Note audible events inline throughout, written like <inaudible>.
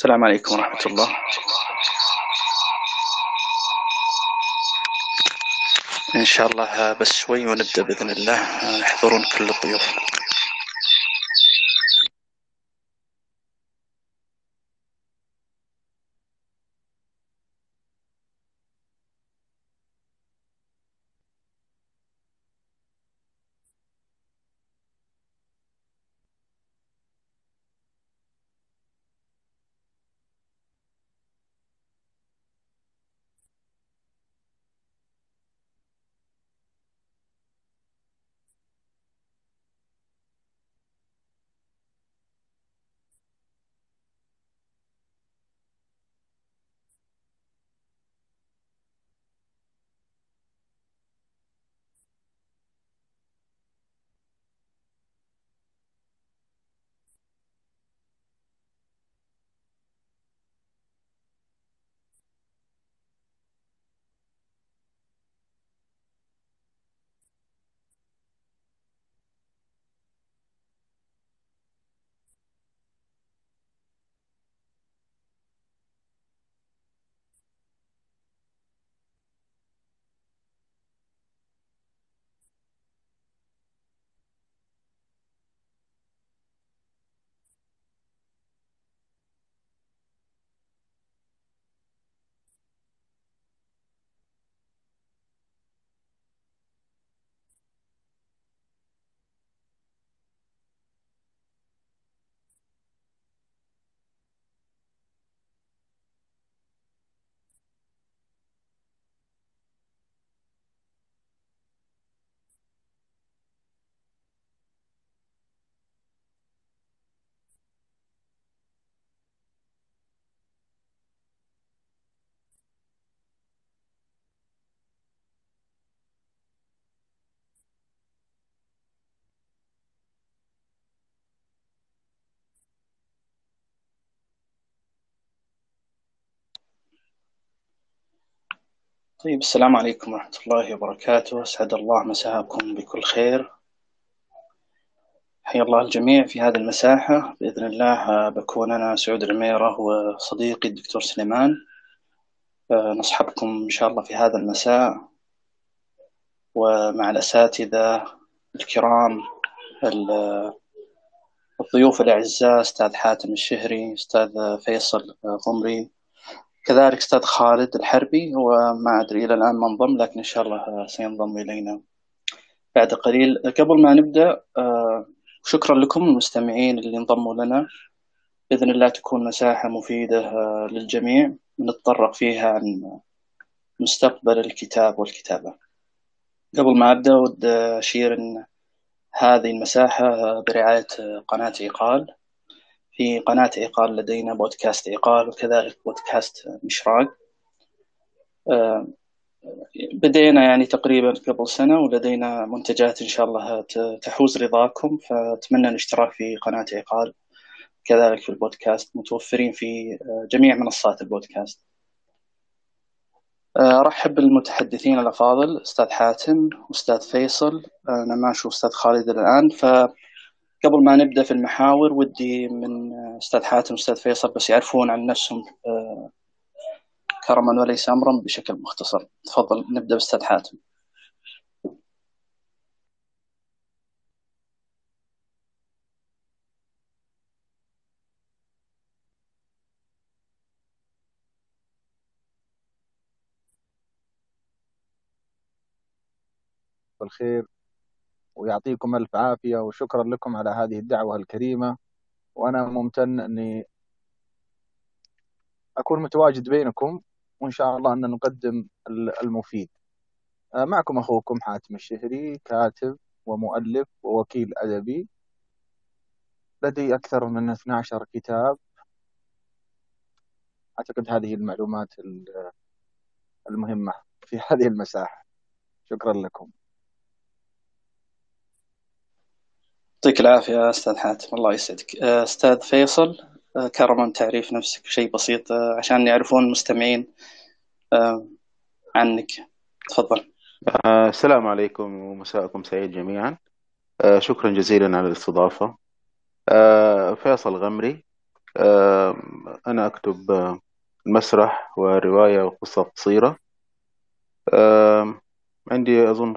السلام عليكم ورحمة الله. إن شاء الله بس شوي ونبدأ بإذن الله. يحضرون كل الضيوف. طيب السلام عليكم ورحمة الله وبركاته. أسعد الله مساءكم بكل خير. حيا الله الجميع في هذه المساحة. بإذن الله بكون أنا سعود العميرة وصديقي الدكتور سليمان. نصحبكم إن شاء الله في هذا المساء. ومع الأساتذة الكرام الضيوف الأعزاء أستاذ حاتم الشهري أستاذ فيصل غمري كذلك أستاذ خالد الحربي هو ما أدري إلى الآن ما انضم لكن إن شاء الله سينضم إلينا. بعد قليل قبل ما نبدأ آه، شكرا لكم المستمعين اللي انضموا لنا. بإذن الله تكون مساحة مفيدة آه، للجميع. نتطرق فيها عن مستقبل الكتاب والكتابة. قبل ما أبدأ ود أشير أن هذه المساحة آه، برعاية قناة عقال في قناة عقال لدينا بودكاست عقال وكذلك بودكاست مشراق. آه، بدينا يعني تقريبا قبل سنة ولدينا منتجات إن شاء الله تحوز رضاكم فأتمنى الاشتراك في قناة عقال كذلك في البودكاست. متوفرين في آه، جميع منصات البودكاست. آه، أرحب بالمتحدثين الأفاضل أستاذ حاتم وأستاذ فيصل أنا ما أشوف أستاذ خالد الآن. ف قبل ما نبدأ في المحاور ودي من أستاذ حاتم أستاذ فيصل بس يعرفون عن نفسهم آه، كرما وليس أمرا بشكل مختصر. تفضل نبدأ بأستاذ حاتم. بالخير ويعطيكم ألف عافية وشكرا لكم على هذه الدعوة الكريمة. وأنا ممتن أني أكون متواجد بينكم وإن شاء الله أن نقدم المفيد. آه، معكم أخوكم حاتم الشهري كاتب ومؤلف ووكيل أدبي. لدي أكثر من 12 كتاب. أعتقد هذه المعلومات المهمة في هذه المساحة. شكرا لكم. يعطيك العافية أستاذ حاتم الله يسعدك. آه، أستاذ فيصل آه، كرما تعريف نفسك شيء بسيط آه، عشان يعرفون المستمعين عنك. تفضل. السلام عليكم ومساءكم سعيد جميعا. شكرا جزيلا على الاستضافة. فيصل غمري. أنا أكتب مسرح ورواية وقصة قصيرة. عندي أظن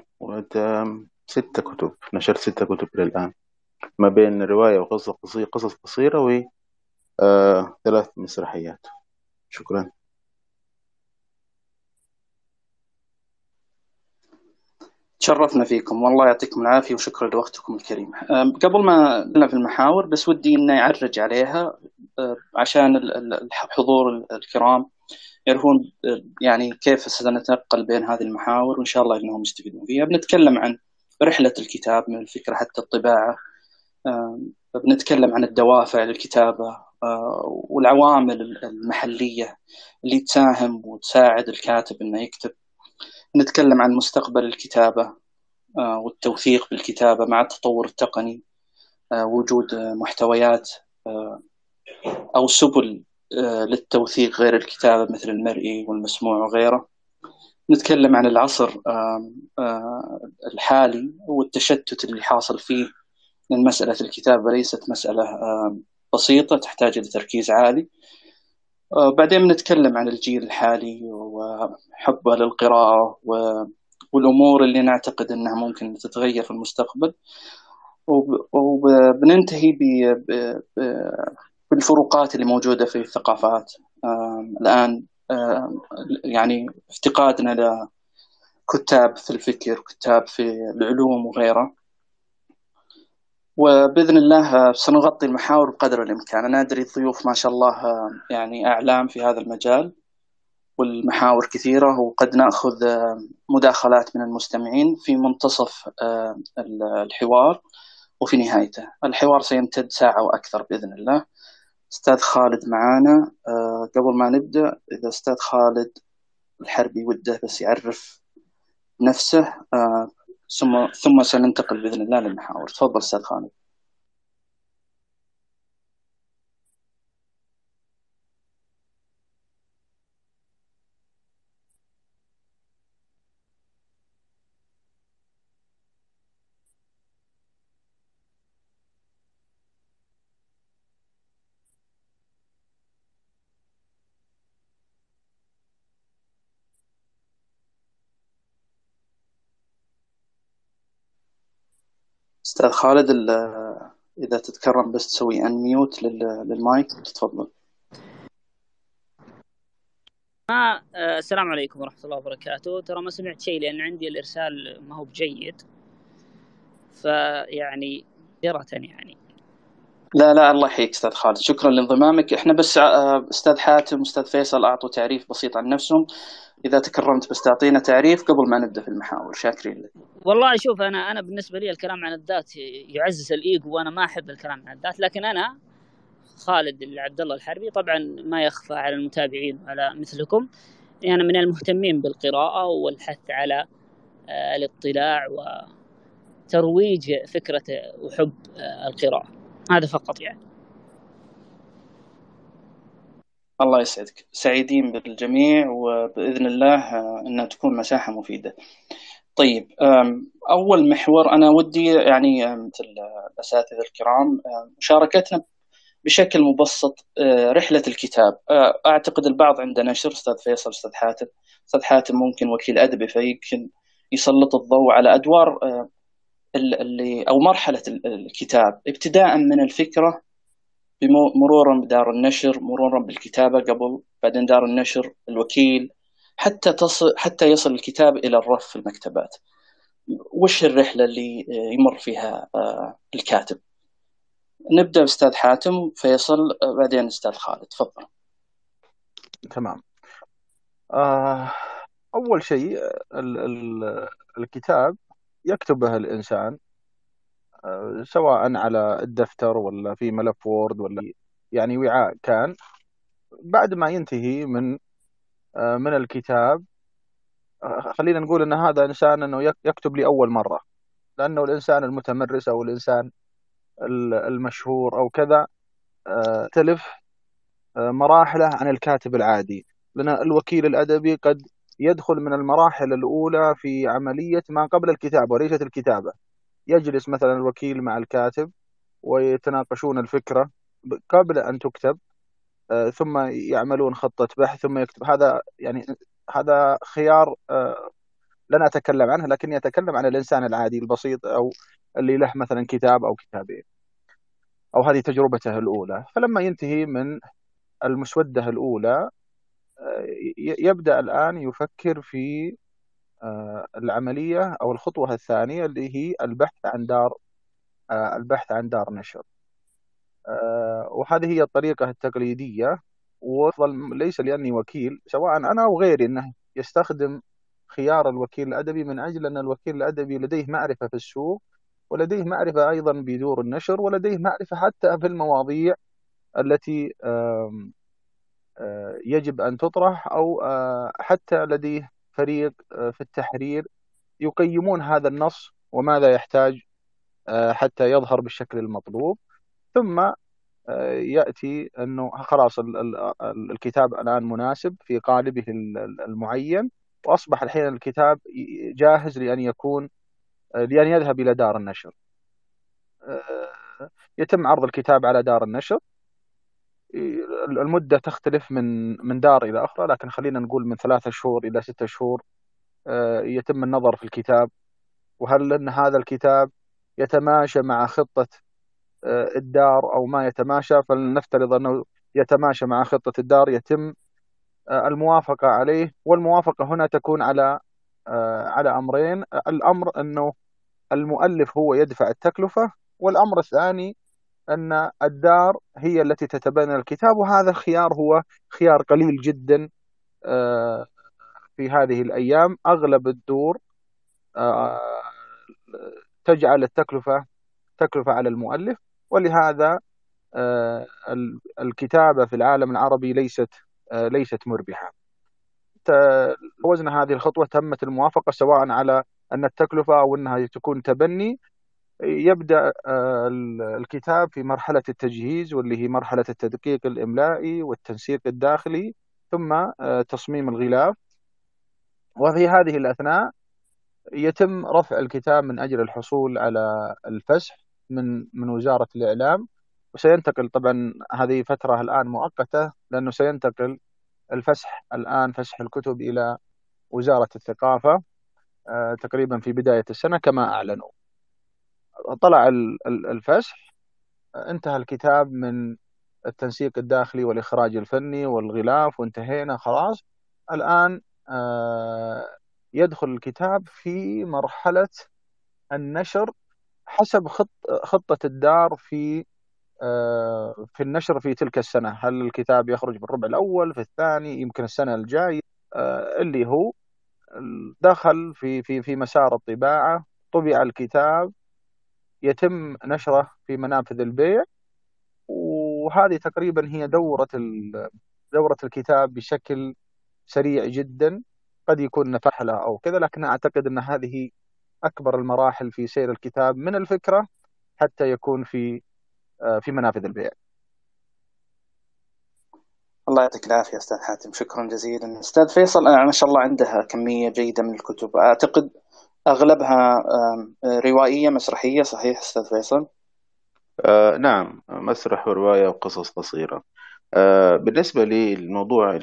ستة كتب نشرت ستة كتب إلى الآن. ما بين رواية وقصة قصيرة قصص قصيرة وثلاث مسرحيات. شكرا. تشرفنا فيكم. والله يعطيكم العافية وشكرا لوقتكم الكريم. أم، قبل ما نبدأ في المحاور بس ودي إني أعرج عليها أه، عشان ال- ال- الحضور ال- الكرام يعرفون أه، يعني كيف سنتنقل بين هذه المحاور وإن شاء الله إنهم يستفيدون فيها. بنتكلم عن رحلة الكتاب من الفكرة حتى الطباعة بنتكلم عن الدوافع للكتابة أه، والعوامل المحلية اللي تساهم وتساعد الكاتب إنه يكتب. نتكلم عن مستقبل الكتابة آه، والتوثيق بالكتابة مع التطور التقني آه، وجود آه، محتويات آه، أو سبل آه، للتوثيق غير الكتابة مثل المرئي والمسموع وغيره. نتكلم عن العصر آه، آه، الحالي والتشتت اللي حاصل فيه. من مسألة الكتابة ليست مسألة بسيطة تحتاج إلى تركيز عالي. آه، بعدين بنتكلم عن الجيل الحالي وحبه للقراءة والأمور اللي نعتقد أنها ممكن تتغير في المستقبل. وب- وبننتهي بالفروقات اللي موجودة في الثقافات. الآن يعني افتقادنا لكتاب في الفكر كتاب في العلوم وغيره. وبإذن الله سنغطي المحاور بقدر الإمكان. أنا أدري الضيوف ما شاء الله يعني أعلام في هذا المجال والمحاور كثيرة وقد نأخذ مداخلات من المستمعين في منتصف الحوار وفي نهايته. الحوار سيمتد ساعة وأكثر بإذن الله. أستاذ خالد معانا قبل ما نبدأ إذا أستاذ خالد الحربي وده بس يعرف نفسه ثم ثم سننتقل بإذن الله للمحاور. تفضل أستاذ خالد. أستاذ خالد إذا تتكرم بس تسوي انميوت للمايك. تفضل. ما آه السلام عليكم ورحمة الله وبركاته. ترى ما سمعت شيء لأن عندي الإرسال ما هو بجيد. فيعني جرة يعني. لا لا الله يحييك أستاذ خالد. شكرا لانضمامك. إحنا بس أستاذ حاتم أستاذ فيصل أعطوا تعريف بسيط عن نفسهم. إذا تكرمت بس تعطينا تعريف قبل ما نبدأ في المحاور. شاكرين لك. والله شوف أنا أنا بالنسبة لي الكلام عن الذات يعزز الإيجو وأنا ما أحب الكلام عن الذات. لكن أنا خالد عبد الله الحربي طبعا ما يخفى على المتابعين وعلى مثلكم. يعني أنا من المهتمين بالقراءة والحث على الاطلاع وترويج فكرة وحب القراءة. هذا فقط. يعني الله يسعدك. سعيدين بالجميع وبإذن الله أنها تكون مساحة مفيدة. طيب أول محور أنا ودي يعني مثل الأساتذة الكرام مشاركتنا بشكل مبسط رحلة الكتاب. أعتقد البعض عنده نشر أستاذ فيصل أستاذ حاتم؟ أستاذ حاتم ممكن وكيل أدبي فيمكن يسلط الضوء على أدوار اللي أو مرحلة الكتاب. ابتداء من الفكرة مرورا بدار النشر مرورا بالكتابة قبل بعدين دار النشر الوكيل حتى تصل حتى يصل الكتاب إلى الرف في المكتبات. وش الرحلة اللي يمر فيها الكاتب؟ نبدأ بأستاذ حاتم فيصل بعدين أستاذ خالد. تفضل. تمام. آه أول شيء ال ال الكتاب يكتبه الإنسان آه سواء على الدفتر ولا في ملف وورد ولا يعني وعاء كان بعد ما ينتهي من آه من الكتاب آه خلينا نقول إن هذا إنسان إنه يكتب لأول مرة لأنه الإنسان المتمرس أو الإنسان المشهور أو كذا تلف مراحله عن الكاتب العادي. لأن الوكيل الأدبي قد يدخل من المراحل الأولى في عملية ما قبل الكتابة وليست الكتابة. يجلس مثلا الوكيل مع الكاتب ويتناقشون الفكرة قبل أن تكتب آه، ثم يعملون خطة بحث ثم يكتب. هذا يعني هذا خيار آه، لن أتكلم عنه لكني أتكلم عن الإنسان العادي البسيط أو اللي له مثلا كتاب أو كتابين. أو هذه تجربته الأولى. فلما ينتهي من المسودة الأولى يبدأ الآن يفكر في العملية أو الخطوة الثانية اللي هي البحث عن دار البحث عن دار نشر. آه، وهذه هي الطريقة التقليدية. وأفضل ليس لأني وكيل سواء أنا أو غيري إنه يستخدم خيار الوكيل الأدبي من أجل أن الوكيل الأدبي لديه معرفة في السوق ولديه معرفة أيضا بدور النشر ولديه معرفة حتى في المواضيع التي آه، يجب أن تطرح أو آه، حتى لديه فريق في التحرير يقيمون هذا النص وماذا يحتاج حتى يظهر بالشكل المطلوب ثم آه، يأتي أنه خلاص الكتاب الآن مناسب في قالبه المعين وأصبح الحين الكتاب جاهز لأن يكون آه، لأن يذهب إلى دار النشر. آه، يتم عرض الكتاب على دار النشر المدة تختلف من من دار إلى أخرى لكن خلينا نقول من ثلاثة شهور إلى ستة شهور يتم النظر في الكتاب. وهل أن هذا الكتاب يتماشى مع خطة آه، الدار أو ما يتماشى؟ فلنفترض أنه يتماشى مع خطة الدار يتم آه، الموافقة عليه. والموافقة هنا تكون على آه، على أمرين. الأمر أنه المؤلف هو يدفع التكلفة والأمر الثاني أن الدار هي التي تتبنى الكتاب وهذا الخيار هو خيار قليل جدا في هذه الأيام. أغلب الدور تجعل التكلفة تكلفة على المؤلف. ولهذا آه، الكتابة في العالم العربي ليست آه، ليست مربحة. وزن هذه الخطوة تمت الموافقة سواء على أن التكلفة أو أنها تكون تبني يبدأ آه، الكتاب في مرحلة التجهيز واللي هي مرحلة التدقيق الإملائي والتنسيق الداخلي ثم تصميم الغلاف وفي هذه الأثناء يتم رفع الكتاب من أجل الحصول على الفسح من من وزارة الإعلام وسينتقل طبعا هذه فترة الآن مؤقتة لأنه سينتقل الفسح الآن فسح الكتب إلى وزارة الثقافة آه، تقريبا في بداية السنة كما أعلنوا. طلع الفسح انتهى الكتاب من التنسيق الداخلي والإخراج الفني والغلاف وانتهينا خلاص. الآن آه، يدخل الكتاب في مرحلة النشر حسب خط خطة الدار في آه، في النشر في تلك السنة. هل الكتاب يخرج بالربع الأول في الثاني يمكن السنة الجاية؟ آه، اللي هو دخل في في في مسار الطباعة طبع الكتاب يتم نشره في منافذ البيع وهذه تقريبا هي دورة دورة الكتاب بشكل سريع جدا قد يكون نفحلة أو كذا لكن أعتقد أن هذه أكبر المراحل في سير الكتاب من الفكرة حتى يكون في آه، في منافذ البيع. الله يعطيك العافية أستاذ حاتم. شكرا جزيلا. أستاذ فيصل ما شاء الله عنده كمية جيدة من الكتب. أعتقد أغلبها روائية مسرحية صحيح أستاذ فيصل؟ آه نعم مسرح ورواية وقصص قصيرة. آه بالنسبة للموضوع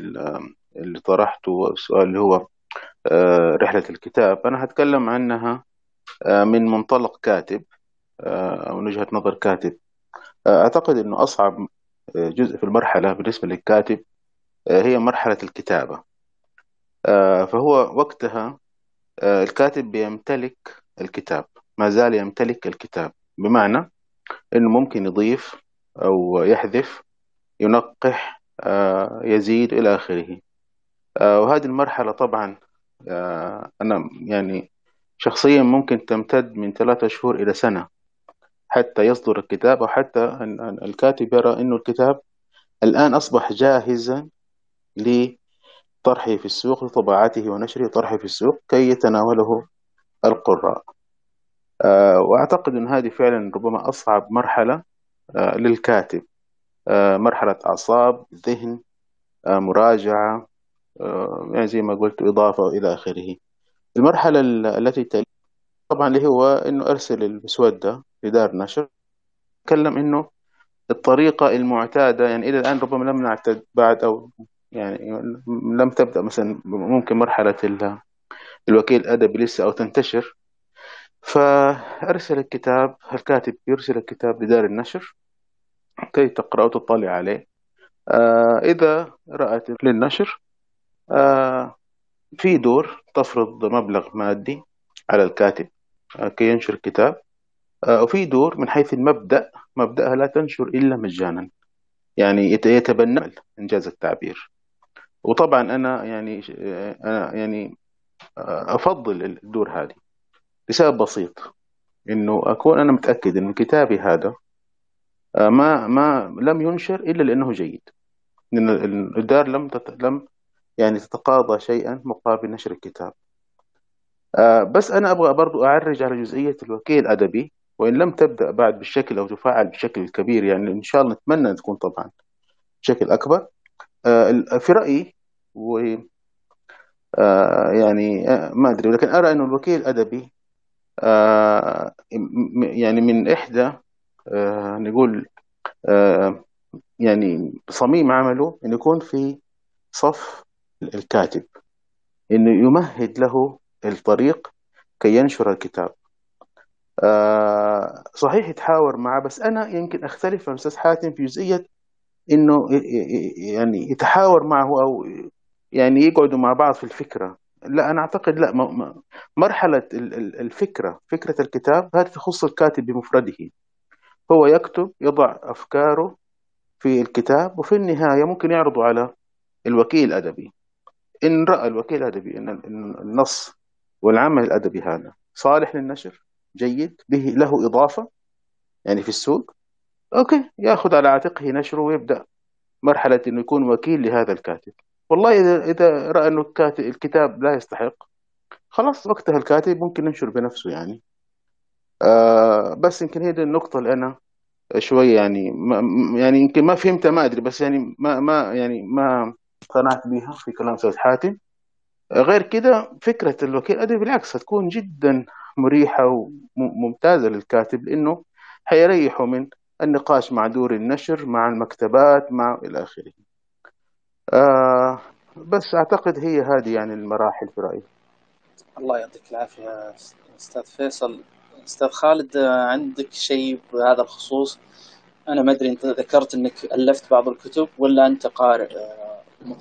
اللي طرحته السؤال اللي هو آه رحلة الكتاب أنا هتكلم عنها آه، من منطلق كاتب آه، أو من وجهة نظر كاتب آه، أعتقد أنه أصعب جزء في المرحلة بالنسبة للكاتب هي مرحلة الكتابة فهو وقتها الكاتب بيمتلك الكتاب ما زال يمتلك الكتاب بمعنى أنه ممكن يضيف أو يحذف ينقح يزيد إلى آخره. وهذه المرحلة طبعا أنا يعني شخصيا ممكن تمتد من ثلاثة شهور إلى سنة حتى يصدر الكتاب أو حتى الكاتب يرى أنه الكتاب الآن أصبح جاهزا لطرحه في السوق لطباعته ونشره طرحه في السوق كي يتناوله القراء. آه، وأعتقد أن هذه فعلا ربما أصعب مرحلة آه، للكاتب. آه، مرحلة أعصاب ذهن مراجعة يعني زي ما قلت إضافة إلى آخره. المرحلة التي تلي طبعا اللي هو إنه أرسل المسودة لدار نشر. تكلم إنه الطريقة المعتادة يعني إلى الآن ربما لم نعتد بعد أو يعني لم تبدأ مثلا ممكن مرحلة الوكيل الأدبي لسه أو تنتشر. فأرسل الكتاب الكاتب يرسل الكتاب لدار النشر. كي تقرأ وتطلع عليه. آه إذا رأت للنشر آه في دور تفرض مبلغ مادي على الكاتب آه كي ينشر الكتاب. آه وفي دور من حيث المبدأ مبدأها لا تنشر إلا مجانا. يعني يتبنى إنجاز التعبير. وطبعا أنا يعني أنا يعني أفضل الدور هذه لسبب بسيط إنه أكون أنا متأكد إن كتابي هذا ما ما لم ينشر إلا لأنه جيد لأن الدار لم. لم يعني تتقاضى شيئا مقابل نشر الكتاب بس أنا أبغى برضو أعرج على جزئية الوكيل الأدبي وإن لم تبدأ بعد بالشكل أو تفعل بشكل كبير يعني إن شاء الله نتمنى أن تكون طبعا بشكل أكبر في رأيي و يعني ما أدري لكن أرى أن الوكيل الأدبي يعني من إحدى نقول يعني صميم عمله أن يكون في صف الكاتب أنه يمهد له الطريق كي ينشر الكتاب. صحيح يتحاور معه بس أنا يمكن أختلف مع الأستاذ حاتم في جزئية أنه يعني يتحاور معه أو يعني يقعدوا مع بعض في الفكرة. لا أنا أعتقد لا مرحلة الفكرة فكرة الكتاب هذه تخص الكاتب بمفرده. هو يكتب يضع أفكاره في الكتاب وفي النهاية ممكن يعرضه على الوكيل الأدبي. إن رأى الوكيل الأدبي أن النص والعمل الأدبي هذا صالح للنشر جيد به له إضافة يعني في السوق. أوكي يأخذ على عاتقه نشره ويبدأ مرحلة أنه يكون وكيل لهذا الكاتب. والله إذا إذا رأى أنه الكتاب لا يستحق خلاص وقتها الكاتب ممكن ينشر بنفسه يعني. آه بس يمكن هي دي النقطة اللي أنا شوية يعني ما يعني يمكن ما فهمتها ما أدري بس يعني ما ما يعني ما اقتنعت بها في كلام أستاذ حاتم. غير كده فكرة الوكيل الأدبي بالعكس هتكون جدا مريحة وممتازة للكاتب لأنه حيريحه من النقاش مع دور النشر مع المكتبات مع إلى آخره. آه بس أعتقد هي هذه يعني المراحل في رأيي. الله يعطيك العافية أستاذ فيصل. أستاذ خالد عندك شيء بهذا الخصوص؟ أنا ما أدري أنت ذكرت أنك ألفت بعض الكتب ولا أنت قارئ؟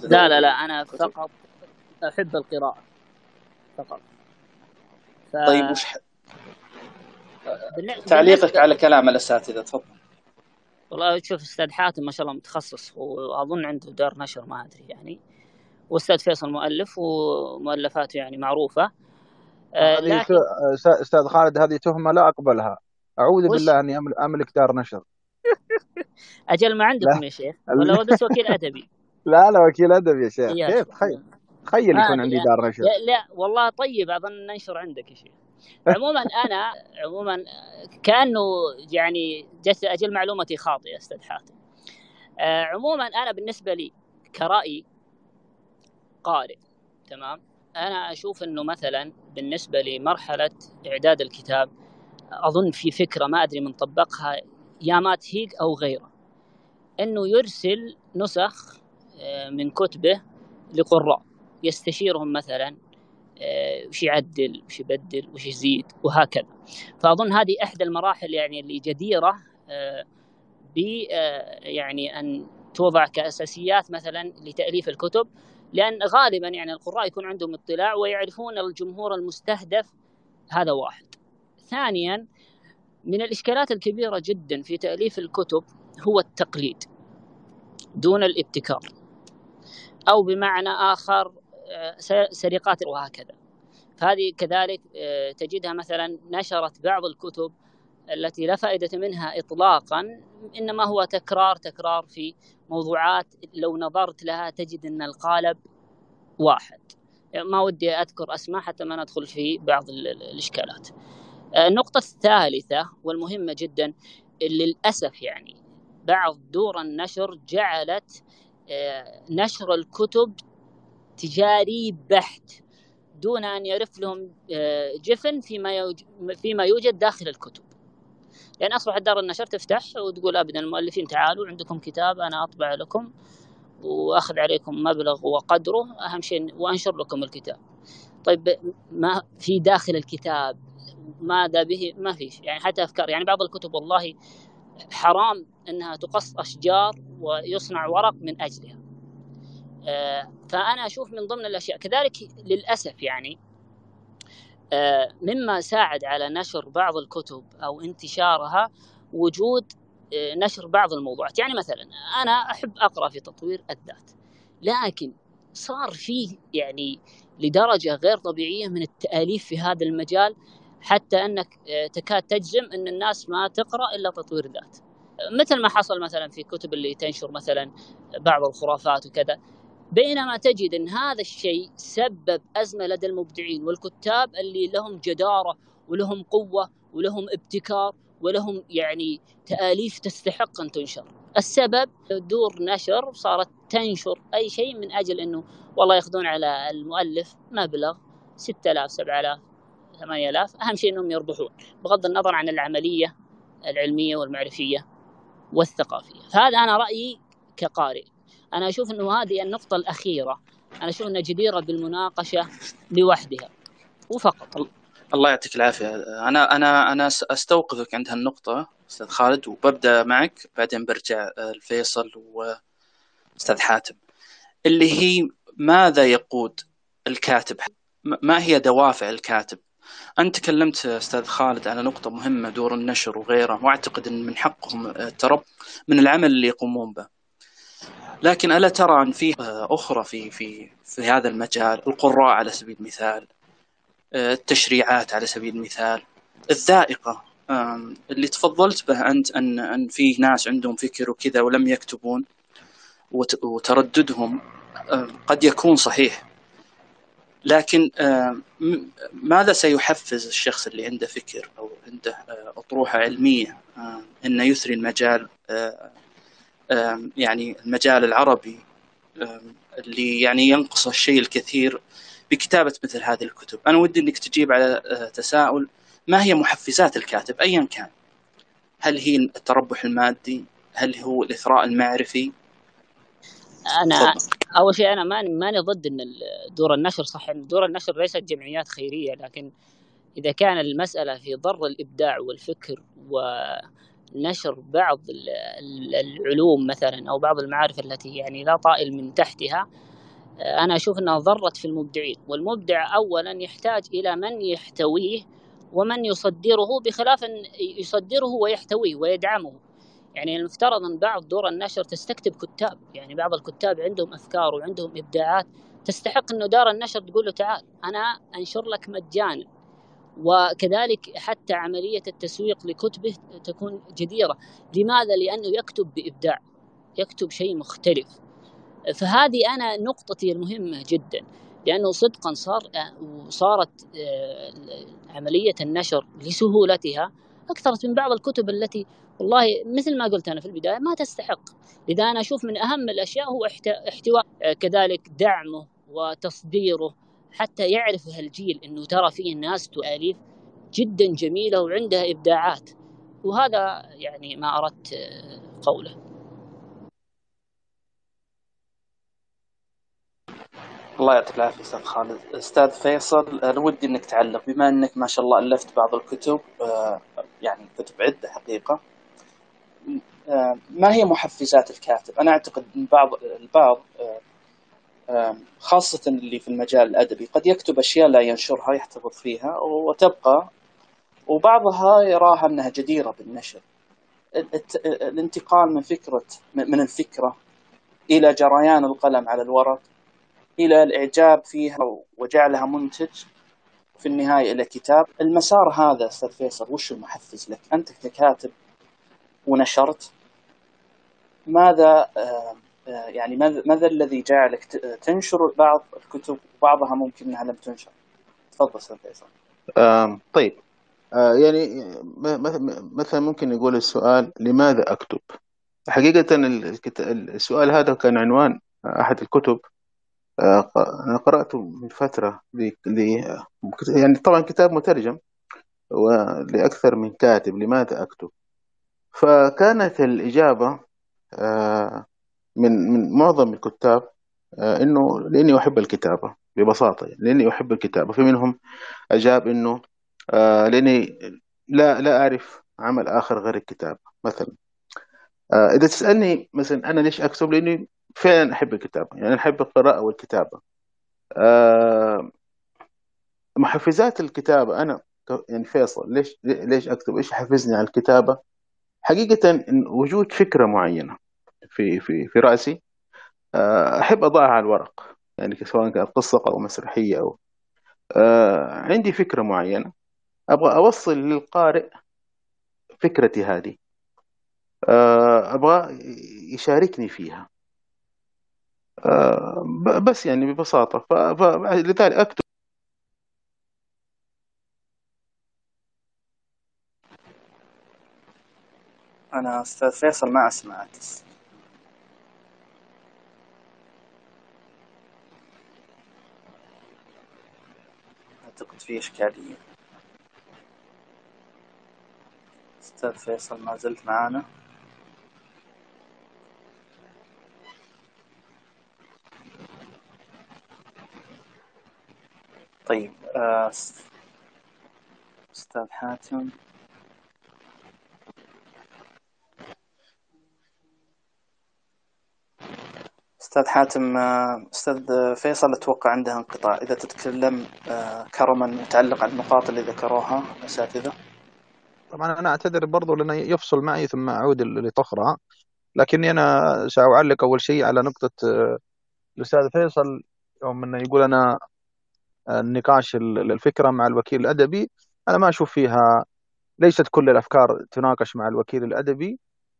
لا لا لا أنا فقط أحب القراءة فقط. ف... طيب وش ح... تعليقك على كلام الأساتذة تفضل. والله شوف أستاذ حاتم ما شاء الله متخصص وأظن عنده دار نشر ما أدري يعني. وأستاذ فيصل مؤلف ومؤلفاته يعني معروفة. آه لكن... أستاذ خالد هذه تهمة لا أقبلها. أعوذ وش... بالله أني أملك دار نشر. <laughs> أجل ما عندكم يا شيخ. ولا هو بس وكيل أدبي؟ <laughs> لا لا وكيل أدبي يا شيخ. كيف؟ تخيل تخيل يكون عندي دار نشر. لا, لا والله طيب أظن ننشر عندك يا شيخ. عموما أنا عموما كأنه يعني جس أجل معلومتي خاطئة أستاذ حاتم. آه عموما أنا بالنسبة لي كرأي قارئ تمام؟ أنا أشوف إنه مثلا بالنسبة لمرحلة إعداد الكتاب أظن في فكرة ما أدري من طبقها يا مات هيج أو غيره إنه يرسل نسخ من كتبه لقراء يستشيرهم مثلا وش يعدل وش يبدل وش يزيد وهكذا. فأظن هذه إحدى المراحل يعني اللي جديرة ب يعني أن توضع كأساسيات مثلا لتأليف الكتب لأن غالبا يعني القراء يكون عندهم اطلاع ويعرفون الجمهور المستهدف هذا واحد. ثانيا من الإشكالات الكبيرة جدا في تأليف الكتب هو التقليد دون الابتكار أو بمعنى آخر سرقات وهكذا. فهذه كذلك تجدها مثلا نشرت بعض الكتب التي لا فائدة منها إطلاقا إنما هو تكرار تكرار في موضوعات لو نظرت لها تجد أن القالب واحد. ما ودي أذكر أسماء حتى ما ندخل في بعض الإشكالات. النقطة الثالثة والمهمة جدا للأسف يعني بعض دور النشر جعلت نشر الكتب تجاري بحت دون أن يرف لهم جفن فيما فيما يوجد داخل الكتب. لأن اصبحت دار النشر تفتح وتقول ابدا المؤلفين تعالوا عندكم كتاب أنا أطبع لكم وأخذ عليكم مبلغ وقدره أهم شيء وأنشر لكم الكتاب. طيب ما في داخل الكتاب؟ ماذا به؟ ما فيش يعني حتى أفكار. يعني بعض الكتب والله حرام أنها تقص أشجار ويصنع ورق من أجلها. آه، فأنا أشوف من ضمن الأشياء كذلك للأسف يعني آه، مما ساعد على نشر بعض الكتب أو انتشارها وجود آه، نشر بعض الموضوعات. يعني مثلا أنا أحب أقرأ في تطوير الذات لكن صار فيه يعني لدرجة غير طبيعية من التأليف في هذا المجال حتى أنك تكاد تجزم أن الناس ما تقرأ إلا تطوير ذات مثل ما حصل مثلا في كتب اللي تنشر مثلا بعض الخرافات وكذا. بينما تجد إن هذا الشيء سبب أزمة لدى المبدعين والكتاب اللي لهم جدارة ولهم قوة ولهم ابتكار ولهم يعني تآليف تستحق أن تنشر. السبب دور نشر صارت تنشر أي شيء من أجل إنه والله ياخذون على المؤلف مبلغ 6000 7000 8000 أهم شيء إنهم يربحون بغض النظر عن العملية العلمية والمعرفية والثقافية. فهذا أنا رأيي كقارئ أنا أشوف إنه هذه النقطة الأخيرة. أنا أشوف إنها جديرة بالمناقشة لوحدها. وفقط الله يعطيك العافية. أنا أنا أنا أستوقفك عند هالنقطة أستاذ خالد وببدأ معك بعدين برجع الفيصل وأستاذ حاتم. اللي هي ماذا يقود الكاتب؟ ما هي دوافع الكاتب؟ أنت تكلمت أستاذ خالد على نقطة مهمة دور النشر وغيره وأعتقد أن من حقهم الترب من العمل اللي يقومون به. لكن ألا ترى أن في أخرى في في في هذا المجال؟ القراء على سبيل المثال التشريعات على سبيل المثال الذائقة اللي تفضلت به أنت أن أن في ناس عندهم فكر وكذا ولم يكتبون وترددهم قد يكون صحيح. لكن ماذا سيحفز الشخص اللي عنده فكر أو عنده أطروحة علمية إنه يثري المجال يعني المجال العربي اللي يعني ينقص الشيء الكثير بكتابة مثل هذه الكتب. أنا ودي أنك تجيب على أه، تساؤل ما هي محفزات الكاتب؟ أيا كان. هل هي التربح المادي؟ هل هو الإثراء المعرفي؟ أنا فضل. أول شيء أنا ماني ماني ضد أن دور النشر صح. أن دور النشر ليست جمعيات خيرية لكن إذا كان المسألة في ضر الإبداع والفكر و نشر بعض العلوم مثلا أو بعض المعارف التي يعني لا طائل من تحتها آه، أنا أشوف إنها ضرت في المبدعين. والمبدع اولا يحتاج إلى من يحتويه ومن يصدره بخلاف إن يصدره ويحتويه ويدعمه. يعني المفترض إن بعض دور النشر تستكتب كتاب. يعني بعض الكتاب عندهم أفكار وعندهم إبداعات تستحق إنه دار النشر تقول له تعال أنا أنشر لك مجانا. وكذلك حتى عملية التسويق لكتبه تكون جديرة. لماذا؟ لأنه يكتب بإبداع يكتب شيء مختلف. فهذه أنا نقطتي المهمة جدا لأنه صدقا صار وصارت آه، عملية النشر لسهولتها أكثرت من بعض الكتب التي والله مثل ما قلت أنا في البداية ما تستحق. لذا أنا أشوف من أهم الأشياء هو احتواء آه، كذلك دعمه وتصديره حتى يعرف هالجيل إنه ترى فيه ناس تؤلف جدا جميلة وعندها إبداعات. وهذا يعني ما أردت قوله. الله يعطيك العافية أستاذ خالد. أستاذ فيصل أنا ودي إنك تعلق. بما إنك ما شاء الله ألفت بعض الكتب آه، يعني كتب عدة حقيقة آه، ما هي محفزات الكاتب؟ أنا أعتقد إن بعض البعض آه، خاصة اللي في المجال الأدبي قد يكتب أشياء لا ينشرها يحتفظ فيها وتبقى وبعضها يراها أنها جديرة بالنشر. الانتقال من فكرة من الفكرة إلى جريان القلم على الورق إلى الإعجاب فيها وجعلها منتج في النهاية إلى كتاب. المسار هذا أستاذ فيصل وش المحفز لك؟ أنت ككاتب ونشرت ماذا آه، يعني ماذا الذي جعلك تنشر بعض الكتب وبعضها ممكن إنها لم تنشر؟ تفضل أستاذ فيصل. طيب آه يعني مثلا ممكن نقول السؤال لماذا أكتب؟ حقيقة السؤال هذا كان عنوان أحد الكتب آه، أنا قرأته من فترة. يعني طبعا كتاب مترجم ولأكثر من كاتب لماذا أكتب فكانت الإجابة آه، من من معظم الكتاب آه، إنه لأني أحب الكتابة ببساطة يعني لأني أحب الكتابة. في منهم أجاب إنه آه، لأني لا لا أعرف عمل آخر غير الكتابة مثلا. إذا تسألني مثلا أنا ليش أكتب لأني فعلا أحب الكتابة يعني أحب القراءة والكتابة. محفزات الكتابة أنا يعني فيصل ليش ليش أكتب؟ إيش حفزني على الكتابة؟ حقيقة إن وجود فكرة معينة. في في في رأسي. آه، أحب أضعها على الورق يعني سواء كانت قصة أو مسرحية أو آه، عندي فكرة معينة. أبغى أوصل للقارئ فكرتي هذه. آه، أبغى يشاركني فيها. بس يعني ببساطة. فلذلك أكتب. أنا أستاذ فيصل ما أسمعك. أعتقد في إشكالية أستاذ فيصل ما زلت معانا. طيب آه، أستاذ حاتم. أستاذ حاتم آه، أستاذ فيصل أتوقع عنده انقطاع. إذا تتكلم آه، كرما متعلق على النقاط اللي ذكروها الأساتذة طبعا أنا أعتذر برضو لأنه يفصل معي ثم أعود لطخرة. لكني أنا سأعلق أول شيء على نقطة آه، الأستاذ فيصل يوم أنه يقول أنا النقاش الفكرة مع الوكيل الأدبي. أنا ما أشوف فيها ليست كل الأفكار تناقش مع الوكيل الأدبي.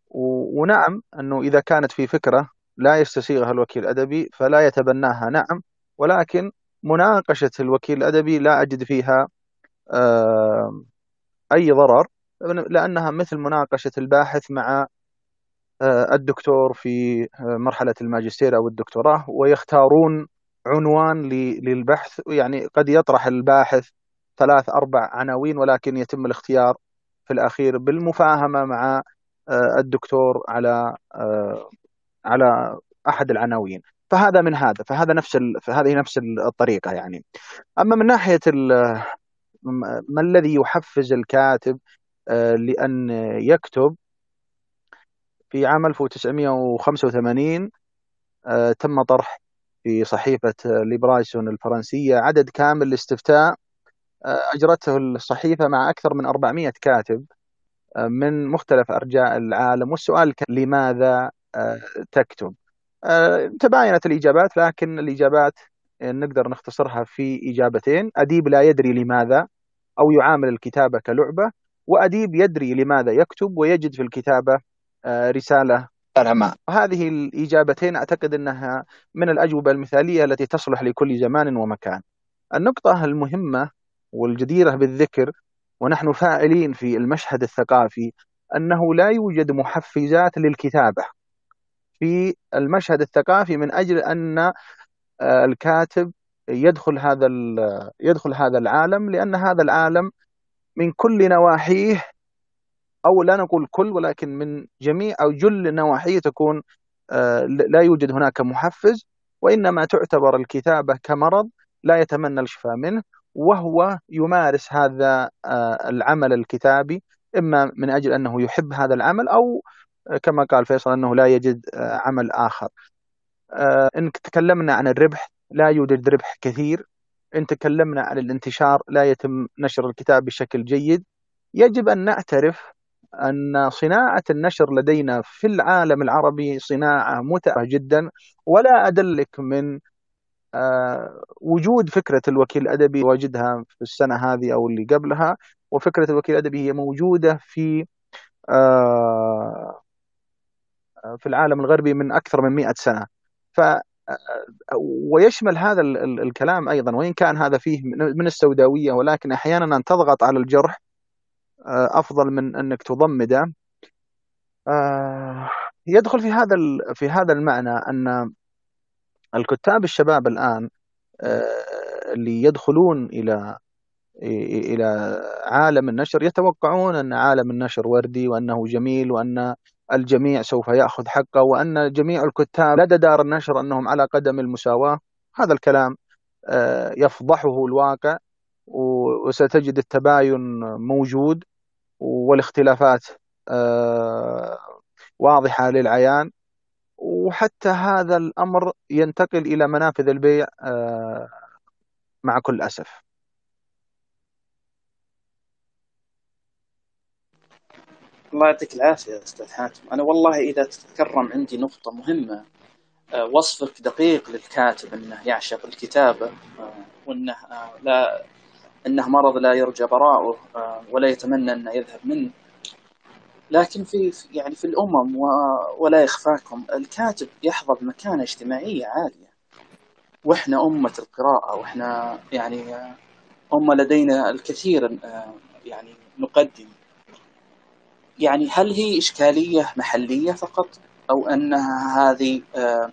ونعم أنه إذا كانت في فكرة لا يستسيغها الوكيل الأدبي فلا يتبناها. نعم ولكن مناقشة الوكيل الأدبي لا أجد فيها أي ضرر لأنها مثل مناقشة الباحث مع الدكتور في مرحلة الماجستير أو الدكتوراه ويختارون عنوان للبحث. يعني قد يطرح الباحث ثلاث أربع عناوين ولكن يتم الاختيار في الأخير بالمفاهمة مع الدكتور على على أحد العناوين. فهذا من هذا فهذا نفس ال... فهذه نفس الطريقة يعني. أما من ناحية ال... ما الذي يحفز الكاتب آه، لأن يكتب في عام 1985 آه، تم طرح في صحيفة ليبراسيون الفرنسية عدد كامل لاستفتاء آه، أجرته الصحيفة مع أكثر من 400 كاتب من مختلف أرجاء العالم. والسؤال كان لماذا تكتب آه، تباينت الإجابات لكن الإجابات آه، نقدر نختصرها في إجابتين. أديب لا يدري لماذا أو يعامل الكتابة كلعبة وأديب يدري لماذا يكتب ويجد في الكتابة رسالة. ما هذه الإجابتين أعتقد أنها من الأجوبة المثالية التي تصلح لكل زمان ومكان. النقطة المهمة والجديرة بالذكر ونحن فاعلين في المشهد الثقافي أنه لا يوجد محفزات للكتابة. في المشهد الثقافي من أجل أن آه، الكاتب يدخل هذا يدخل هذا العالم لأن هذا العالم من كل نواحيه أو لا نقول كل ولكن من جميع أو جل نواحيه تكون آه، لا يوجد هناك محفز وإنما تعتبر الكتابة كمرض لا يتمنى الشفاء منه وهو يمارس هذا آه، العمل الكتابي إما من أجل أنه يحب هذا العمل أو كما قال فيصل أنه لا يجد آه، عمل آخر. آه، إن تكلمنا عن الربح لا يوجد ربح كثير. إن تكلمنا عن الانتشار لا يتم نشر الكتاب بشكل جيد. يجب أن نعترف أن صناعة النشر لدينا في العالم العربي صناعة متعبة جدا. ولا أدلك من آه، وجود فكرة الوكيل الأدبي وجدها في السنة هذه أو اللي قبلها. وفكرة الوكيل الأدبي هي موجودة في في العالم الغربي من أكثر من مئة سنة. ف ويشمل هذا الكلام أيضا وإن كان هذا فيه من السوداوية ولكن أحيانا أن تضغط على الجرح أفضل من أنك تضمده. يدخل في هذا في هذا المعنى أن الكتاب الشباب الآن اللي يدخلون إلى إلى عالم النشر يتوقعون أن عالم النشر وردي وأنه جميل وأن الجميع سوف يأخذ حقه وأن جميع الكتاب لدى دار النشر أنهم على قدم المساواة. هذا الكلام آه، يفضحه الواقع وستجد التباين موجود والاختلافات آه، واضحة للعيان. وحتى هذا الأمر ينتقل إلى منافذ البيع آه، مع كل أسف. الله يعطيك العافية يا أستاذ حاتم. أنا والله إذا تتكرم عندي نقطة مهمة آه، وصفك دقيق للكاتب أنه يعشق الكتابة آه، وأنه آه، لا أنه مرض لا يرجى براءه ولا يتمنى أنه يذهب منه. لكن في يعني في الأمم ولا يخفاكم الكاتب يحظى بمكانة اجتماعية عالية. وإحنا أمة القراءة وإحنا يعني أمة لدينا الكثير يعني نقدم. يعني هل هي إشكالية محلية فقط؟ أو أنها هذه آه،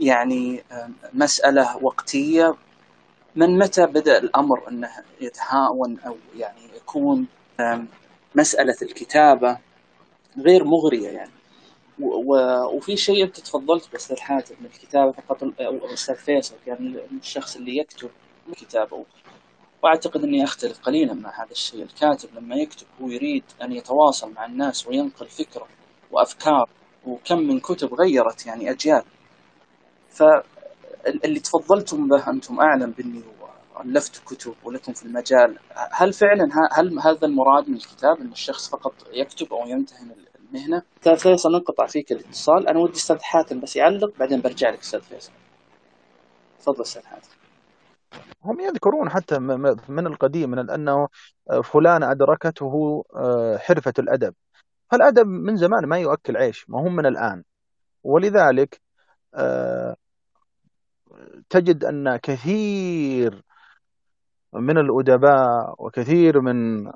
يعني آه، مسألة وقتية؟ من متى بدأ الأمر أنه يتهاون أو يعني يكون مسألة الكتابة غير مغرية يعني؟ وفي شيء أنت تفضلت بس الحاتم من الكتابة فقط أو أستاذ فيصل يعني الشخص اللي يكتب كتابه وأعتقد إني أختلف قليلا مع هذا الشيء، الكاتب لما يكتب هو يريد أن يتواصل مع الناس وينقل فكرة وأفكار وكم من كتب غيرت يعني أجيال. فاللي تفضلتم به أنتم أعلم مني والفتوا كتب ولكم في المجال، هل فعلا هل هذا المراد من الكتاب إن الشخص فقط يكتب أو يمتهن المهنة؟ أستاذ فيصل ننقطع فيك الاتصال، أنا ودي أستاذ حاتم بس يعلق بعدين برجع لك أستاذ فيصل. تفضل أستاذ حاتم. هم يذكرون حتى من القديم من أنه فلان أدركته آه، حرفة الأدب. فالأدب من زمان ما يؤكل عيش ما هم من الآن. ولذلك آه، تجد أن كثير من الأدباء وكثير من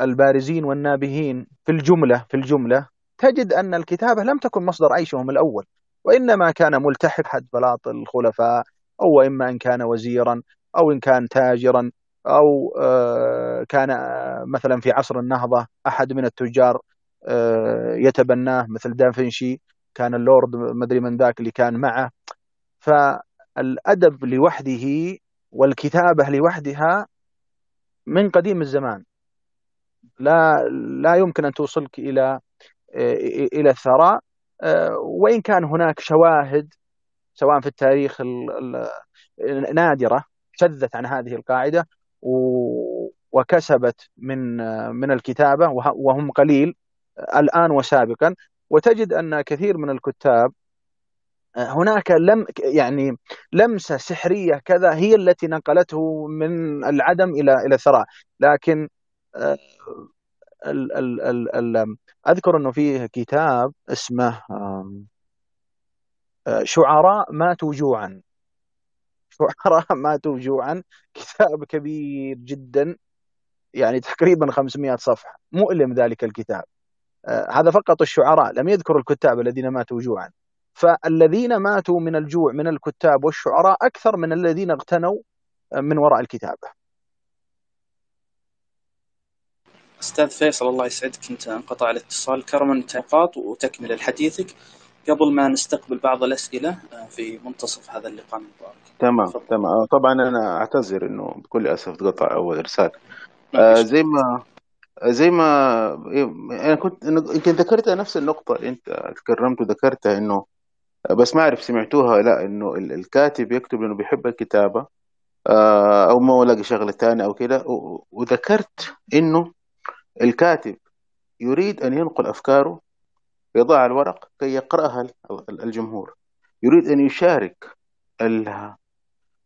البارزين والنابهين في الجملة في الجملة تجد أن الكتابة لم تكن مصدر عيشهم الأول وإنما كان ملتحق حد بلاط الخلفاء أو إما إن كان وزيرا أو إن كان تاجرا أو آه، كان آه، مثلا في عصر النهضة أحد من التجار آه، يتبناه مثل دافنشي كان اللورد مدري من ذاك اللي كان معه. فالأدب لوحده والكتابة لوحدها من قديم الزمان. لا لا يمكن أن توصلك إلى إلى الثراء. وإن كان هناك شواهد سواء في التاريخ نادرة شذت عن هذه القاعدة وكسبت من من الكتابة وهم قليل الآن وسابقا. وتجد أن كثير من الكتاب هناك لم يعني لمسة سحرية كذا هي التي نقلته من العدم إلى إلى الثراء لكن ال ال ال ال أذكر أنه فيه كتاب اسمه شعراء ماتوا جوعا. شعراء <laughs> ماتوا جوعا. كتاب كبير جدا. يعني تقريبا 500 صفحة. مؤلم ذلك الكتاب. آه هذا فقط الشعراء. لم يذكر الكتاب الذين ماتوا جوعا. فالذين ماتوا من الجوع من الكتاب والشعراء أكثر من الذين اغتنوا من وراء الكتابة أستاذ فيصل الله يسعدك. أنت انقطع الاتصال. كرما نقاط وتكمل حديثك قبل ما نستقبل بعض الأسئلة آه، في منتصف هذا اللقاء المبارك تمام فضل. تمام. آه، طبعا أنا أعتذر إنه بكل أسف تقطع أول إرسال آه زي ما زي ما أنا كنت يمكن ذكرت نفس النقطة اللي أنت تكرمت وذكرتها إنه بس ما أعرف سمعتوها لأ إنه الكاتب يكتب إنه بيحب الكتابة آه، أو ما لاقي شغلة ثانية أو كده. وذكرت إنه الكاتب يريد أن ينقل أفكاره يضع الورق كي يقرأها الجمهور. يريد أن يشارك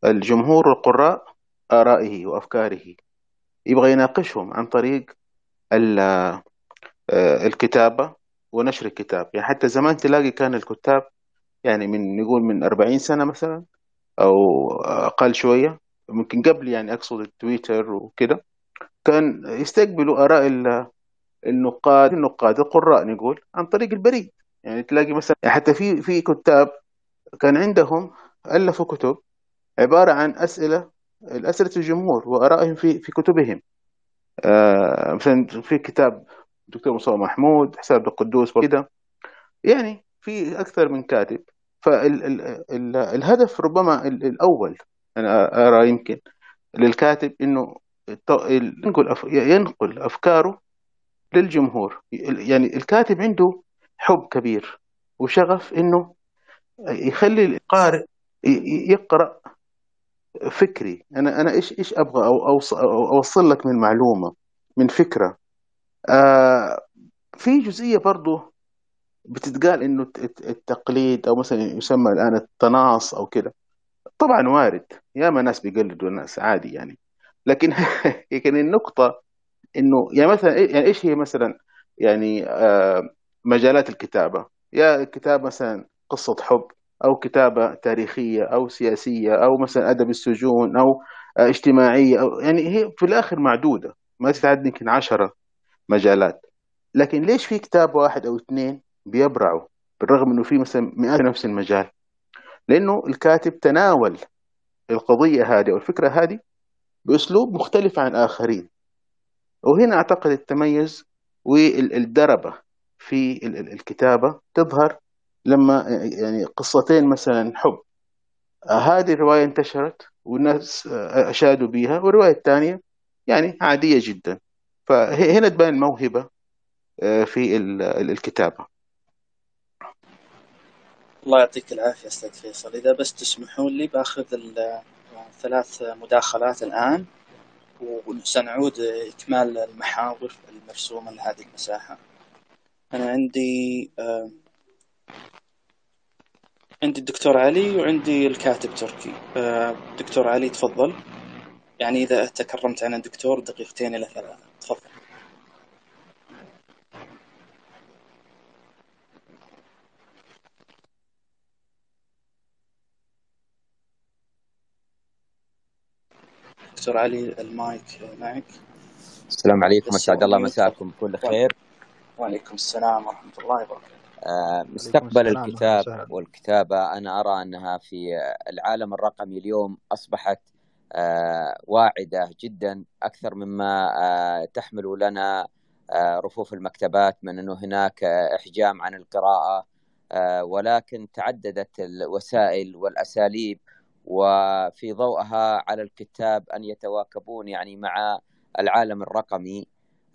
الجمهور القراء آرائه وأفكاره. يبغى يناقشهم عن طريق آه، الكتابة ونشر الكتاب. يعني حتى زمان تلاقي كان الكتاب يعني من نقول من 40 سنة مثلا أو أقل شوية ممكن قبل يعني أقصد التويتر وكده كان يستقبلوا آراء النقاد النقاد القراء نقول عن طريق البريد. يعني تلاقي مثلا حتى في في كتاب كان عندهم ألفوا كتب عبارة عن أسئلة أسئلة الجمهور وآرائهم في في كتبهم. آه مثلا في كتاب دكتور مصطفى محمود حساب القدوس وكذا يعني في أكثر من كاتب. فالهدف ربما الأول أنا أرى يمكن للكاتب إنه ينقل ينقل أفكاره للجمهور. يعني الكاتب عنده حب كبير وشغف إنه يخلي القارئ يقرأ فكري. أنا أنا إيش إيش أبغى؟ أو أوصل لك من معلومة من فكرة. آه في جزئية برضو بتتقال إنه التقليد أو مثلا يسمى الآن التناص أو كده. طبعا وارد. ياما ناس بيقلدوا الناس عادي يعني. لكن <laughs> لكن النقطة إنه يعني مثلا يعني إيش هي مثلا يعني آه مجالات الكتابة؟ يا كتاب مثلا قصة حب أو كتابة تاريخية أو سياسية أو مثلا أدب السجون أو اجتماعية أو يعني هي في الآخر معدودة ما تتعدى يمكن عشرة مجالات. لكن ليش في كتاب واحد أو اثنين بيبرعوا؟ بالرغم أنه في مثلا مئات نفس المجال. لأنه الكاتب تناول القضية هذه أو الفكرة هذه بأسلوب مختلف عن آخرين. وهنا أعتقد التميز والدربة في الكتابة تظهر لما يعني قصتين مثلا حب. هذه الرواية انتشرت والناس أشادوا بها والرواية الثانية يعني عادية جدا. فهنا تبان الموهبة في الكتابة. الله يعطيك العافية أستاذ فيصل. إذا بس تسمحون لي بأخذ الثلاث مداخلات الآن. وسنعود إكمال المحاور المرسومة لهذه المساحة. أنا عندي عندي الدكتور علي وعندي الكاتب تركي. دكتور علي تفضل. يعني إذا تكرمت عن الدكتور دقيقتين إلى ثلاثة تفضل دكتور علي المايك معك. السلام عليكم أسعد الله مساكم. بكل خير. وعليكم السلام ورحمة الله وبركاته. آه، مستقبل الكتاب والكتابة أنا أرى أنها في العالم الرقمي اليوم أصبحت آه، واعدة جدا أكثر مما آه، تحمل لنا رفوف المكتبات من أنه هناك إحجام عن القراءة ولكن تعددت الوسائل والأساليب وفي ضوءها على الكتاب أن يتواكبون يعني مع العالم الرقمي.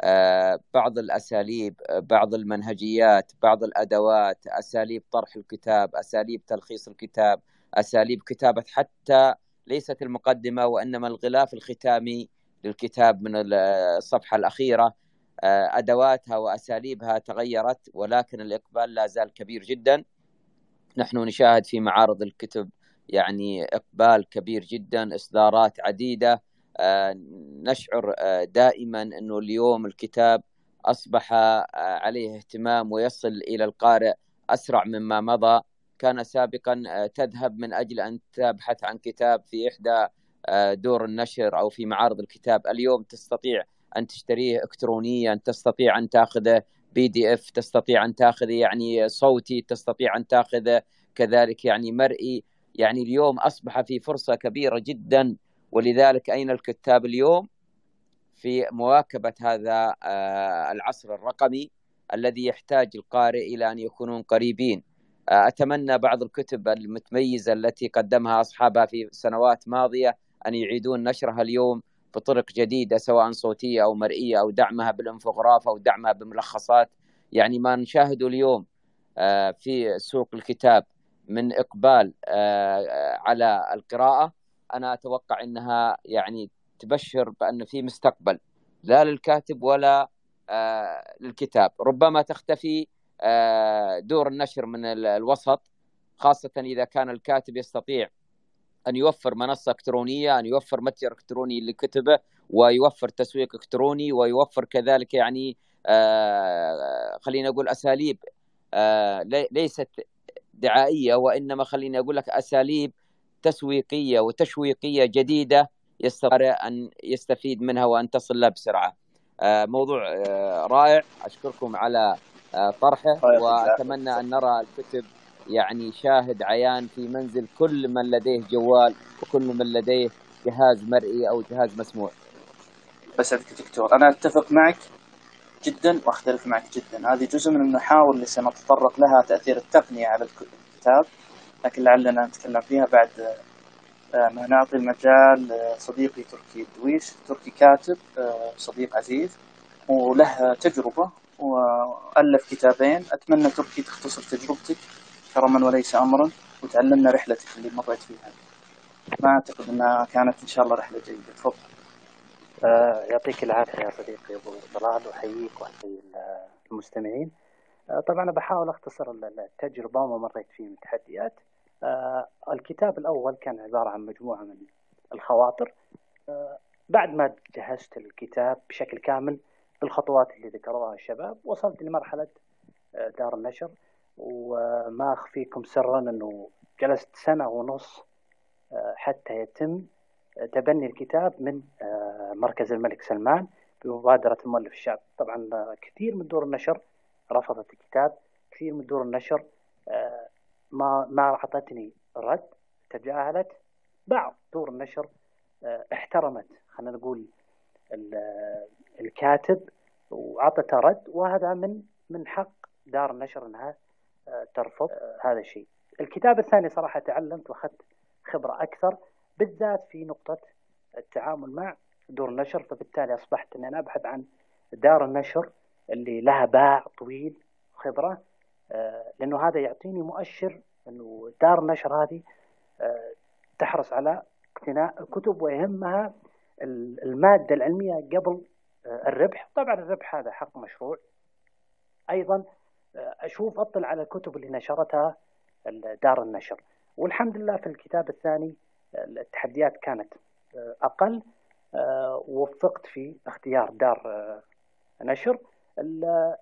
آه، بعض الأساليب بعض المنهجيات بعض الأدوات أساليب طرح الكتاب أساليب تلخيص الكتاب أساليب كتابة حتى ليست المقدمة وإنما الغلاف الختامي للكتاب من الصفحة الأخيرة. آه، أدواتها وأساليبها تغيرت ولكن الإقبال لا زال كبير جدا. نحن نشاهد في معارض الكتب يعني إقبال كبير جدا إصدارات عديدة. آه، نشعر آه، دائما إنه اليوم الكتاب أصبح آه، عليه اهتمام ويصل إلى القارئ أسرع مما مضى. كان سابقا تذهب من أجل أن تبحث عن كتاب في إحدى دور النشر أو في معارض الكتاب. اليوم تستطيع أن تشتريه الكترونيا تستطيع أن تاخذه بي دي إف تستطيع أن تاخذه يعني صوتي تستطيع أن تاخذه كذلك يعني مرئي. يعني اليوم أصبح في فرصة كبيرة جدا. ولذلك أين الكتاب اليوم؟ في مواكبة هذا آه، العصر الرقمي الذي يحتاج القارئ إلى أن يكونون قريبين. آه، أتمنى بعض الكتب المتميزة التي قدمها أصحابها في سنوات ماضية أن يعيدون نشرها اليوم بطرق جديدة سواء صوتية أو مرئية أو دعمها بالإنفوغراف أو دعمها بملخصات. يعني ما نشاهده اليوم آه، في سوق الكتاب. من إقبال على القراءة أنا أتوقع إنها يعني تبشر بأن في مستقبل لا للكاتب ولا آه للكتاب. ربما تختفي آه دور النشر من الوسط خاصة إذا كان الكاتب يستطيع أن يوفر منصة إلكترونية أن يوفر متجر إلكتروني لكتبه ويوفر تسويق إلكتروني ويوفر كذلك يعني آه خلينا أقول أساليب آه ليست دعائية وإنما خليني أقول لك أساليب تسويقية وتشويقية جديدة يستطيع أن يستفيد منها وأن تصل له بسرعة. آه، موضوع آه، رائع. أشكركم على آه، طرحه وأتمنى أن نرى الكتب يعني شاهد عيان في منزل كل من لديه جوال وكل من لديه جهاز مرئي أو جهاز مسموع. بس دكتور أنا أتفق معك جدا وأختلف معك جدا. هذه جزء من المحاور اللي سنتطرق لها تأثير التقنية على الكتاب لكن لعلنا نتكلم فيها بعد. آه، ما نعطي المجال صديقي تركي الدويش تركي كاتب آه، صديق عزيز وله تجربة وألف كتابين. أتمنى تركي تختصر تجربتك كرما وليس أمرا وتعلمنا رحلتك اللي مريت فيها. ما أعتقد أنها كانت إن شاء الله رحلة جيدة. تفضل. يعطيك العافية يا صديقي أبو طلال وأحييك وأحيي المستمعين. آه طبعا بحاول أختصر التجربة وما مريت فيه من تحديات. آه الكتاب الأول كان عبارة عن مجموعة من الخواطر. آه بعد ما جهزت الكتاب بشكل كامل بالخطوات اللي ذكروها الشباب وصلت لمرحلة دار النشر. وما أخفيكم سرا أنه جلست سنة ونص حتى يتم تبني الكتاب من آه مركز الملك سلمان بمبادرة المؤلف الشعب. طبعا آه، كثير من دور النشر رفضت الكتاب كثير من دور النشر آه، ما ما أعطتني رد تجاهلت. بعض دور النشر احترمت خلينا نقول الكاتب وأعطته رد وهذا من من حق دار النشر إنها ترفض هذا الشيء. الكتاب الثاني صراحة تعلمت وأخذت خبرة أكثر. بالذات في نقطة التعامل مع دور النشر فبالتالي أصبحت أني أنا أبحث عن دار النشر اللي لها باع طويل خبرة لأنه هذا يعطيني مؤشر أنه دار النشر هذه آه، تحرص على اقتناء كتب ويهمها المادة العلمية قبل آه، الربح، طبعا الربح هذا حق مشروع. أيضا آه، أشوف أطلع على الكتب اللي نشرتها دار النشر، والحمد لله في الكتاب الثاني التحديات كانت أقل وفقت في اختيار دار نشر.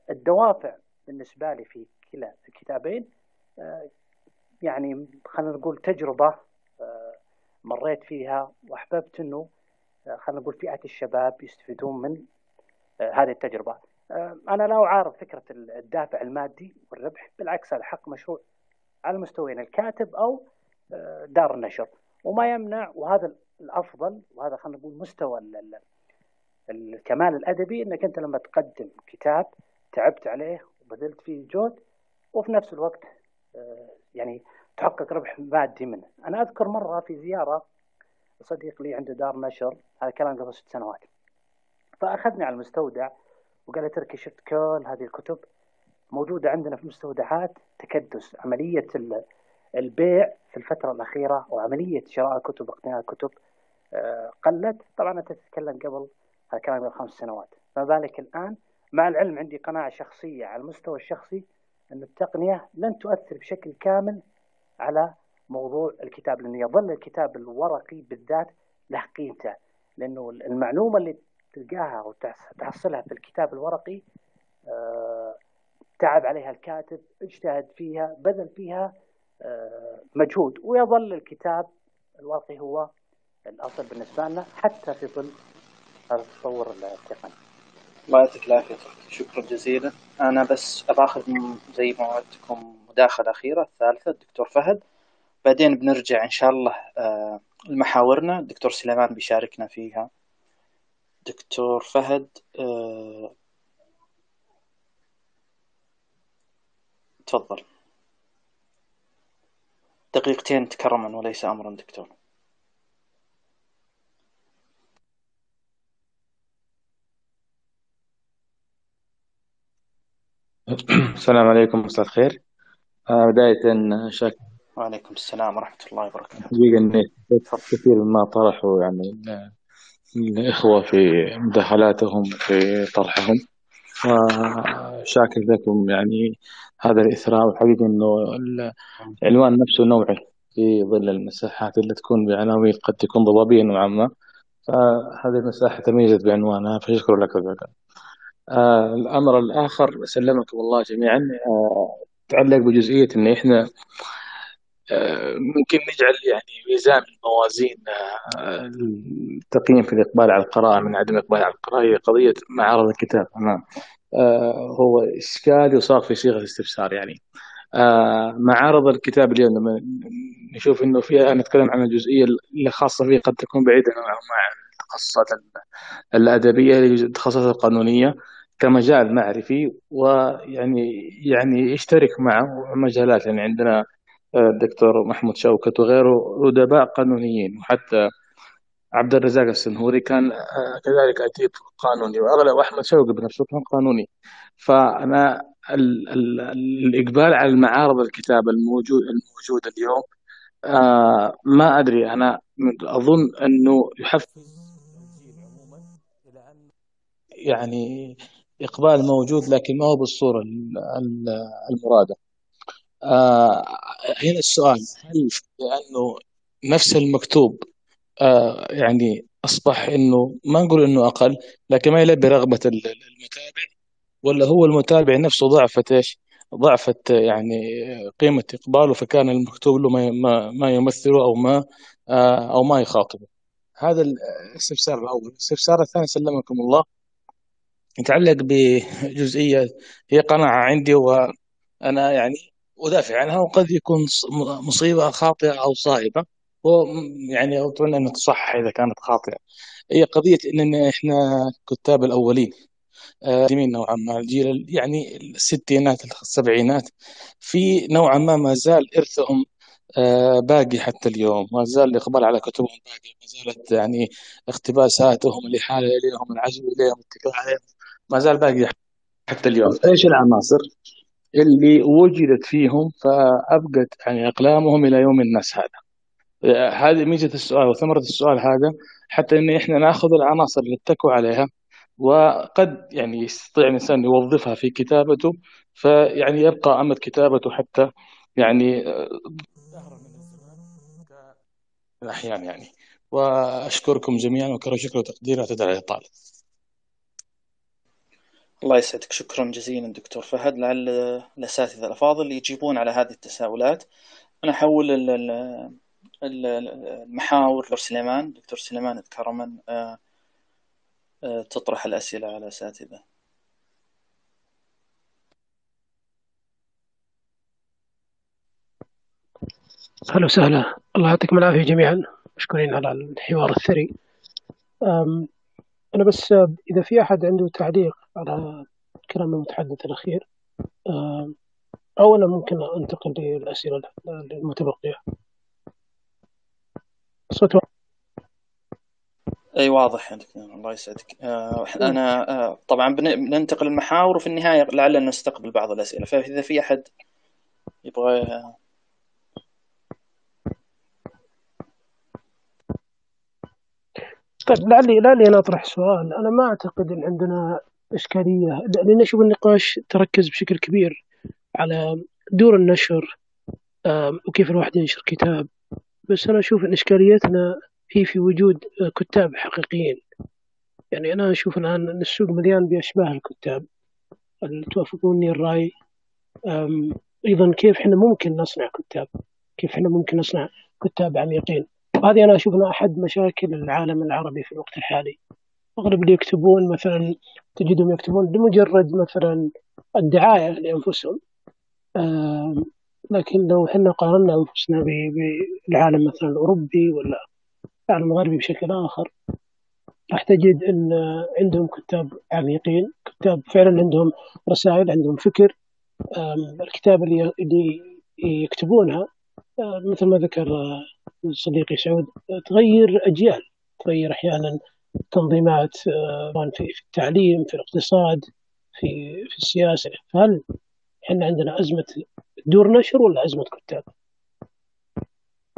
الدوافع بالنسبة لي في كلا الكتابين يعني خلينا نقول تجربة آه، مريت فيها وأحببت أنه آه، خلينا نقول فئة الشباب يستفيدون من آه، هذه التجربة. أنا لا أعارض فكرة الدافع المادي والربح بالعكس هذا حق مشروع على مستويين الكاتب أو دار النشر. وما يمنع وهذا الأفضل وهذا خلينا نقول مستوى الكمال الأدبي أنك أنت لما تقدم كتاب تعبت عليه وبذلت فيه جهد وفي نفس الوقت يعني تحقق ربح مادي منه. أنا أذكر مرة في زيارة صديق لي عنده دار نشر هذا كلام قبل ست سنوات. فأخذني على المستودع وقال تركي شفت كل هذه الكتب موجودة عندنا في مستودعات تكدس عملية البيع في الفترة الأخيرة وعملية شراء كتب اقتناء كتب آه، قلت. طبعا أنت تتكلم قبل هذا كلام قبل خمس سنوات. فما بالك الآن مع العلم عندي قناعة شخصية على المستوى الشخصي أن التقنية لن تؤثر بشكل كامل على موضوع الكتاب لأنه يظل الكتاب الورقي بالذات له قيمته. لأنه المعلومة اللي تلقاها وتحصلها في الكتاب الورقي آه، تعب عليها الكاتب اجتهد فيها بذل فيها مجهود. ويظل الكتاب الورقي هو الأصل بالنسبة لنا حتى في ظل هذا التطور التقني. الله يعطيك العافية شكرا جزيلا. أنا بس أباخذ زي ما وعدتكم مداخلة أخيرة الثالثة الدكتور فهد. بعدين بنرجع إن شاء الله آه، لمحاورنا. الدكتور سليمان بيشاركنا فيها. دكتور فهد آه، تفضل. دقيقتين تكرما وليس أمرا دكتور. السلام عليكم مساء الخير آه، بداية شاكر وعليكم السلام ورحمة الله وبركاته. حقيقة كثير مما طرحوا يعني الإخوة في مداخلاتهم في طرحهم. وشاكر لكم. يعني هذا الإثراء وحقيقة إنه العنوان نفسه نوعي في ظل المساحات اللي تكون بعناوين قد تكون ضبابية نوعا ما. فهذه المساحة تميزت بعنوانها فشكر لك آه الأمر الآخر سلمكم الله جميعا. آه تعلق بجزئية إن إحنا ممكن نجعل يعني ميزان الموازين آه التقييم في الإقبال على القراءة من عدم الإقبال على القراءة هي قضية معرض الكتاب أنا آه هو إشكال يصاغ في صيغة استفسار يعني. آه، معارض الكتاب اليوم لما نشوف إنه فيها نتكلم عن الجزئية اللي خاصة فيه قد تكون بعيدة نوعا ما عن التخصصات الأدبية التخصصات القانونية كمجال معرفي ويعني يعني يشترك معه مجالات يعني عندنا الدكتور محمود شوكت وغيره أدباء قانونيين وحتى عبد الرزاق السنهوري كان آه، كذلك أديب قانوني وأغلب أحمد شوقي بنفسه كان قانوني. فأنا ال ال الإقبال على المعارض الكتاب الموجود الموجود اليوم آه ما أدري أنا أظن أنه يحفز يعني إقبال موجود لكن ما هو بالصورة المرادة. آه هنا السؤال هل لأنه نفس المكتوب آه يعني أصبح إنه ما نقول إنه أقل لكن ما يلبي رغبة المتابع ولا هو المتابع نفسه ضعفت إيش؟ ضعفت يعني قيمة إقباله فكان المكتوب له ما ما يمثله أو ما آه أو ما يخاطبه. هذا الاستفسار الأول. الاستفسار الثاني سلمكم الله. يتعلق بجزئية هي قناعة عندي وأنا يعني أدافع عنها وقد يكون مصيبة خاطئة أو صائبة ويعني أتمنى أن تصحح إذا كانت خاطئة. هي قضية أننا إحنا كتاب الأولين. قديمين آه نوعا ما. الجيل يعني الستينات السبعينات. في نوعا ما ما زال إرثهم آه باقي حتى اليوم. ما زال الإقبال على كتبهم باقي. ما زالت يعني اقتباساتهم الإحالة إليهم العزو إليهم عليهم ما زال باقي حتى اليوم. إيش العناصر؟ اللي وجدت فيهم فأبقت يعني أقلامهم إلى يوم الناس هذا. هذه ميزة السؤال وثمرة السؤال هذا حتى إن إحنا نأخذ العناصر اللي اتكوا عليها وقد يعني يستطيع الإنسان يوظفها في كتابته فيعني يبقى أمد كتابته حتى يعني الأحيان يعني. وأشكركم جميعا وكرر شكر وتقدير أعتذر على الإطالة. الله يسعدك. شكرا جزيلا دكتور فهد. لعل الأساتذة الأفاضل يجيبون على هذه التساؤلات. أنا أحول المحاور دكتور سليمان دكتور سليمان كرما آه، آه، تطرح الأسئلة على الأساتذة. أهلا وسهلا. الله يعطيكم العافية جميعا. مشكورين على الحوار الثري. أنا بس إذا في أحد عنده تعليق على كلام المتحدث الأخير. أو أنا ممكن أنتقل للأسئلة المتبقية. صوت أي واضح عندك الله يسعدك. آه أنا آه طبعا بننتقل المحاور وفي النهاية لعلنا نستقبل بعض الأسئلة. فإذا في أحد يبغى طيب لعلي لعلي أنا أطرح سؤال. أنا ما أعتقد إن عندنا إشكالية. لأن أشوف النقاش تركز بشكل كبير على دور النشر وكيف الواحد ينشر كتاب. بس أنا أشوف إن إشكاليتنا هي في وجود كتاب حقيقيين. يعني أنا أشوف الآن إن السوق مليان بأشباه الكتاب. توافقوني الرأي أيضا كيف إحنا ممكن نصنع كتاب كيف إحنا ممكن نصنع كتاب عميقين. وهذه أنا أشوف أنها أحد مشاكل العالم العربي في الوقت الحالي. أغلب اللي يكتبون مثلا تجدهم يكتبون لمجرد مثلا الدعاية لأنفسهم. لكن لو إحنا قارنا أنفسنا بالعالم مثلا الأوروبي ولا العالم الغربي بشكل آخر راح تجد أن عندهم كتاب عميقين كتاب فعلا عندهم رسائل عندهم فكر. الكتاب اللي, يكتبونها مثل ما ذكر صديقي سعود تغير أجيال تغير أحيانا تنظيمات آه، في التعليم في الاقتصاد في في السياسة. فهل إحنا عندنا أزمة دور نشر ولا أزمة كتاب؟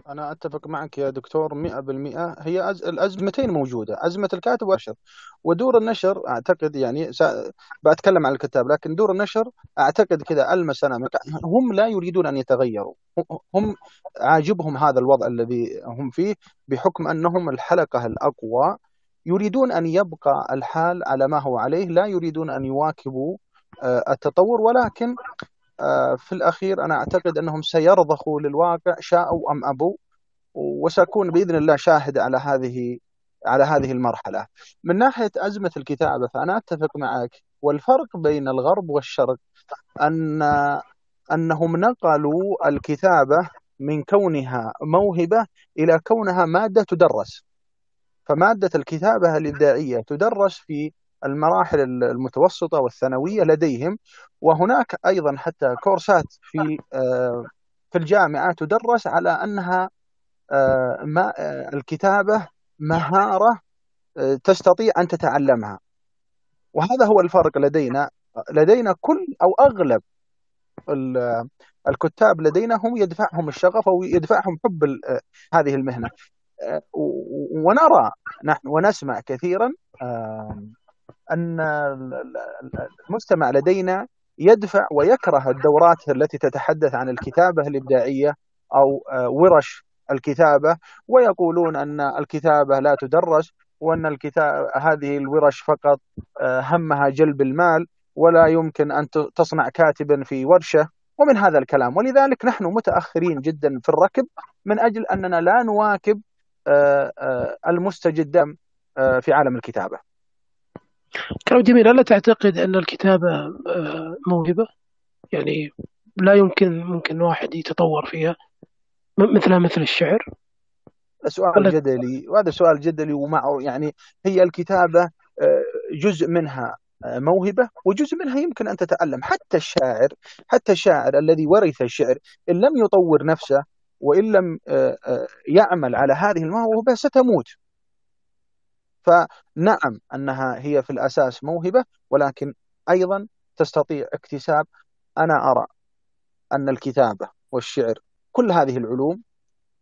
أنا أتفق معك يا دكتور 100% هي أز... الأزمتين موجودة. أزمة الكاتب والنشر. ودور النشر أعتقد يعني سا... بأتكلم عن الكتاب لكن دور النشر أعتقد كذا ألمس أنا هم لا يريدون أن يتغيروا. هم عاجبهم هذا الوضع الذي هم فيه بحكم أنهم الحلقة الأقوى يريدون أن يبقى الحال على ما هو عليه لا يريدون أن يواكبوا آه، التطور. ولكن آه، في الأخير أنا أعتقد أنهم سيرضخوا للواقع شاءوا أم أبوا وسأكون بإذن الله شاهد على هذه على هذه المرحلة. من ناحية أزمة الكتابة فأنا أتفق معك. والفرق بين الغرب والشرق أن أنهم نقلوا الكتابة من كونها موهبة إلى كونها مادة تدرس. فمادة الكتابة الإبداعية تدرس في المراحل المتوسطة والثانوية لديهم وهناك أيضا حتى كورسات في آه، في الجامعة تدرس على أنها آه، ما آه، الكتابة مهارة تستطيع أن تتعلمها. وهذا هو الفرق لدينا لدينا كل أو أغلب الكتاب لدينا هم يدفعهم الشغف أو يدفعهم حب هذه المهنة. ونرى نحن ونسمع كثيرا أن المجتمع لدينا يدفع ويكره الدورات التي تتحدث عن الكتابة الإبداعية أو ورش الكتابة ويقولون أن الكتابة لا تدرس وأن الكتاب هذه الورش فقط همها جلب المال ولا يمكن أن تصنع كاتبا في ورشة ومن هذا الكلام. ولذلك نحن متأخرين جدا في الركب من أجل أننا لا نواكب المستجد في عالم الكتابة. كلام جميل. ألا تعتقد أن الكتابة آه، موهبة؟ يعني لا يمكن ممكن واحد يتطور فيها مثلها مثل الشعر. سؤال جدلي وهذا سؤال جدلي ومعه يعني هي الكتابة آه، جزء منها آه، موهبة وجزء منها يمكن أن تتعلم حتى الشاعر حتى الشاعر الذي ورث الشعر إن لم يطور نفسه وإن لم يعمل على هذه الموهبة ستموت. فنعم أنها هي في الأساس موهبة ولكن أيضا تستطيع اكتساب أنا أرى أن الكتابة والشعر كل هذه العلوم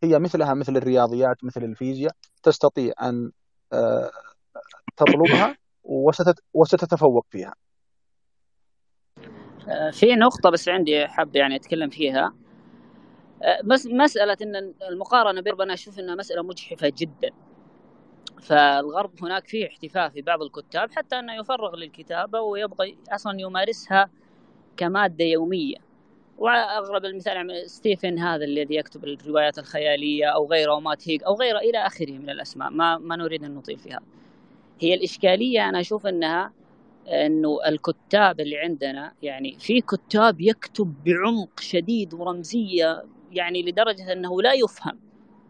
هي مثلها مثل الرياضيات مثل الفيزياء تستطيع أن آه، تطلبها وستتفوق فيها. آه، في نقطة بس عندي حاب يعني أتكلم فيها. آه، بس مسألة أن المقارنة بين أنا أشوف أنها مسألة مجحفة جدا. فالغرب هناك فيه احتفاء في بعض الكتاب حتى إنه يفرغ للكتابة ويبغى أصلا يمارسها كمادة يومية. وأغرب المثال يعني ستيفن هذا الذي يكتب الروايات الخيالية أو غيره ومات هيك أو غيره إلى آخره من الأسماء. ما ما نريد أن نطيل فيها. هي الإشكالية أنا أشوف إنها إنه الكتاب اللي عندنا يعني في كتاب يكتب بعمق شديد ورمزية يعني لدرجة أنه لا يفهم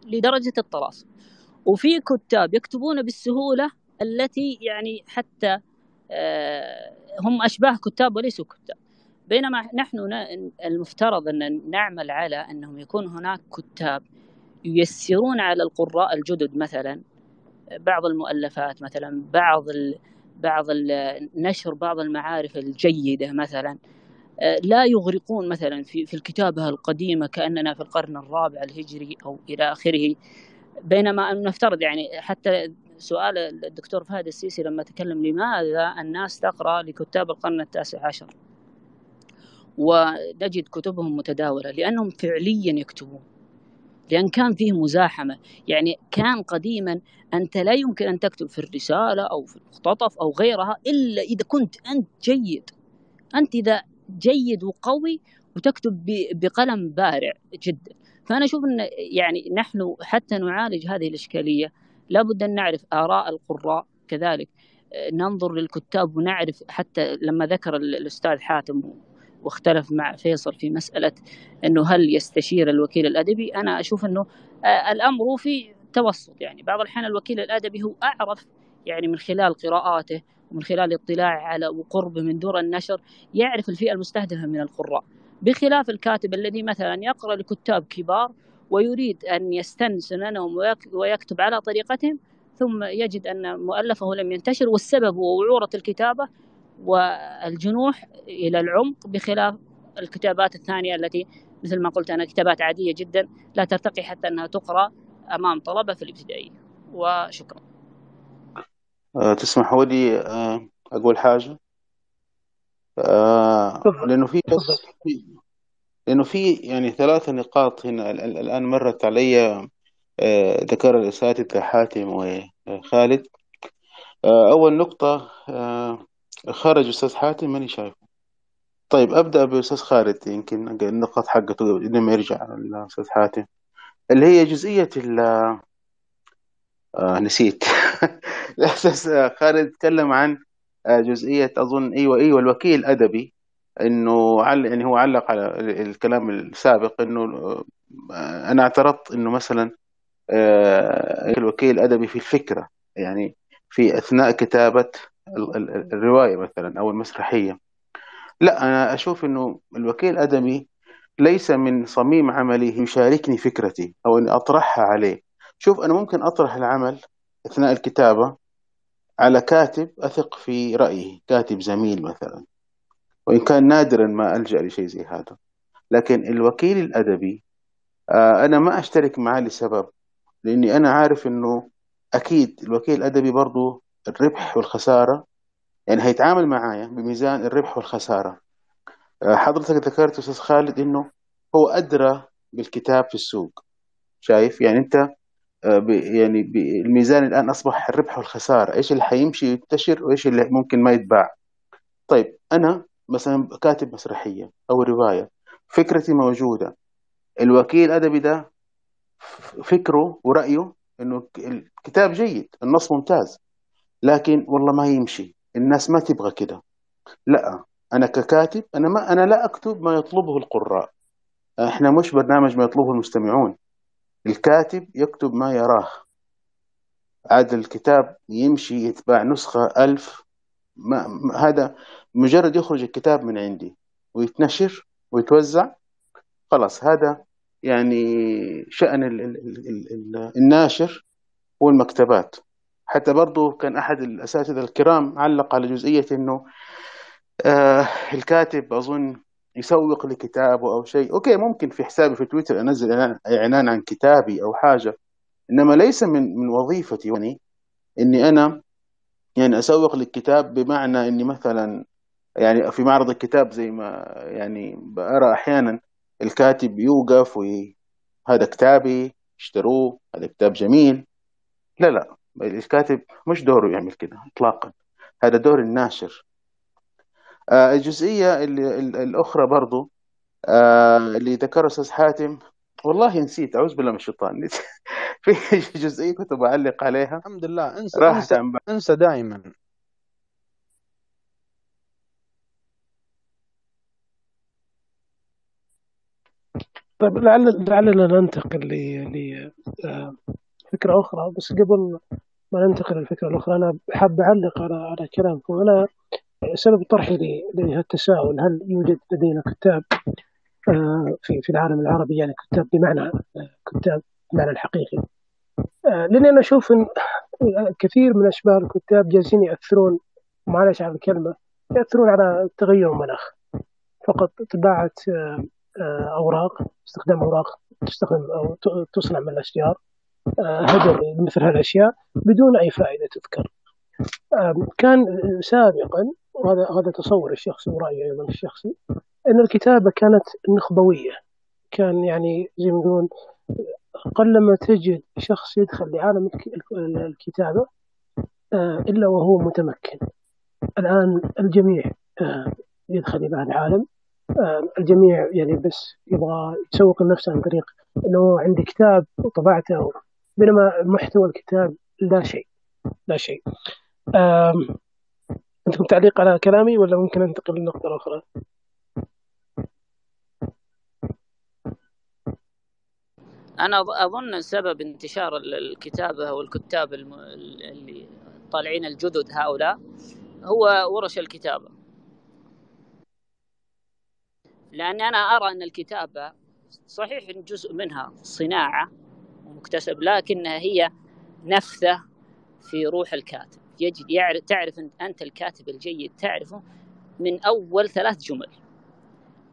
لدرجة الطلاسم وفي كتاب يكتبون بالسهولة التي يعني حتى آه، هم أشباه كتاب وليسوا كتاب. بينما نحن المفترض أن نعمل على أنهم يكون هناك كتاب ييسرون على القراء الجدد مثلا بعض المؤلفات مثلا بعض بعض نشر بعض المعارف الجيدة مثلا. لا يغرقون مثلا في في الكتابة القديمة كأننا في القرن الرابع الهجري أو إلى آخره. بينما نفترض يعني حتى سؤال الدكتور فهد السيسي لما تكلم لماذا الناس تقرأ لكتاب القرن التاسع عشر؟ ونجد كتبهم متداولة لأنهم فعليا يكتبون لأن كان فيه مزاحمة. يعني كان قديما أنت لا يمكن أن تكتب في الرسالة أو في المختطف أو غيرها إلا إذا كنت أنت جيد. أنت إذا جيد وقوي وتكتب بقلم بارع جدا. فأنا أشوف أن يعني نحن حتى نعالج هذه الإشكالية. لابد أن نعرف آراء القراء كذلك. ننظر للكتاب ونعرف حتى لما ذكر الأستاذ حاتم واختلف مع فيصل في مسألة أنه هل يستشير الوكيل الأدبي. أنا أشوف أنه الأمر في توسط. يعني بعض الأحيان الوكيل الأدبي هو أعرف يعني من خلال قراءاته ومن خلال اطلاعه على وقربه من دور النشر يعرف الفئة المستهدفة من القراء. بخلاف الكاتب الذي مثلا يقرأ لكتاب كبار ويريد أن يستن سننهم ويكتب على طريقتهم ثم يجد أن مؤلفه لم ينتشر والسبب هو وعورة الكتابة والجنوح إلى العمق بخلاف الكتابات الثانية التي مثل ما قلت أنا كتابات عادية جدا لا ترتقي حتى أنها تقرأ أمام طلبة في الابتدائية. وشكرا. أه تسمحوا لي أه أقول حاجة؟ آه لأنه في بس لأنه في يعني ثلاث نقاط هنا الآن مرت علي آه ذكر الأساتذة حاتم وخالد آه أول نقطة آه خرج أستاذ حاتم ماني شايفه. طيب أبدأ بأستاذ خالد يمكن النقاط حقته لما يرجع الأستاذ حاتم. اللي هي جزئية ال آه نسيت. <laughs> الأستاذ خالد تكلم عن جزئية أظن أيوة أيوة الوكيل الأدبي إنه عل يعني هو علق على الكلام السابق إنه أنا اعترضت إنه مثلا آه، الوكيل الادبي في الفكرة يعني في أثناء كتابة الرواية مثلا أو المسرحية. لا أنا أشوف إنه الوكيل الادبي ليس من صميم عمله يشاركني فكرتي أو إني أطرحها عليه. شوف أنا ممكن أطرح العمل أثناء الكتابة على كاتب أثق في رأيه كاتب زميل مثلا. وإن كان نادرا ما ألجأ لشيء زي هذا. لكن الوكيل الأدبي آه، أنا ما أشترك معه لسبب لأني أنا عارف أنه أكيد الوكيل الأدبي برضو الربح والخسارة يعني هيتعامل معايا بميزان الربح والخسارة. آه، حضرتك ذكرت أستاذ خالد أنه هو أدرى بالكتاب في السوق. شايف؟ يعني أنت يعني الميزان الآن أصبح الربح والخسارة. إيش اللي حيمشي ينتشر وإيش اللي ممكن ما يتباع؟ طيب أنا مثلا كاتب مسرحية أو رواية فكرتي موجودة. الوكيل الأدبي ده فكره ورأيه إنه الكتاب جيد النص ممتاز لكن والله ما يمشي. الناس ما تبغى كده. لا أنا ككاتب أنا ما أنا لا أكتب ما يطلبه القراء. إحنا مش برنامج ما يطلبه المستمعون. الكاتب يكتب ما يراه. عاد الكتاب يمشي يتباع نسخة ألف. ما هذا مجرد يخرج الكتاب من عندي ويتنشر ويتوزع. خلاص هذا يعني شأن ال ال ال الناشر والمكتبات. حتى برضو كان أحد الأساتذة الكرام علق على جزئية أنه آه الكاتب أظن يسوق لكتابه أو شيء. أوكي ممكن في حسابي في تويتر أنزل إعلان عن كتابي أو حاجة إنما ليس من من وظيفتي يعني إني أنا يعني أسوق للكتاب بمعنى إني مثلا يعني في معرض الكتاب زي ما يعني بأرى أحيانا الكاتب يوقف وهذا كتابي اشتروه هذا كتاب جميل. لا لا الكاتب مش دوره يعمل كده إطلاقا. هذا دور الناشر. الجزئية اللي الأخرى برضو آه اللي ذكرها أستاذ حاتم. والله نسيت أعوذ بالله من الشيطان. <laughs> في جزئية كنت بعلق عليها. الحمد لله. انسى انسى, انسى دائما. طيب لعل لعلنا ننتقل لفكرة آه، أخرى. بس قبل ما ننتقل للفكرة الأخرى أنا حاب أعلق على على كلامكم. أنا سبب طرحي لهالتساؤل هل يوجد لدينا كتاب آه، في في العالم العربي يعني كتاب بمعنى آه، كتاب بمعنى الحقيقي؟ لأني أنا أشوف إن كثير من أشباه الكتاب جالسين يأثرون معلش على الكلمة يأثرون على تغير المناخ. فقط طباعة آه، أوراق استخدام أوراق تستخدم أو تصنع من الأشجار آه، هدر مثل هالأشياء بدون أي فائدة تذكر. كان سابقا وهذا هذا تصور الشخصي ورأيي أيضا الشخصي أن الكتابة كانت نخبوية. كان يعني زي ما نقول قلما تجد شخص يدخل لعالم الكتابة آه، إلا وهو متمكن. الآن الجميع يدخل إلى هذا العالم. آه، الجميع يعني بس يبغى يسوق لنفسه عن طريق إنه عندي كتاب وطبعته بينما محتوى الكتاب لا شيء لا شيء. عندكم تعليق على كلامي ولا ممكن أنتقل للنقطة الأخرى؟ أنا أظن سبب انتشار الكتابة والكتاب اللي طالعين الجدد هؤلاء هو ورش الكتابة لأني أنا أرى أن الكتابة صحيح إن جزء منها صناعة ومكتسب لكنها هي نفثة في روح الكاتب يجد يعرف تعرف أنت الكاتب الجيد تعرفه من أول ثلاث جمل.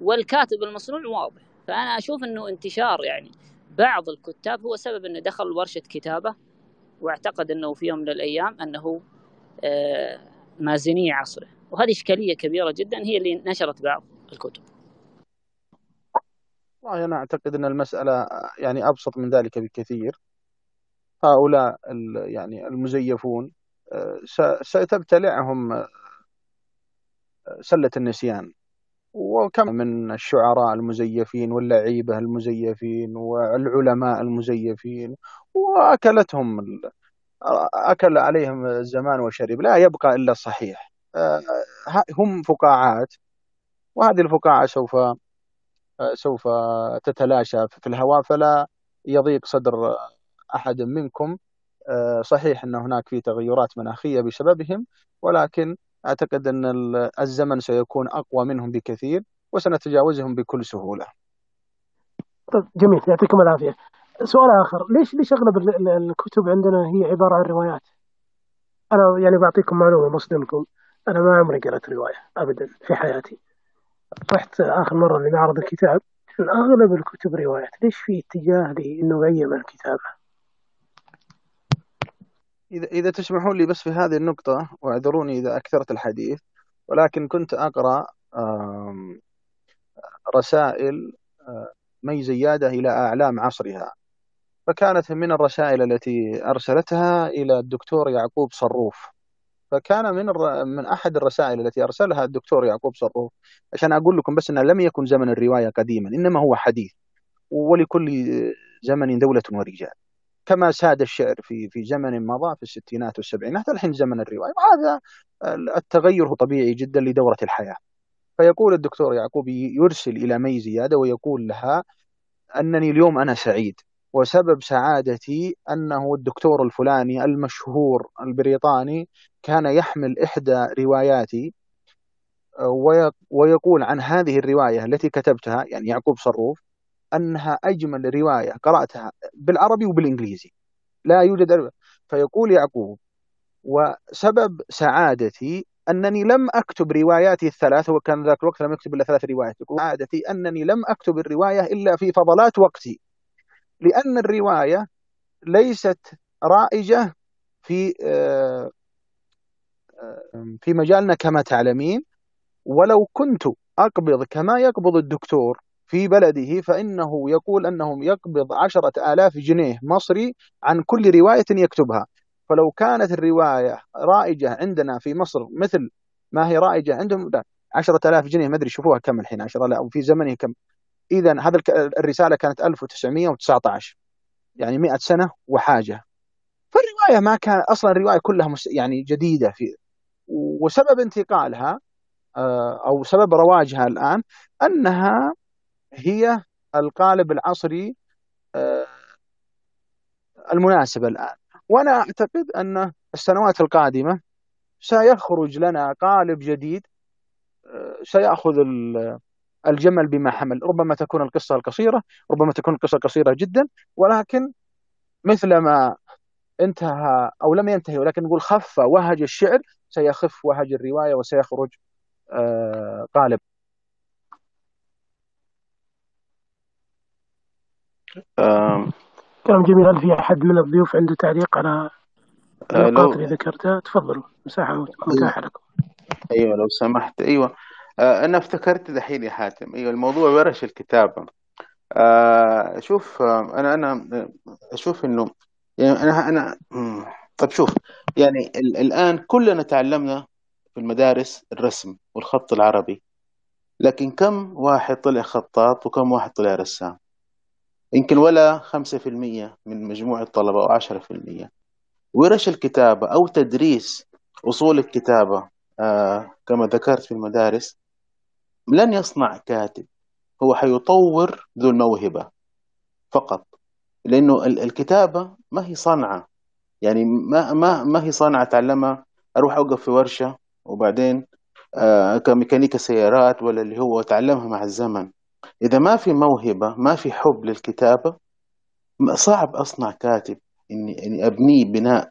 والكاتب المصنوع واضح. فأنا أشوف أنه انتشار يعني بعض الكتاب هو سبب أنه دخل ورشة كتابة واعتقد أنه في يوم من الأيام أنه آه، مازني عصره. وهذه إشكالية كبيرة جدا هي اللي نشرت بعض الكتب. والله أنا أعتقد أن المسألة يعني أبسط من ذلك بكثير. هؤلاء يعني المزيفون ستبتلعهم آه، سلة النسيان. وكم من الشعراء المزيفين واللعيبة المزيفين والعلماء المزيفين وأكلتهم أكل عليهم الزمان وشرب لا يبقى إلا الصحيح آه، هم فقاعات وهذه الفقاعة سوف سوف تتلاشى في الهواء. فلا يضيق صدر أحد منكم. صحيح أن هناك في تغيرات مناخية بسببهم ولكن أعتقد أن الزمن سيكون أقوى منهم بكثير وسنتجاوزهم بكل سهولة. طيب جميل. يعطيكم العافية. سؤال آخر. ليش ليش أغلب الكتب عندنا هي عبارة عن روايات؟ أنا يعني بعطيكم معلومة مصدمكم. أنا ما عمري قرأت رواية أبدا في حياتي. رحت آخر مرة لمعرض الكتاب. أغلب الكتب روايات. ليش في اتجاه للنوعية من الكتابة؟ إذا إذا تسمحون لي بس في هذه النقطة واعذروني إذا أكثرت الحديث ولكن كنت أقرأ رسائل مي زيادة إلى أعلام عصرها. فكانت من الرسائل التي أرسلتها إلى الدكتور يعقوب صروف. فكان من من أحد الرسائل التي أرسلها الدكتور يعقوب صروف. عشان أقول لكم بس أنه لم يكن زمن الرواية قديما إنما هو حديث. ولكل زمن دولة ورجال. كما ساد الشعر في في زمن مضى في الستينات والسبعينات الحين زمن الرواية. وهذا التغير هو طبيعي جدا لدورة الحياة. فيقول الدكتور يعقوب يرسل إلى مي زيادة ويقول لها أنني اليوم أنا سعيد وسبب سعادتي أنه الدكتور الفلاني المشهور البريطاني كان يحمل إحدى رواياتي ويقول عن هذه الرواية التي كتبتها يعني يعقوب صروف أنها أجمل رواية قرأتها بالعربي وبالإنجليزي. لا يوجد فيقول يعقوب وسبب سعادتي أنني لم أكتب رواياتي الثلاث وكان ذاك الوقت لم يكتب إلا ثلاث روايات. يقول سعادتي أنني لم أكتب الرواية إلا في فضلات وقتي لأن الرواية ليست رائجة في آه، آه، في مجالنا كما تعلمين ولو كنت أقبض كما يقبض الدكتور في بلده فإنه يقول أنه يقبض عشرة آلاف جنيه مصري عن كل رواية يكتبها. فلو كانت الرواية رائجة عندنا في مصر مثل ما هي رائجة عندهم لا عشرة آلاف جنيه ما أدري شوفوها كم الحين عشرة لا وفي زمنه كم. إذا هذا الرسالة كانت 1919 يعني 100 سنة وحاجة. فالرواية ما كان أصلا الرواية كلها يعني جديدة في وسبب انتقالها آه، أو سبب رواجها الآن أنها هي القالب العصري آه، المناسب الآن. وأنا أعتقد أن السنوات القادمة سيخرج لنا قالب جديد آه، سيأخذ الجمل بما حمل. ربما تكون القصة القصيرة ربما تكون القصة قصيرة جدا ولكن مثلما انتهى أو لم ينتهي ولكن نقول خف وهج الشعر سيخف وهج الرواية وسيخرج آه، قالب. كلام جميل. هل في أحد من الضيوف عنده تعليق على النقاط اللي ذكرتها تفضلوا. مساحة متاحة لكم. أيوة لو سمحت. أيوة. آه أنا افتكرت دحين يا حاتم. أيوة الموضوع ورش الكتابة. آه شوف آه أنا أنا أشوف إنه يعني أنا أنا طب شوف يعني الآن كلنا تعلمنا في المدارس الرسم والخط العربي. لكن كم واحد طلع خطاط وكم واحد طلع رسام؟ يمكن ولا خمسة في المية من مجموع الطلبة أو عشرة في المية. ورش الكتابة أو تدريس أصول الكتابة آه كما ذكرت في المدارس لن يصنع كاتب. هو حيطور ذو الموهبة فقط لأنه الكتابة ما هي صنعة. يعني ما ما ما هي صنعة أتعلمها أروح أوقف في ورشة وبعدين آه كميكانيكا سيارات ولا اللي هو أتعلمها مع الزمن. إذا ما في موهبة ما في حب للكتابة صعب أصنع كاتب إني, إني أبنيه بناء.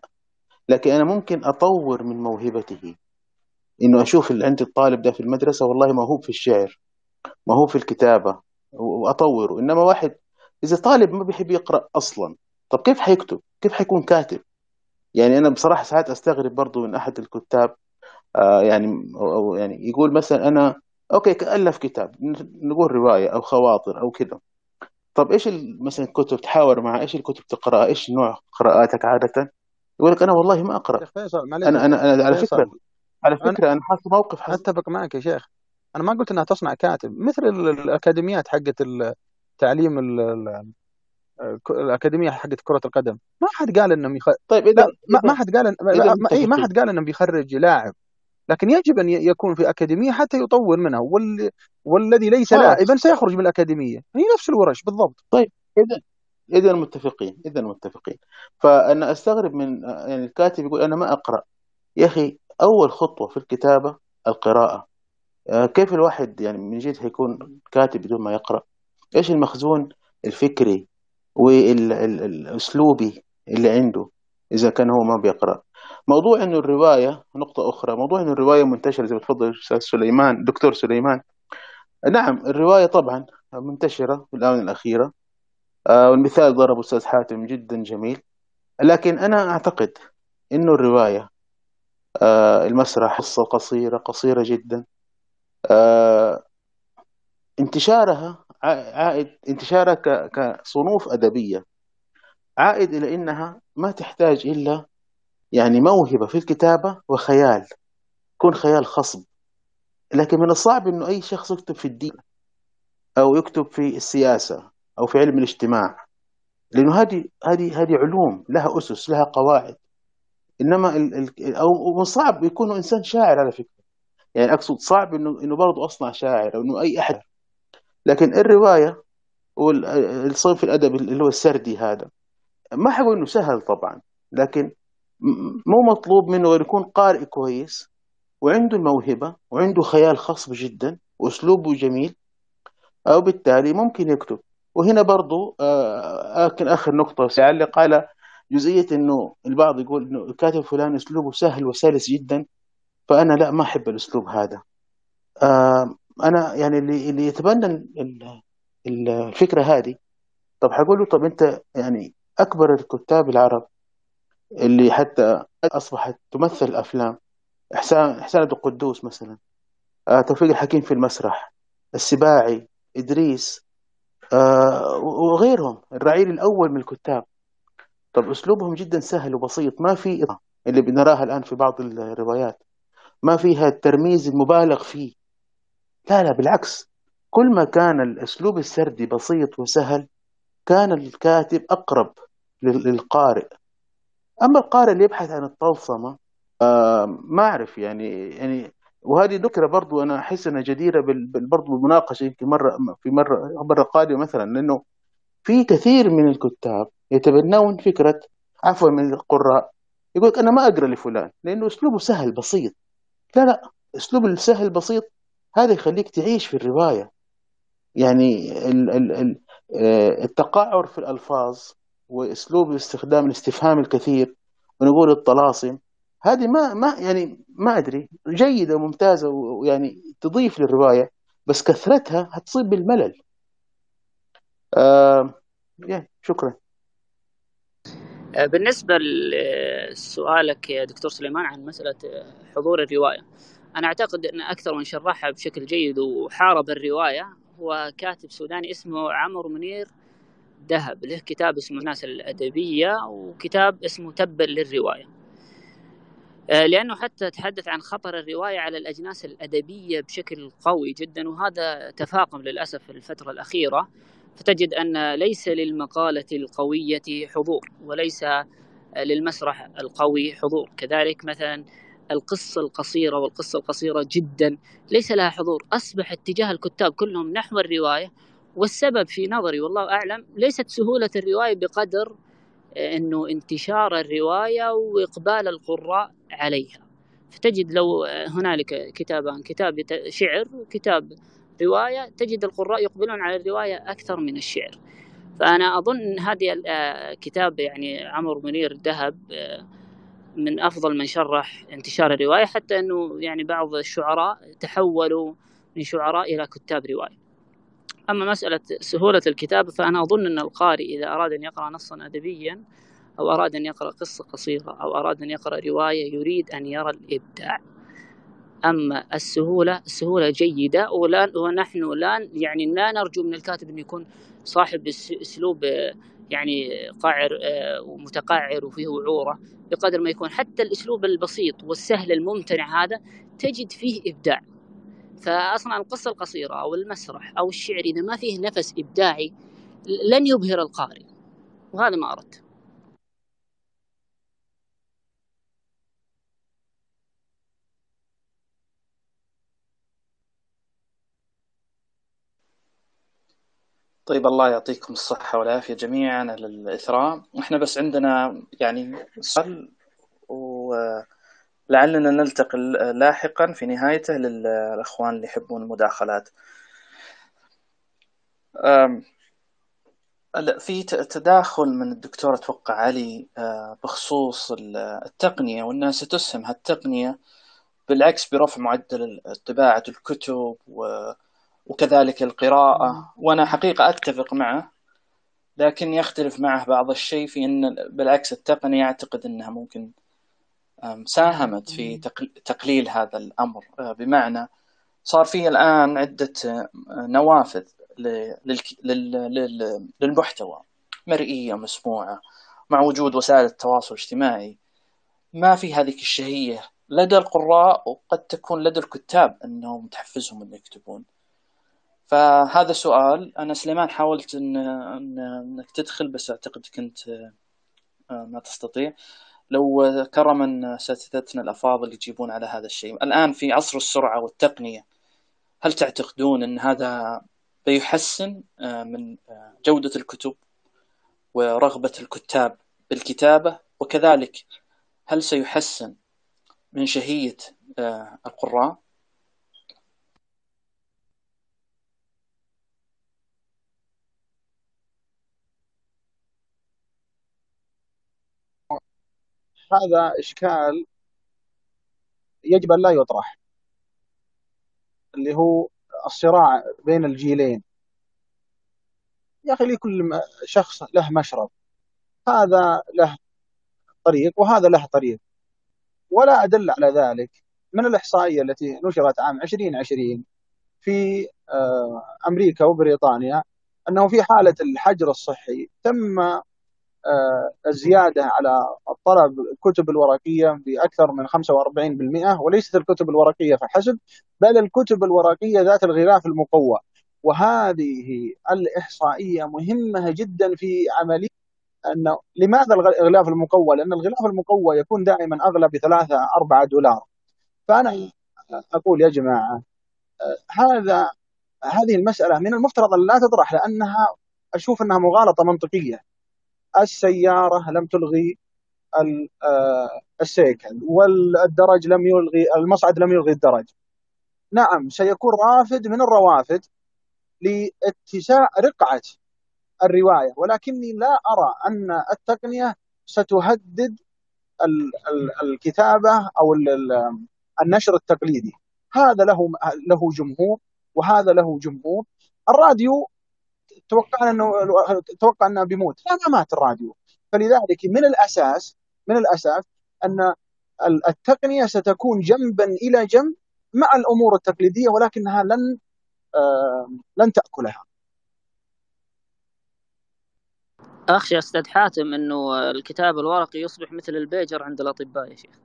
لكن أنا ممكن أطور من موهبته. إنه أشوف اللي عند الطالب ده في المدرسة والله موهوب في الشعر موهوب في الكتابة وأطوره. إنما واحد إذا طالب ما بيحب يقرأ أصلا طب كيف حيكتب؟ كيف حيكون كاتب؟ يعني أنا بصراحة ساعات أستغرب برضو من أحد الكتاب آه يعني أو يعني يقول مثلا أنا أوكي كألف كتاب نقول رواية أو خواطر أو كذا. طب إيش مثلا الكتب تحاور مع إيش الكتب تقرأها؟ إيش نوع قراءاتك عادة؟ يقول لك أنا والله ما أقرأ. فيصل أنا أنا أنا على فكرة على فكرة أنا حاط موقف حس... أتفق معك يا شيخ. أنا ما قلت إنها تصنع كاتب مثل الأكاديميات حقت التعليم الأكاديمية حقت كرة القدم. ما حد قال إنهم يخ... طيب إذا ما, ما حد قال ما, ما, ما حد قال إنهم بيخرج لاعب. لكن يجب أن يكون في أكاديمية حتى يطور منها وال... والذي ليس لاعبا سيخرج من الأكاديمية. هي نفس الورش بالضبط. طيب إذا إذا متفقين إذا متفقين. فأنا أستغرب من يعني الكاتب يقول أنا ما أقرأ. يا أخي أول خطوة في الكتابة القراءة. آه، كيف الواحد يعني من جد هيكون كاتب بدون ما يقرأ؟ إيش المخزون الفكري والأسلوبي اللي عنده إذا كان هو ما بيقرأ؟ موضوع إنه الرواية نقطة أخرى موضوع إنه الرواية منتشرة زي ما تفضل أستاذ سليمان دكتور سليمان. نعم الرواية طبعا منتشرة في الآونة الأخيرة. آه، والمثال ضربه أستاذ حاتم جدا جميل. لكن أنا أعتقد إنه الرواية آه، المسرح قصة قصيرة قصيرة جدا. آه، انتشارها عائد انتشارها كصنوف أدبية. عائد إلى إنها ما تحتاج إلا يعني موهبة في الكتابة وخيال يكون خيال خصب. لكن من الصعب إنه أي شخص يكتب في الدين أو يكتب في السياسة أو في علم الاجتماع لأنه هذه هذه هذه علوم لها أسس لها قواعد. إنما ال ال أو من صعب يكون إنسان شاعر على فكرة. يعني أقصد صعب إنه إنه برضه أصنع شاعر أو إنه أي أحد. لكن الرواية والصنف الأدبي اللي هو السردي هذا ما حقول إنه سهل طبعا لكن مو مطلوب منه غير يكون قارئ كويس وعنده الموهبة وعنده خيال خصب جدا وأسلوبه جميل. أو بالتالي ممكن يكتب. وهنا برضو لكن آه، آخر نقطة يعلق على جزئية إنه البعض يقول إنه الكاتب فلان أسلوبه سهل وسلس جدا فأنا لا ما أحب الأسلوب هذا. آه، أنا يعني اللي اللي يتبنى الفكرة هذه طب حقول له طب أنت يعني أكبر الكتاب العرب اللي حتى أصبحت تمثل أفلام. إحسان إحسان عبد القدوس مثلا. آه توفيق الحكيم في المسرح. السباعي إدريس آه وغيرهم. الرعيل الأول من الكتاب. طب أسلوبهم جدا سهل وبسيط. ما في اللي بنراها الآن في بعض الروايات. ما فيها الترميز المبالغ فيه. لا لا بالعكس. كل ما كان الأسلوب السردي بسيط وسهل كان الكاتب أقرب للقارئ. أما القارئ اللي يبحث عن الطلسمة آه ما أعرف يعني يعني وهذه ذكرى برضو أنا أحس أنها جديرة برضو بالمناقشه يمكن مرة في مرة مرة قادمة مثلا لأنه في كثير من الكتاب يتبنون فكرة عفوا من القراء يقول أنا ما أقرأ لفلان لأنه أسلوبه سهل بسيط. لا لا أسلوب السهل بسيط هذا يخليك تعيش في الرواية. يعني آه، التقعر في الألفاظ وأسلوب استخدام الاستفهام الكثير ونقول الطلاسم هذه ما ما يعني ما أدري جيدة وممتازة ويعني تضيف للرواية بس كثرتها هتصيب بالملل. آه يعني شكرا. آه، بالنسبة لسؤالك يا دكتور سليمان عن مسألة حضور الرواية أنا أعتقد أن أكثر من شرحها بشكل جيد وحارب الرواية هو كاتب سوداني اسمه عمرو منير ذهب له كتاب اسمه الناس الأدبية وكتاب اسمه تبا للرواية. آه، لأنه حتى تحدث عن خطر الرواية على الأجناس الأدبية بشكل قوي جدا وهذا تفاقم للأسف في الفترة الأخيرة. فتجد أن ليس للمقالة القوية حضور وليس للمسرح القوي حضور. كذلك مثلا القصة القصيرة والقصة القصيرة جدا ليس لها حضور. أصبح اتجاه الكتاب كلهم نحو الرواية والسبب في نظري والله أعلم ليست سهولة الرواية بقدر آه، أنه انتشار الرواية وإقبال القراء عليها. فتجد لو آه، هنالك كتابان كتاب شعر وكتاب رواية تجد القراء يقبلون على الرواية أكثر من الشعر. فأنا أظن هذه آه، كتاب يعني عمرو منير ذهب من أفضل من شرح انتشار الرواية حتى أنه يعني بعض الشعراء تحولوا من شعراء إلى كتاب رواية. أما مسألة سهولة الكتابة فأنا أظن أن القارئ إذا أراد أن يقرأ نصا أدبيا أو أراد أن يقرأ قصة قصيرة أو أراد أن يقرأ رواية يريد أن يرى الإبداع. أما السهولة السهولة جيدة ولا ونحن لا يعني لا نرجو من الكاتب أن يكون صاحب أسلوب يعني قاعر ومتقعر وفيه وعورة. بقدر ما يكون حتى الأسلوب البسيط والسهل الممتنع هذا تجد فيه إبداع. فاصلا القصة القصيرة أو المسرح أو الشعر إذا ما فيه نفس إبداعي لن يبهر القارئ. وهذا ما أردت. طيب الله يعطيكم الصحة والعافية جميعا للإثراء. إحنا بس عندنا يعني سؤال و ولعلنا نلتقي لاحقا في نهايته للأخوان اللي يحبون المداخلات. في تداخل من الدكتور أتوقع علي آه، بخصوص التقنية وانها ستسهم هالتقنية بالعكس برفع معدل طباعه الكتب وكذلك القراءة. وأنا حقيقة أتفق معه لكن يختلف معه بعض الشيء في إن بالعكس التقنية أعتقد إنها ممكن ساهمت في تقليل هذا الأمر. آه، بمعنى صار في الآن عدة آه، نوافذ للمحتوى. مرئية مسموعة مع وجود وسائل التواصل الاجتماعي. ما في هذه الشهية. لدى القراء وقد تكون لدى الكتاب أنهم تحفزهم أن يكتبون. فهذا سؤال. أنا سليمان حاولت إن أنك تدخل بس أعتقد كنت آه، ما تستطيع. لو كرما اساتذتنا الأفاضل يجيبون على هذا الشيء الآن في عصر السرعة والتقنية هل تعتقدون أن هذا فيحسن آه، من آه، جودة الكتب ورغبة الكتاب بالكتابة وكذلك هل سيحسن من شهية آه، القراء؟ هذا إشكال يجب أن لا يطرح اللي هو الصراع بين الجيلين. يا أخي لكل شخص له مشرب. هذا له طريق وهذا له طريق. ولا أدل على ذلك من الإحصائية التي نشرت عام 2020 في آه، أمريكا وبريطانيا أنه في حالة الحجر الصحي تم آه، الزيادة على الطلب الكتب الورقية بأكثر من 45% وليست الكتب الورقية فحسب بل الكتب الورقية ذات الغلاف المقوى. وهذه الإحصائية مهمة جدا في عملية أنه لماذا الغلاف المقوى؟ لأن الغلاف المقوى يكون دائما أغلى بثلاثة أربعة دولار. فأنا أقول يا جماعة هذا هذه المسألة من المفترض أن لا تطرح لأنها أشوف أنها مغالطة منطقية السيارة لم تلغي آه، السيكل والدرج لم يلغي المصعد لم يلغي الدرج. نعم سيكون رافد من الروافد لاتساع رقعة الرواية ولكني لا أرى أن التقنية ستهدد الكتابة أو النشر التقليدي. هذا له له جمهور وهذا له جمهور. الراديو توقعنا أنه توقع أنه بيموت. لا ما مات الراديو. فلذلك من الأساس من الأساس أن التقنية ستكون جنبا إلى جنب مع الأمور التقليدية ولكنها لن لن تأكلها. اخشى أستاذ حاتم إنه الكتاب الورقي يصبح مثل البيجر عند الأطباء يا شيخ.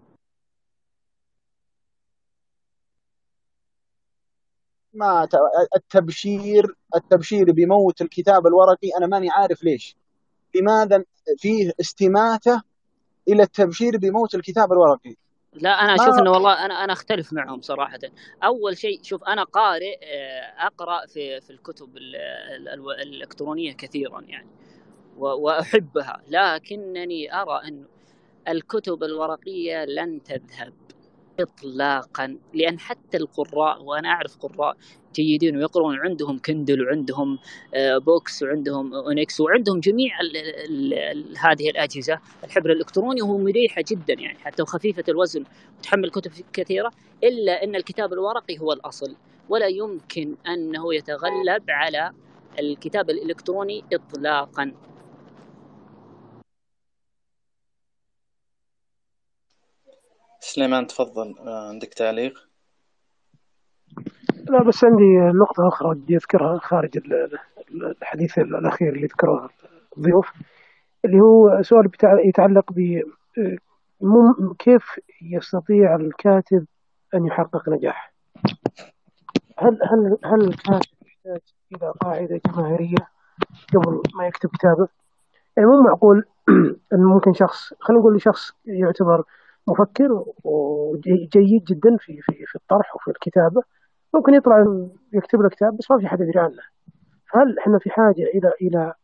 ما التبشير التبشير بموت الكتاب الورقي أنا ماني عارف ليش. لماذا فيه استماته إلى التبشير بموت الكتاب الورقي؟ لا أنا أشوف إنه والله أنا أنا أختلف معهم صراحة. أول شيء شوف أنا قارئ آه، أقرأ في في الكتب الإلكترونية كثيرا يعني وأحبها. لكنني أرى انه الكتب الورقية لن تذهب. اطلاقا لأن حتى القراء وأنا أعرف قراء جيدين ويقرون عندهم كندل وعندهم آه، Boox وعندهم Onyx وعندهم جميع ال ال ال هذه الأجهزة الحبر الإلكتروني وهو مريحة جدا يعني حتى وخفيفة الوزن وتحمل كتب كثيرة إلا أن الكتاب الورقي هو الأصل. ولا يمكن أنه يتغلب على الكتاب الإلكتروني اطلاقا. سليمان تفضل آه، عندك تعليق لا بس عندي نقطة أخرى ودي أذكرها خارج الحديث الأخير اللي ذكره الضيوف اللي هو سؤال يتعلق ب كيف يستطيع الكاتب أن يحقق نجاح؟ هل هل هل الكاتب يحتاج إلى قاعدة جماهيرية قبل ما يكتب كتابه؟ يعني مو معقول <clears throat> أن ممكن شخص خلينا نقول شخص يعتبر مفكر وجيد جدا في في في الطرح وفي الكتابة. ممكن يطلع يكتب له كتاب بس ما في حد يدري عنه. هل إحنا في حاجة إلى إلى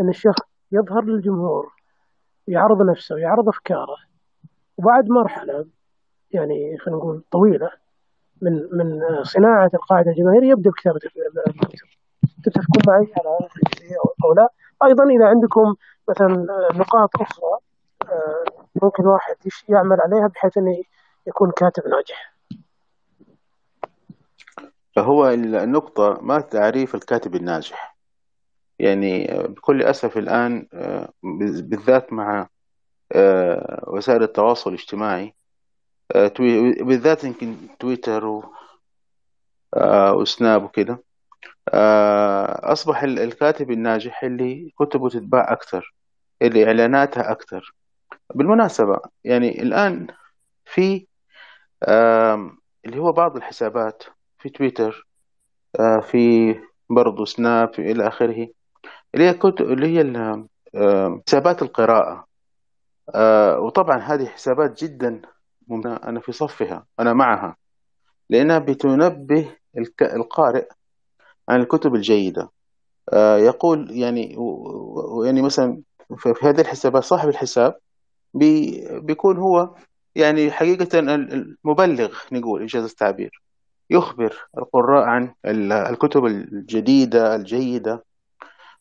أن الشخص يظهر للجمهور يعرض نفسه ويعرض أفكاره وبعد مرحلة يعني خلينا نقول طويلة من من صناعة القاعدة الجماهيرية يبدأ بكتابة الكتب. تتفقون معي على أو لا. أيضا إذا عندكم مثلا نقاط أخرى آه، ممكن واحد يعمل عليها بحيث أنه يكون كاتب ناجح. فهو النقطة ما تعريف الكاتب الناجح. يعني بكل أسف الآن آه، بالذات مع آه، وسائل التواصل الاجتماعي بالذات يمكن تويتر وسناب وكده أصبح الكاتب الناجح اللي كتبه تتباع أكثر اللي إعلاناتها أكثر. بالمناسبة يعني الآن في اللي هو بعض الحسابات في تويتر في برضه سناب إلى آخره اللي هي كتب اللي هي حسابات القراءة. وطبعا هذه حسابات جدا أنا في صفها أنا معها لأنها بتنبه القارئ عن الكتب الجيدة. يقول يعني يعني مثلا في هذه الحسابات صاحب الحساب بيكون هو يعني حقيقة المبلغ نقول إنجاز التعبير. يخبر القراء عن الكتب الجديدة الجيدة.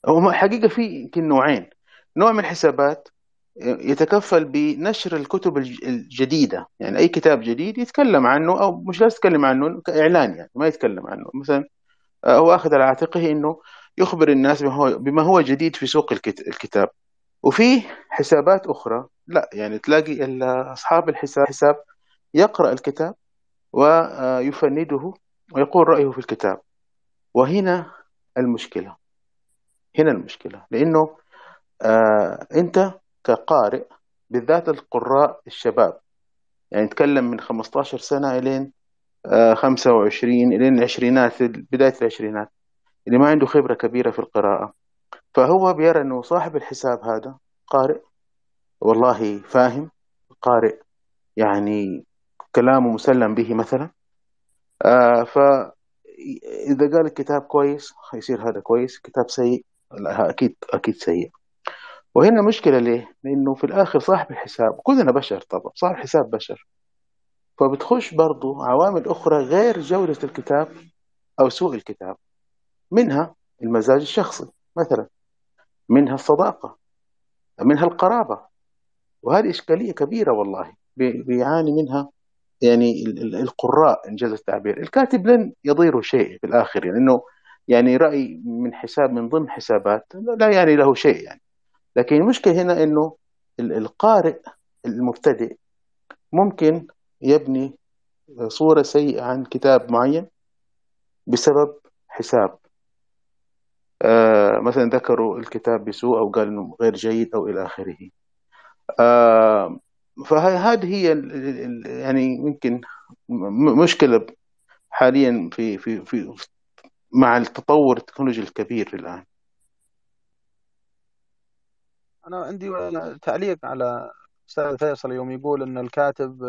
هو حقيقة في يمكن نوعين. نوع من الحسابات يتكفل بنشر الكتب الجديدة. يعني أي كتاب جديد يتكلم عنه أو مش لازم يتكلم عنه كإعلان يعني ما يتكلم عنه. مثلا هو أخذ على عاتقه أنه يخبر الناس بما هو جديد في سوق الكتاب. وفي حسابات أخرى. لا يعني تلاقي أصحاب الحساب حساب يقرأ الكتاب ويفنده ويقول رأيه في الكتاب. وهنا المشكلة. هنا المشكلة. لأنه آه أنت كقارئ بالذات القراء الشباب يعني نتكلم من 15 سنة إلين آه 25 إلين العشرينات بداية العشرينات اللي ما عنده خبرة كبيرة في القراءة. فهو بيرى أنه صاحب الحساب هذا قارئ والله فاهم قارئ يعني كلامه مسلم به مثلا. آه فإذا قال الكتاب كويس يصير هذا كويس كتاب سيء لا أكيد أكيد سيء. وهنا مشكلة ليه؟ لأنه في الآخر صاحب الحساب كلنا بشر طبعا صاحب الحساب بشر. فبتخش برضو عوامل أخرى غير جودة الكتاب أو سوء الكتاب منها المزاج الشخصي مثلا منها الصداقة منها القرابة. وهذه إشكالية كبيرة والله بيعاني منها يعني القراء إنجاز التعبير. الكاتب لن يضيره شيء في الآخر يعني إنه يعني رأي من حساب من ضمن حسابات لا يعني له شيء يعني. لكن المشكلة هنا إنه القارئ المبتدئ ممكن يبني صورة سيئة عن كتاب معين بسبب حساب. آه مثلا ذكروا الكتاب بسوء أو قال إنه غير جيد أو إلى آخره. آه فهذه هي يعني يمكن مشكلة حاليا في في في مع التطور التكنولوجي الكبير الآن. أنا عندي تعليق على أستاذ فيصل يوم يقول أن الكاتب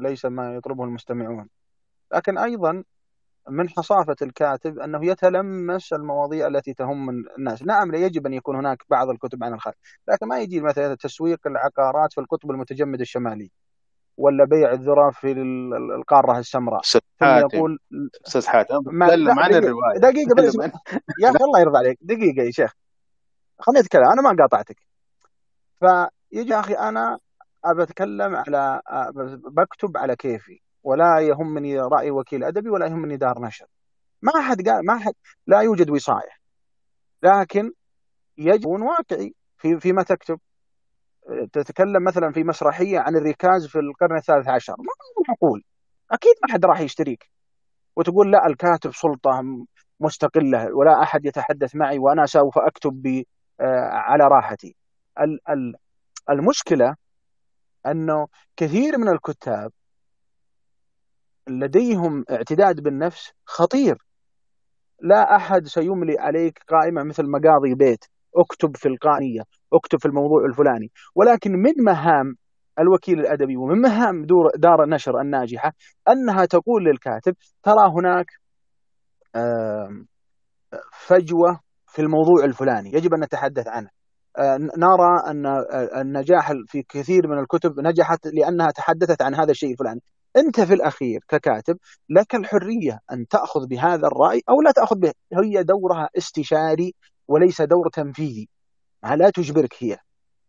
ليس ما يطلبه المستمعون. لكن أيضا من حصافة الكاتب أنه يتلمس المواضيع التي تهم الناس. نعم يجب أن يكون هناك بعض الكتب عن الخارج لكن ما يجي مثلا تسويق العقارات في القطب المتجمد الشمالي ولا بيع الذرة في القارة السمراء. ثم يقول أستاذ حاتم تكلم عن الرواية. دقيقة بس. يا أخي الله يرضى عليك. دقيقة يا شيخ. خليني أتكلم أنا ما قاطعتك. فيجي أخي أنا أبى أتكلم على بكتب على كيفي. ولا يهمني رأي وكيل أدبي ولا يهمني دار نشر. ما أحد قال ما أحد لا يوجد وصاية. لكن يجب يكون واقعي. في فيما تكتب تتكلم مثلا في مسرحية عن الركاز في القرن الثالث عشر. ما معقول أكيد ما حد راح يشتريك. وتقول لا الكاتب سلطة مستقلة ولا أحد يتحدث معي وأنا سوف أكتب ب آه، على راحتي. المشكلة أنه كثير من الكتاب لديهم اعتداد بالنفس خطير. لا أحد سيملي عليك قائمة مثل مقاضي بيت. اكتب في القائمة اكتب في الموضوع الفلاني. ولكن من مهام الوكيل الأدبي ومن مهام دار النشر الناجحة أنها تقول للكاتب ترى هناك فجوة في الموضوع الفلاني يجب أن نتحدث عنه. آه، نرى أن النجاح في كثير من الكتب نجحت لأنها تحدثت عن هذا الشيء الفلاني. أنت في الأخير ككاتب لك الحرية أن تأخذ بهذا الرأي أو لا تأخذ به. هي دورها استشاري وليس دور تنفيذي. لا تجبرك هي.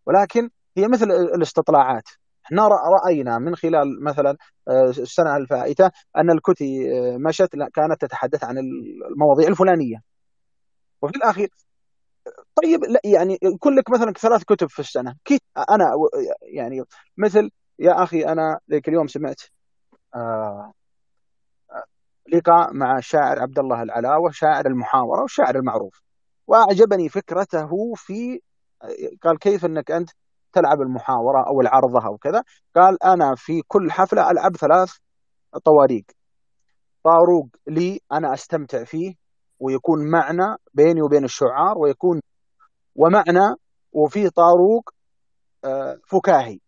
ولكن هي مثل الاستطلاعات. إحنا رأينا من خلال مثلا آه، السنة الفائتة أن الكتي آه، مشت كانت تتحدث عن المواضيع الفلانية. وفي الأخير طيب لا يعني يكون لك مثلا ثلاث كتب في السنة. كيف أنا يعني مثل يا أخي أنا ذيك اليوم سمعت لقاء مع الشاعر عبد الله العلاوة شاعر المحاورة والشاعر المعروف. وأعجبني فكرته في قال كيف إنك أنت تلعب المحاورة أو العرضة أو كذا؟ قال أنا في كل حفلة ألعب ثلاث طواريق. طاروق لي أنا أستمتع فيه ويكون معنى بيني وبين الشعار ويكون ومعنى وفي طاروق آه، فكاهي.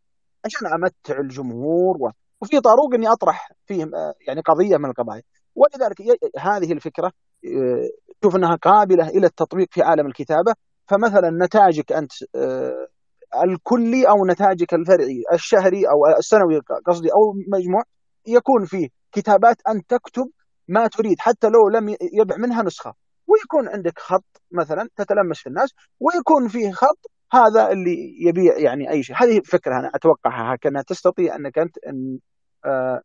عشان أمتع الجمهور وفي طاروق أني أطرح فيه آه، يعني قضية من القضايا. ولذلك هذه الفكرة آه، شوف أنها قابلة إلى التطبيق في عالم الكتابة. فمثلا نتاجك أنت الكلي أو نتاجك الفرعي الشهري أو السنوي قصدي أو مجموع يكون فيه كتابات أن تكتب ما تريد حتى لو لم يبع منها نسخة. ويكون عندك خط مثلا تتلمس في الناس ويكون فيه خط هذا اللي يبيع يعني أي شيء. هذه فكرة أنا أتوقعها هكذا تستطيع أنك أنت آه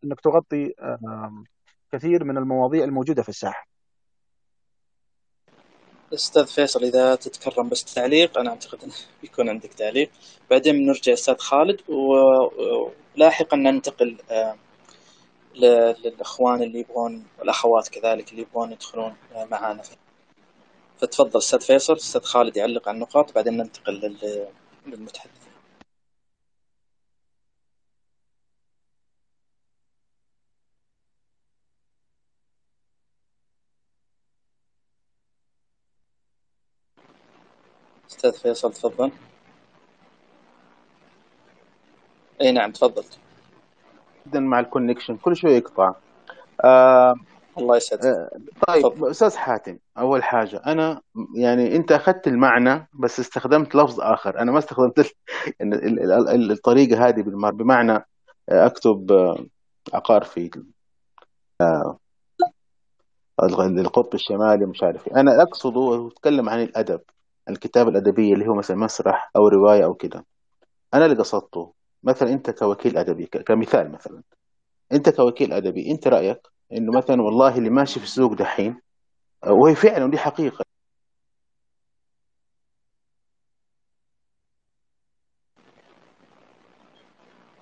إنك تغطي آه كثير من المواضيع الموجودة في الساحة. أستاذ فيصل إذا تتكرم بس تعليق أنا أعتقد إنه بيكون عندك تعليق. بعدين بنرجع أستاذ خالد ولاحقا ننتقل آه، للأخوان اللي يبغون والأخوات كذلك اللي يبغون يدخلون آه، معنا فتفضل أستاذ فيصل أستاذ خالد يعلق على النقاط بعدين ننتقل للمتحدث. أستاذ فيصل تفضل. أي نعم تفضل. جدا مع الكونكشن كل شوي يقطع. آه الله يسعدك. آه طيب فضل. أستاذ حاتم أول حاجة أنا يعني أنت أخذت المعنى بس استخدمت لفظ آخر. أنا ما استخدمت <laughs> الطريقة هذه بمعنى آه، أكتب آه، عقار في آه، القطب الشمالي مش عارف إيه. أنا أقصده وأتكلم عن الأدب. الكتابة الأدبية اللي هو مثلا مسرح أو رواية أو كده. أنا اللي قصدته مثلا أنت كوكيل أدبي كمثال مثلا. أنت كوكيل أدبي أنت رأيك إنه مثلا والله اللي ماشي في السوق دحين وهي فعلا ودي حقيقة.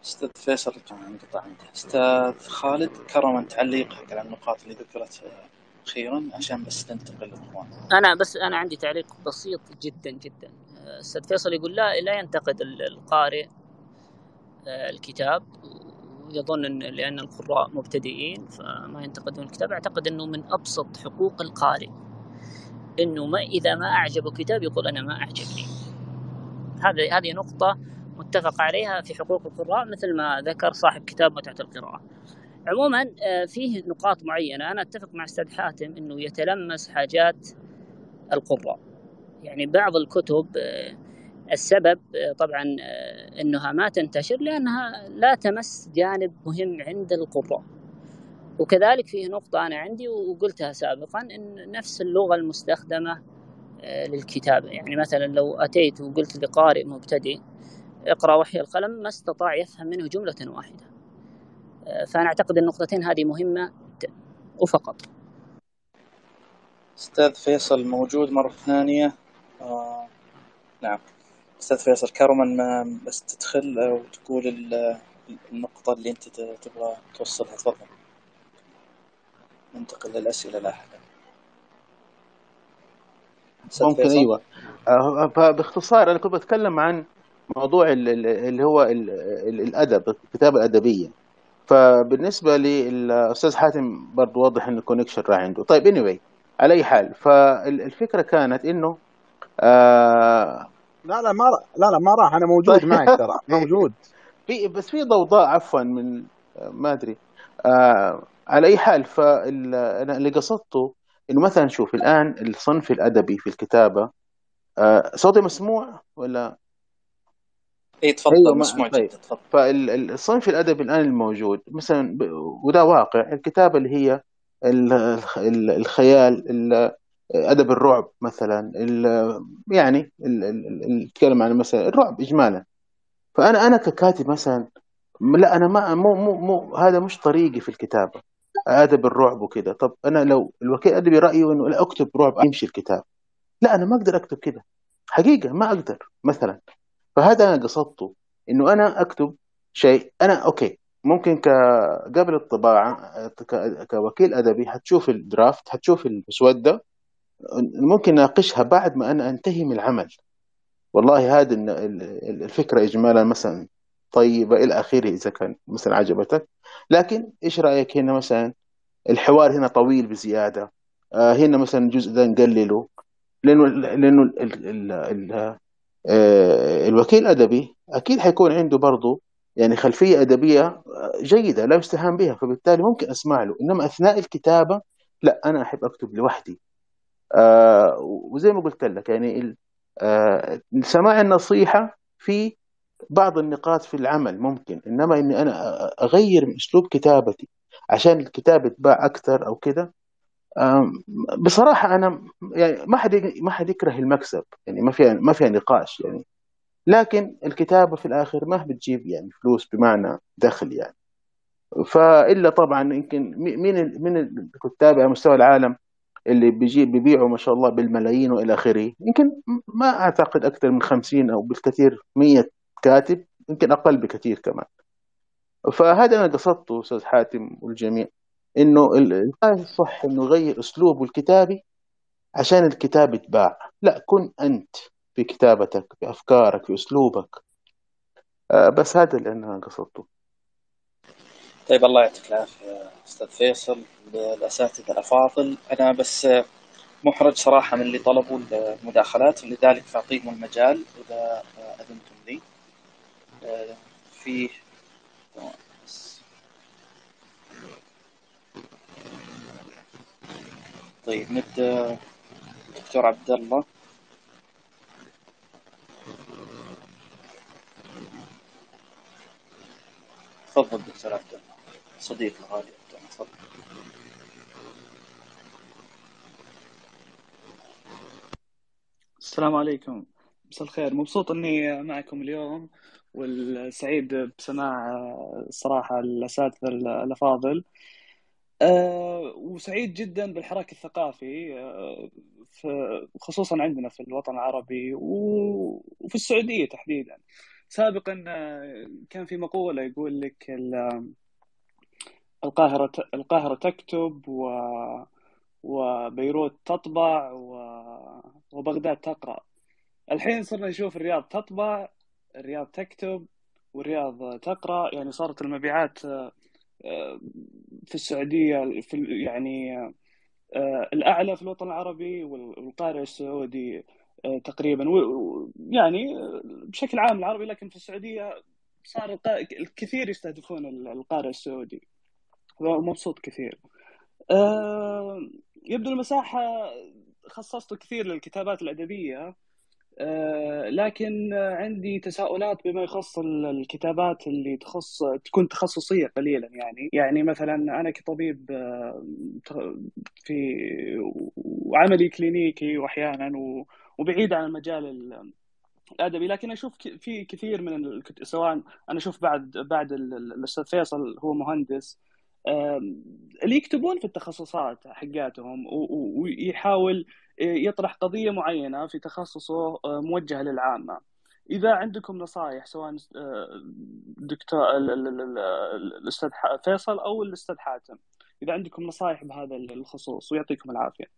أستاذ فيصل انقطع أستاذ خالد كرما تعليقك على النقاط اللي ذكرت أخيرا عشان بس ننتقل للاخوان أنا بس أنا عندي تعليق بسيط جدا جدا. أستاذ فيصل يقول لا لا ينتقد القارئ آه، الكتاب. ويظن ان لأن القراء مبتدئين فما ينتقدون الكتاب. أعتقد إنه من أبسط حقوق القارئ. إنه ما إذا ما اعجبه كتاب يقول أنا ما أعجبني. هذه هذه نقطة متفق عليها في حقوق القراء مثل ما ذكر صاحب كتاب متعة القراءة. عموما آه، فيه نقاط معينة. أنا أتفق مع أستاذ حاتم أنه يتلمس حاجات القراء. يعني بعض الكتب آه، السبب آه، طبعا أنها ما تنتشر لأنها لا تمس جانب مهم عند القراء. وكذلك فيه نقطة أنا عندي وقلتها سابقا أن نفس اللغة المستخدمة للكتابة. يعني مثلا لو أتيت وقلت لقارئ مبتدئ اقرأ وحي القلم ما استطاع يفهم منه جملة واحدة. فأنا أعتقد النقطتين هذه مهمة وفقط. أستاذ فيصل موجود مرة ثانية. آه نعم. أستاذ فيصل كرما ما بس تدخل وتقول النقطة اللي أنت تبغى توصلها. تفضل. ننتقل للأسئلة لاحقا ممكن فيصل. أيوه. آه، فباختصار أنا كنت بتكلم عن موضوع اللي هو الأدب الكتابة الأدبية. فبالنسبة للأستاذ حاتم برضه واضح إن الكونكشن راح عنده. طيب اني anyway على أي حال فالفكرة كانت إنه آه لا لا ما لا لا ما راح أنا موجود طيب. معك ترى <laughs> موجود. في بس في ضوضاء عفوا من ما أدري آه على أي حال فانا اللي قصدته إنه مثلا شوف الآن الصنف الأدبي في الكتابة آه صوتي مسموع ولا؟ اي تفضل أيوة مسموع طيب. جدا تفضل فالصنف الأدبي الآن الموجود مثلا وده واقع الكتابة اللي هي الخيال أدب الرعب مثلا يعني نتكلم عن مثلا الرعب اجمالا. فأنا أنا ككاتب مثلا لا أنا ما مو مو مو هذا مش طريقي في الكتابة أدب الرعب وكذا طب أنا لو الوكيل الادبي رايه إنه لا أكتب رعب يمشي الكتاب. لا أنا ما أقدر أكتب كذا حقيقة ما أقدر مثلا. فهذا أنا قصدته إنه أنا أكتب شيء. أنا أوكي ممكن قبل الطباعة كوكيل أدبي حتشوف الدرافت حتشوف المسودة ممكن ناقشها بعد ما أنا أنتهي من العمل. والله هذه الفكرة اجمالا مثلا طيبة إلى آخره إذا كان مثلا عجبتك. لكن إيش رأيك هنا مثلا؟ الحوار هنا طويل بزيادة. آه هنا مثلا الجزء ده نقلله لأنه لأنه الوكيل الأدبي أكيد حيكون عنده برضه يعني خلفية أدبية جيدة لا يستهان بها فبالتالي ممكن أسمع له. إنما أثناء الكتابة لا أنا أحب أكتب لوحدي. آه وزي ما قلت لك يعني آه سماع النصيحة في بعض النقاط في العمل ممكن إنما إني أنا أغير من أسلوب كتابتي عشان الكتاب يتباع أكثر أو كذا بصراحة أنا يعني ما حد ما حد يكره المكسب يعني ما فيها ما فيها نقاش يعني. لكن الكتابة في الآخر ما بتجيب يعني فلوس بمعنى دخل يعني. فإلا طبعا يمكن مين من الكتاب على مستوى العالم اللي بيجي بيبيعوا ما شاء الله بالملايين وإلى آخره. يمكن ما أعتقد أكثر من 50 أو بالكثير 100 كاتب يمكن أقل بكثير كمان. فهذا أنا قصدته أستاذ حاتم والجميع. إنه الصح إنه يغير أسلوبه الكتابي عشان الكتاب يتباع. لا كن أنت في كتابتك في أفكارك في أسلوبك. آه، بس هذا اللي أنا قصدته. طيب الله يعطيك العافية أستاذ فيصل. الاساتذه الأفاضل أنا بس محرج صراحة من اللي طلبوا المداخلات لذلك فاعطيهم المجال إذا أذنتم لي. في طيب نبدأ. دكتور عبد الله. تفضل دكتور عبد الله. صديق الغالي. تفضل. السلام عليكم. مساء الخير. مبسوط إني معكم اليوم والسعيد بسماع صراحة الأساتذة الأفاضل. أه وسعيد جدا بالحراك الثقافي أه خصوصا عندنا في الوطن العربي وفي السعودية تحديدا. سابقا آه، كان في مقولة يقول لك القاهرة القاهرة تكتب و وبيروت تطبع وبغداد تقرأ. الحين صرنا نشوف الرياض تطبع الرياض تكتب والرياض تقرأ. يعني صارت المبيعات آه، في السعودية في يعني آه، الأعلى في الوطن العربي والقارئ السعودي آه، تقريبا. يعني بشكل عام العربي لكن في السعودية صار الكثير يستهدفون القارئ السعودي. مبسوط كثير. يبدو المساحة خصصت كثير للكتابات الأدبية. آه، لكن عندي تساؤلات بما يخص الكتابات اللي تخص تكون تخصصية قليلا يعني. يعني مثلا أنا كطبيب آه، في عملي كلينيكي واحيانا وبعيد عن المجال الأدبي لكن أشوف في كثير من سواء أنا أشوف بعد بعد الأستاذ فيصل هو مهندس اللي يكتبون في التخصصات حقاتهم ويحاول يطرح قضية معينة في تخصصه آه، موجهة للعامة. إذا عندكم نصائح سواء آه، دكتور الأستاذ فيصل أو الأستاذ حاتم. إذا عندكم نصائح بهذا الخصوص ويعطيكم العافية.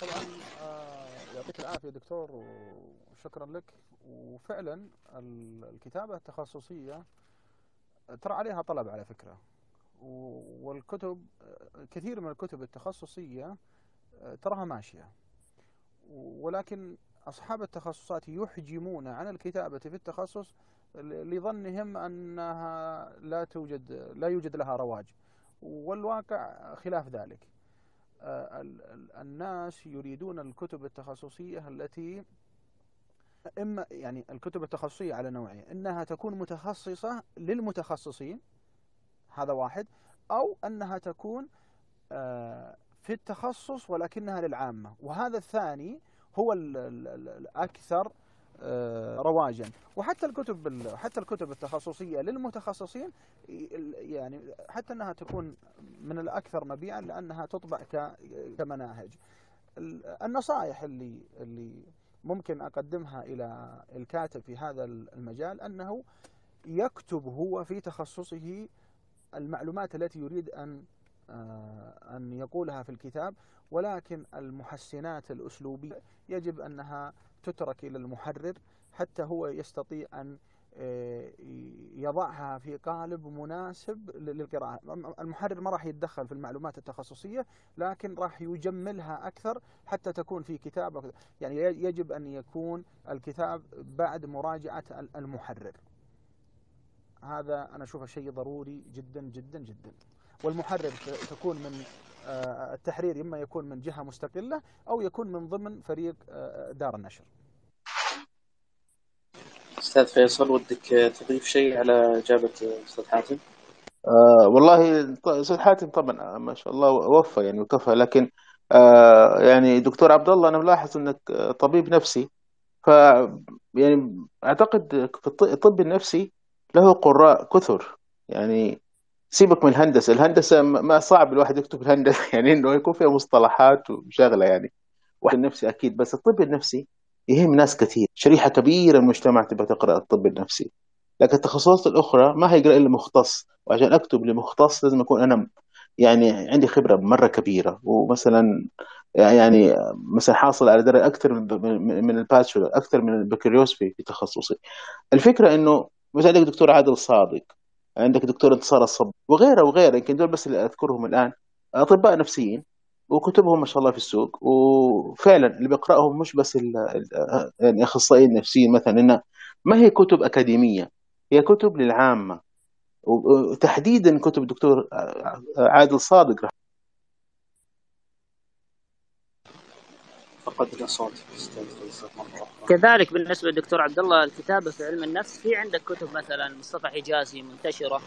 طبعا آه، يعطيك العافية دكتور وشكرا لك. وفعلا الكتابة التخصصية ترى عليها طلب على فكرة. والكتب كثير من الكتب التخصصية تراها ماشية. ولكن أصحاب التخصصات يحجمون عن الكتابة في التخصص لظنهم أنها لا توجد لا يوجد لها رواج. والواقع خلاف ذلك. الناس يريدون الكتب التخصصية التي إما يعني الكتب التخصصية على نوعين إنها تكون متخصصة للمتخصصين هذا واحد أو أنها تكون في التخصص ولكنها للعامة. وهذا الثاني هو الأكثر رواجا. وحتى الكتب حتى الكتب التخصصية للمتخصصين يعني حتى أنها تكون من الأكثر مبيعا لأنها تطبع كمناهج. النصائح اللي اللي ممكن أقدمها إلى الكاتب في هذا المجال أنه يكتب هو في تخصصه المعلومات التي يريد أن أن يقولها في الكتاب ولكن المحسنات الأسلوبية يجب أنها تترك إلى المحرر حتى هو يستطيع أن آه، يضعها في قالب مناسب للقراءة. المحرر ما راح يتدخل في المعلومات التخصصية لكن راح يجملها أكثر حتى تكون في كتاب يعني يجب أن يكون الكتاب بعد مراجعة المحرر. هذا أنا أشوفه شيء ضروري جدا جدا جدا. والمحرر تكون من آه، التحرير إما يكون من جهة مستقلة أو يكون من ضمن فريق آه، دار النشر. أستاذ فيصل ودك تضيف شيء على إجابة أستاذ حاتم؟ آه والله أستاذ حاتم طبعا ما شاء الله وفى يعني وكفى لكن آه يعني دكتور عبد الله أنا ملاحظ أنك طبيب نفسي. ف يعني أعتقد في الطب النفسي له قراء كثر. يعني سيبك من الهندسة الهندسة ما صعب الواحد يكتب الهندسة. <laughs> يعني إنه يكون فيها مصطلحات وشغلة يعني. واحد النفسي أكيد بس الطب النفسي يهم ناس كثير. شريحة كبيرة من المجتمع تبغى تقرأ الطب النفسي. لكن التخصصات الأخرى ما هيقرأ إلا مختص. وعشان أكتب لمختص لازم أكون أنا يعني عندي خبرة مرة كبيرة. ومثلا يعني مثلا حاصل على درجة أكثر من من الباتشولر أكثر من البكالوريوس في تخصصي. الفكرة إنه مثلا عندك دكتور عادل صادق عندك دكتور انتصار الصب وغيره وغيره يمكن دول بس اللي أذكرهم الآن. أطباء نفسيين وكتبهم ما شاء الله في السوق وفعلا اللي بيقرأهم مش بس يعني أخصائيين نفسيين مثلا إنها ما هي كتب أكاديمية هي كتب للعامة. وتحديدا كتب الدكتور عادل صادق فقدنا صوت كذلك بالنسبة للدكتور عبد الله الكتابة في علم النفس في عندك كتب مثلا مصطفى حجازي منتشرة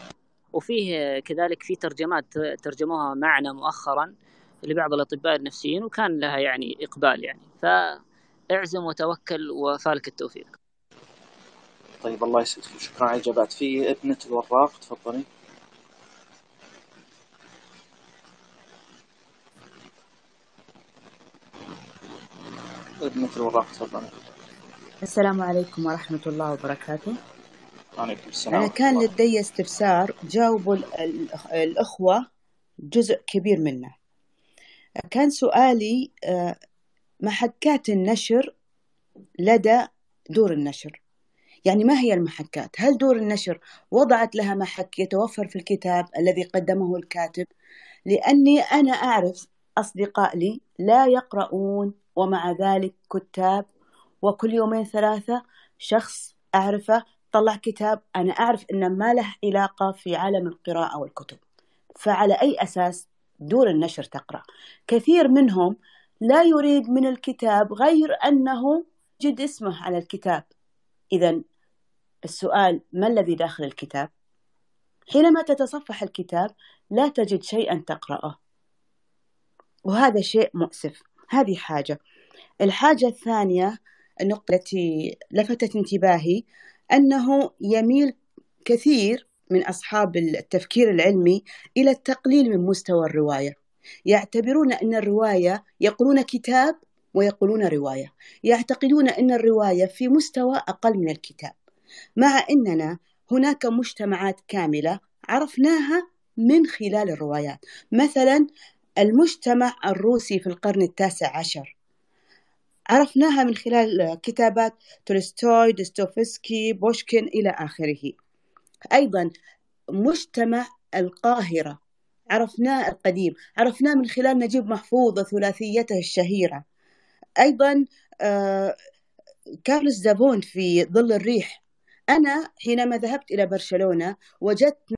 وفيه كذلك في ترجمات ترجموها معنا مؤخرا لبعض الأطباء النفسيين وكان لها يعني إقبال يعني. فاعزم وتوكل وفالك التوفيق. طيب الله يسعدك. شكرا. على الإجابات في ابنة الوراق تفضلي. تفضلي السلام عليكم ورحمة الله وبركاته. وعليكم السلام أنا كان لدي استفسار جاوبوا الأخوة جزء كبير منه. كان سؤالي آه، محكات النشر لدى دور النشر. يعني ما هي المحكات؟ هل دور النشر وضعت لها محك يتوفر في الكتاب الذي قدمه الكاتب؟ لأني أنا أعرف أصدقاء لي لا يقرؤون ومع ذلك كتاب وكل يومين ثلاثة شخص أعرفه طلع كتاب أنا أعرف أنه ما له علاقة في عالم القراءة والكتب. فعلى أي أساس دور النشر تقرأ. كثير منهم لا يريد من الكتاب غير أنه جد اسمه على الكتاب. إذا السؤال ما الذي داخل الكتاب؟ حينما تتصفح الكتاب لا تجد شيئا تقرأه. وهذا شيء مؤسف. هذه حاجة. الحاجة الثانية النقطة التي لفتت انتباهي أنه يميل كثير من أصحاب التفكير العلمي إلى التقليل من مستوى الرواية. يعتبرون أن الرواية يقولون كتاب ويقولون رواية. يعتقدون أن الرواية في مستوى أقل من الكتاب. مع أننا هناك مجتمعات كاملة عرفناها من خلال الروايات. مثلا المجتمع الروسي في القرن التاسع عشر. عرفناها من خلال كتابات تولستوي دوستويفسكي بوشكين إلى آخره. أيضا مجتمع القاهرة. عرفناه القديم. عرفناه من خلال نجيب محفوظ ثلاثيته الشهيرة. أيضا آه، كارلوس زابون في ظل الريح. أنا حينما ذهبت إلى برشلونة وجدت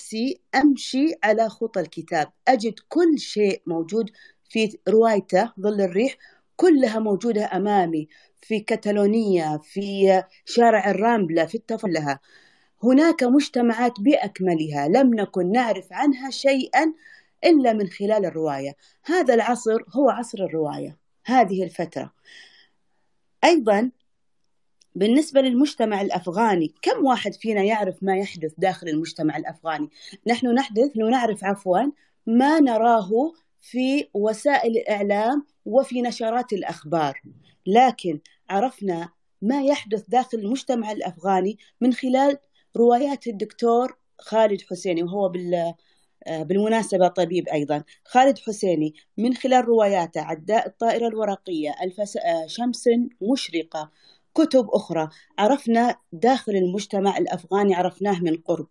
نفسي أمشي على خطى الكتاب. أجد كل شيء موجود في روايته ظل الريح كلها موجودة أمامي في كتالونيا في شارع الرامبلة في التفلها هناك مجتمعات بأكملها لم نكن نعرف عنها شيئا إلا من خلال الرواية. هذا العصر هو عصر الرواية هذه الفترة. أيضا بالنسبة للمجتمع الأفغاني كم واحد فينا يعرف ما يحدث داخل المجتمع الأفغاني؟ نحن نحدث نعرف عفوا ما نراه في وسائل الإعلام وفي نشرات الأخبار. لكن عرفنا ما يحدث داخل المجتمع الأفغاني من خلال روايات الدكتور خالد حسيني وهو بال بالمناسبة طبيب أيضا. خالد حسيني من خلال رواياته عداء الطائرة الورقية الفس... شمس مشرقة. كتب أخرى. عرفنا داخل المجتمع الأفغاني عرفناه من قرب.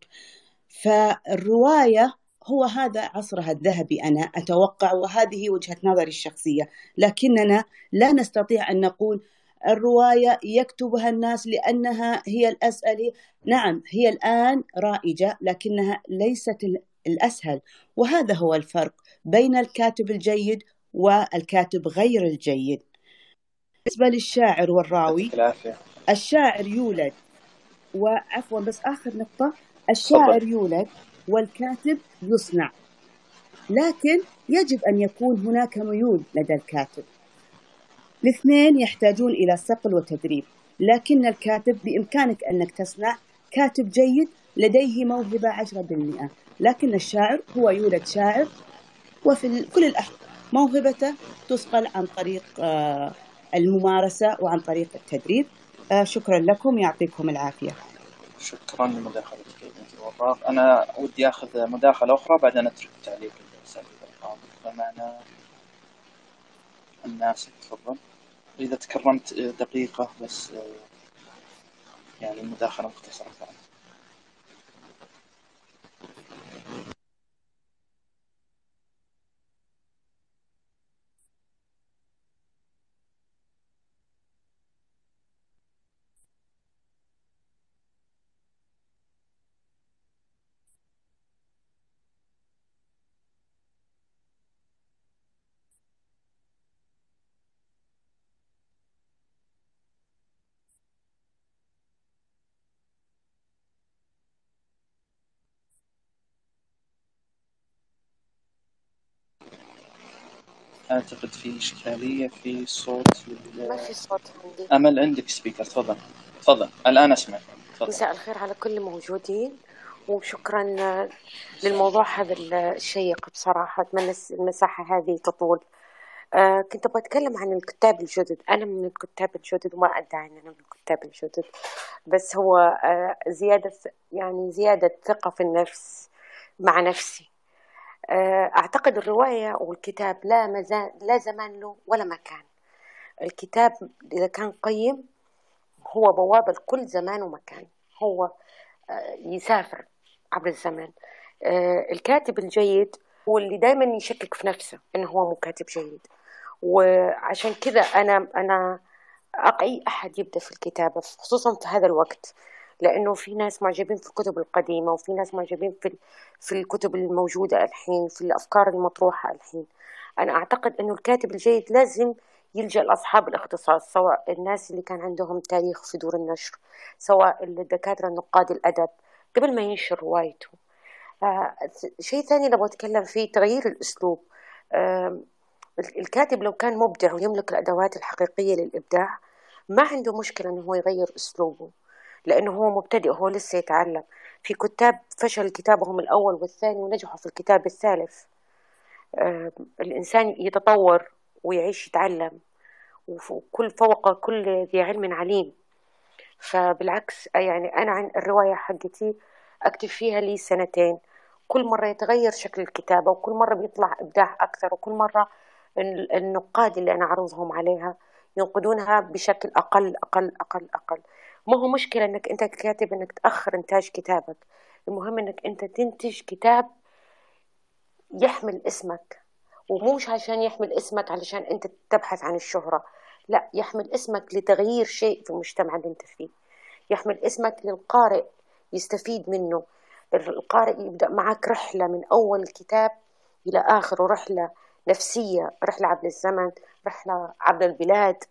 فالرواية هو هذا عصرها الذهبي أنا أتوقع وهذه وجهة نظري الشخصية. لكننا لا نستطيع أن نقول الرواية يكتبها الناس لأنها هي الأسئلة نعم هي الآن رائجة لكنها ليست الأسهل. وهذا هو الفرق بين الكاتب الجيد والكاتب غير الجيد. بالنسبة للشاعر والراوي الشاعر يولد وعفوا بس آخر نقطة الشاعر يولد والكاتب يصنع. لكن يجب أن يكون هناك ميول لدى الكاتب. الاثنين يحتاجون إلى صقل وتدريب. لكن الكاتب بإمكانك أنك تصنع كاتب جيد لديه موهبة عشرة بالمئة. لكن الشاعر هو يولد شاعر وفي كل الأحوال موهبته تصقل عن طريق الممارسة وعن طريق التدريب. شكرا لكم. يعطيكم العافية. شكرا لمداخلتك وراق أنا ودي أخذ مداخلة أخرى بعدين أترك تعليق الأستاذ فمعنا الناس تفضل إذا تكرمت دقيقة بس يعني المداخلة مختصرة. أعتقد في إشكالية في صوت ما في صوت عندي. أمل عندك سبيكر تفضل. تفضل. الآن أسمع. مساء الخير على كل الموجودين وشكرا للموضوع هذا الشيق بصراحة. أتمنى المساحة هذه تطول. آه كنت بتكلم عن الكتاب الجدد أنا من الكتاب الجدد وما أدعي أن أنا من الكتاب الجدد بس هو آه زيادة يعني زيادة ثقة في النفس مع نفسي. أعتقد الرواية والكتاب لا مزال لا زمان له ولا مكان. الكتاب إذا كان قيم هو بوابة لكل زمان ومكان. هو يسافر عبر الزمن. الكاتب الجيد هو اللي دائما يشكك في نفسه إنه هو مو كاتب جيد. وعشان كذا أنا أنا أقعي أحد يبدأ في الكتابة خصوصا في هذا الوقت. لأنه في ناس معجبين في الكتب القديمة وفي ناس معجبين في في الكتب الموجودة الحين في الأفكار المطروحة الحين. أنا أعتقد أنه الكاتب الجيد لازم يلجأ لأصحاب الاختصاص سواء الناس اللي كان عندهم تاريخ في دور النشر سواء الدكاترة النقاد الأدب قبل ما ينشر روايته آه شيء ثاني اللي أتكلم فيه تغيير الأسلوب. آه الكاتب لو كان مبدع ويملك الأدوات الحقيقية للإبداع ما عنده مشكلة أنه هو يغير أسلوبه. لأنه هو مبتدئ هو لسه يتعلم. في كتاب فشل كتابهم الأول والثاني ونجحوا في الكتاب الثالث. آه الإنسان يتطور ويعيش يتعلم وكل فوق كل ذي علم عليم. فبالعكس يعني أنا عن الرواية حقتي أكتب فيها لي سنتين. كل مرة يتغير شكل الكتابة وكل مرة بيطلع إبداع أكثر وكل مرة النقاد اللي أنا عرضهم عليها ينقدونها بشكل أقل أقل أقل أقل. ما هو مشكلة إنك أنت كاتب إنك تأخر إنتاج كتابك. المهم إنك أنت تنتج كتاب يحمل اسمك ومش عشان يحمل اسمك علشان أنت تبحث عن الشهرة لا يحمل اسمك لتغيير شيء في المجتمع اللي أنت فيه. يحمل اسمك للقارئ يستفيد منه. القارئ يبدأ معك رحلة من أول الكتاب إلى آخره رحلة نفسية رحلة عبر الزمن رحلة عبر البلاد.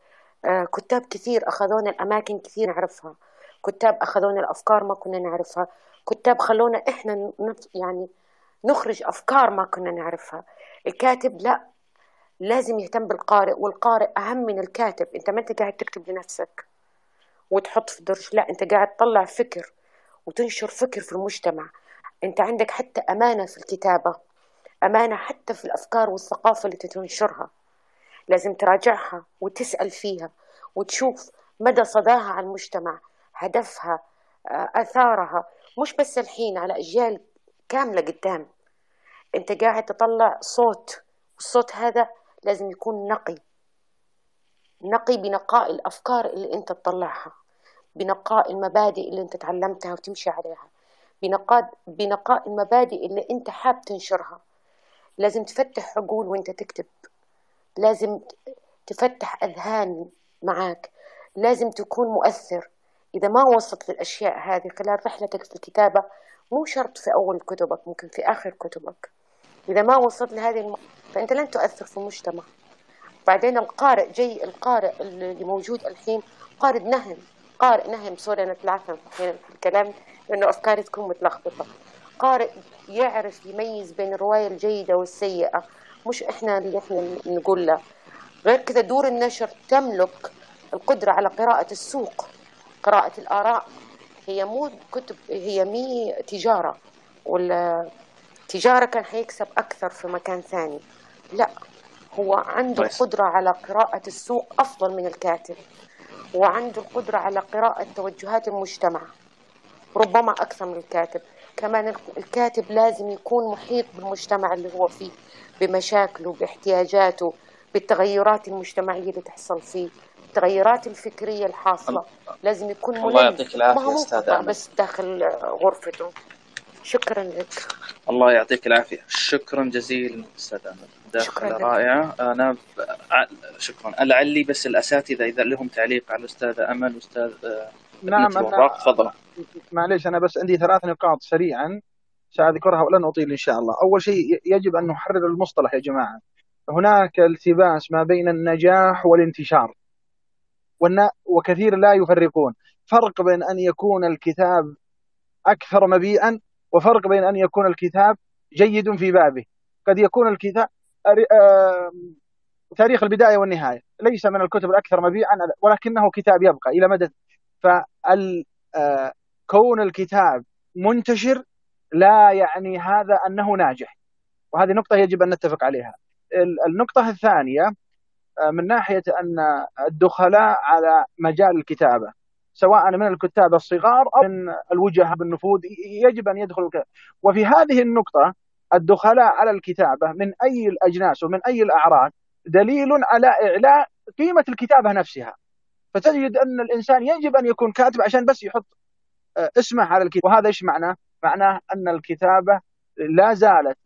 كتاب كثير أخذونا الأماكن كثير نعرفها. كتاب أخذونا الأفكار ما كنا نعرفها. كتاب خلونا إحنا يعني نخرج أفكار ما كنا نعرفها. الكاتب لا لازم يهتم بالقارئ والقارئ أهم من الكاتب. أنت ما أنت قاعد تكتب لنفسك وتحط في درج لا أنت قاعد تطلع فكر وتنشر فكر في المجتمع. أنت عندك حتى أمانة في الكتابة أمانة حتى في الأفكار والثقافة اللي تنشرها. لازم تراجعها وتسأل فيها وتشوف مدى صداها على المجتمع هدفها آه، آثارها. مش بس الحين على أجيال كاملة قدام. أنت قاعد تطلع صوت والصوت هذا لازم يكون نقي. نقي بنقاء الأفكار اللي أنت تطلعها بنقاء المبادئ اللي أنت تعلمتها وتمشي عليها بنقاء بنقاء المبادئ اللي أنت حاب تنشرها. لازم تفتح عقول وأنت تكتب. لازم تفتح أذهان معاك لازم تكون مؤثر. إذا ما وصلت للأشياء هذه خلال رحلتك في الكتابة مو شرط في أول كتبك ممكن في آخر كتبك. إذا ما وصلت لهذه الم... فأنت لن تؤثر في المجتمع. بعدين القارئ جاي القارئ اللي موجود الحين قارئ نهم قارئ نهم. سوري أنا ثلاثة في الكلام لأنه أفكاري تكون متلخبطة. قارئ يعرف يميز بين الرواية الجيدة والسيئة. مش إحنا اللي إحنا نقول له غير كذا دور النشر تملك القدرة على قراءة السوق قراءة الآراء. هي مو كتب هي مي تجارة ولا تجارة كان حيكسب أكثر في مكان ثاني. لا هو عنده القدرة على قراءة السوق أفضل من الكاتب وعنده القدرة على قراءة توجهات المجتمع ربما أكثر من الكاتب. كمان الكاتب لازم يكون محيط بالمجتمع اللي هو فيه بمشاكله باحتياجاته بالتغيرات المجتمعية اللي تحصل فيه التغيرات الفكرية الحاصلة. لازم يكون ملم. الله يعطيك العافية أستاذ بس داخل غرفته. شكرا لك. الله يعطيك العافية. شكرا جزيلا أستاذ أحمد. داخل رائعة. أنا شكرا. لعلي بس الأساتذة إذا لهم تعليق على الأستاذ أمل وأستاذ آه، نعم أنا تفضل. معليش أنا بس عندي ثلاث نقاط سريعا سأذكرها ولن أطيل إن شاء الله. أول شيء يجب أن نحرر المصطلح يا جماعة. هناك التباس ما بين النجاح والانتشار. وكثير لا يفرقون. فرق بين أن يكون الكتاب أكثر مبيئا وفرق بين أن يكون الكتاب جيد في بابه. قد يكون الكتاب تاريخ البداية والنهاية. ليس من الكتب الأكثر مبيعا ولكنه كتاب يبقى إلى مدى. فكون الكتاب منتشر لا يعني هذا أنه ناجح. وهذه نقطة يجب أن نتفق عليها. النقطة الثانية من ناحية أن الدخلاء على مجال الكتابة سواء من الكتاب الصغار أو من الوجهاء بالنفوذ يجب أن يدخلوا وفي هذه النقطة الدخلاء على الكتابة من أي الأجناس ومن أي الأعراض دليل على إعلاء قيمة الكتابة نفسها. فتجد أن الإنسان يجب أن يكون كاتب عشان بس يحط آه، اسمه على الكتاب. وهذا إيش معناه؟ معناه أن الكتابة لا زالت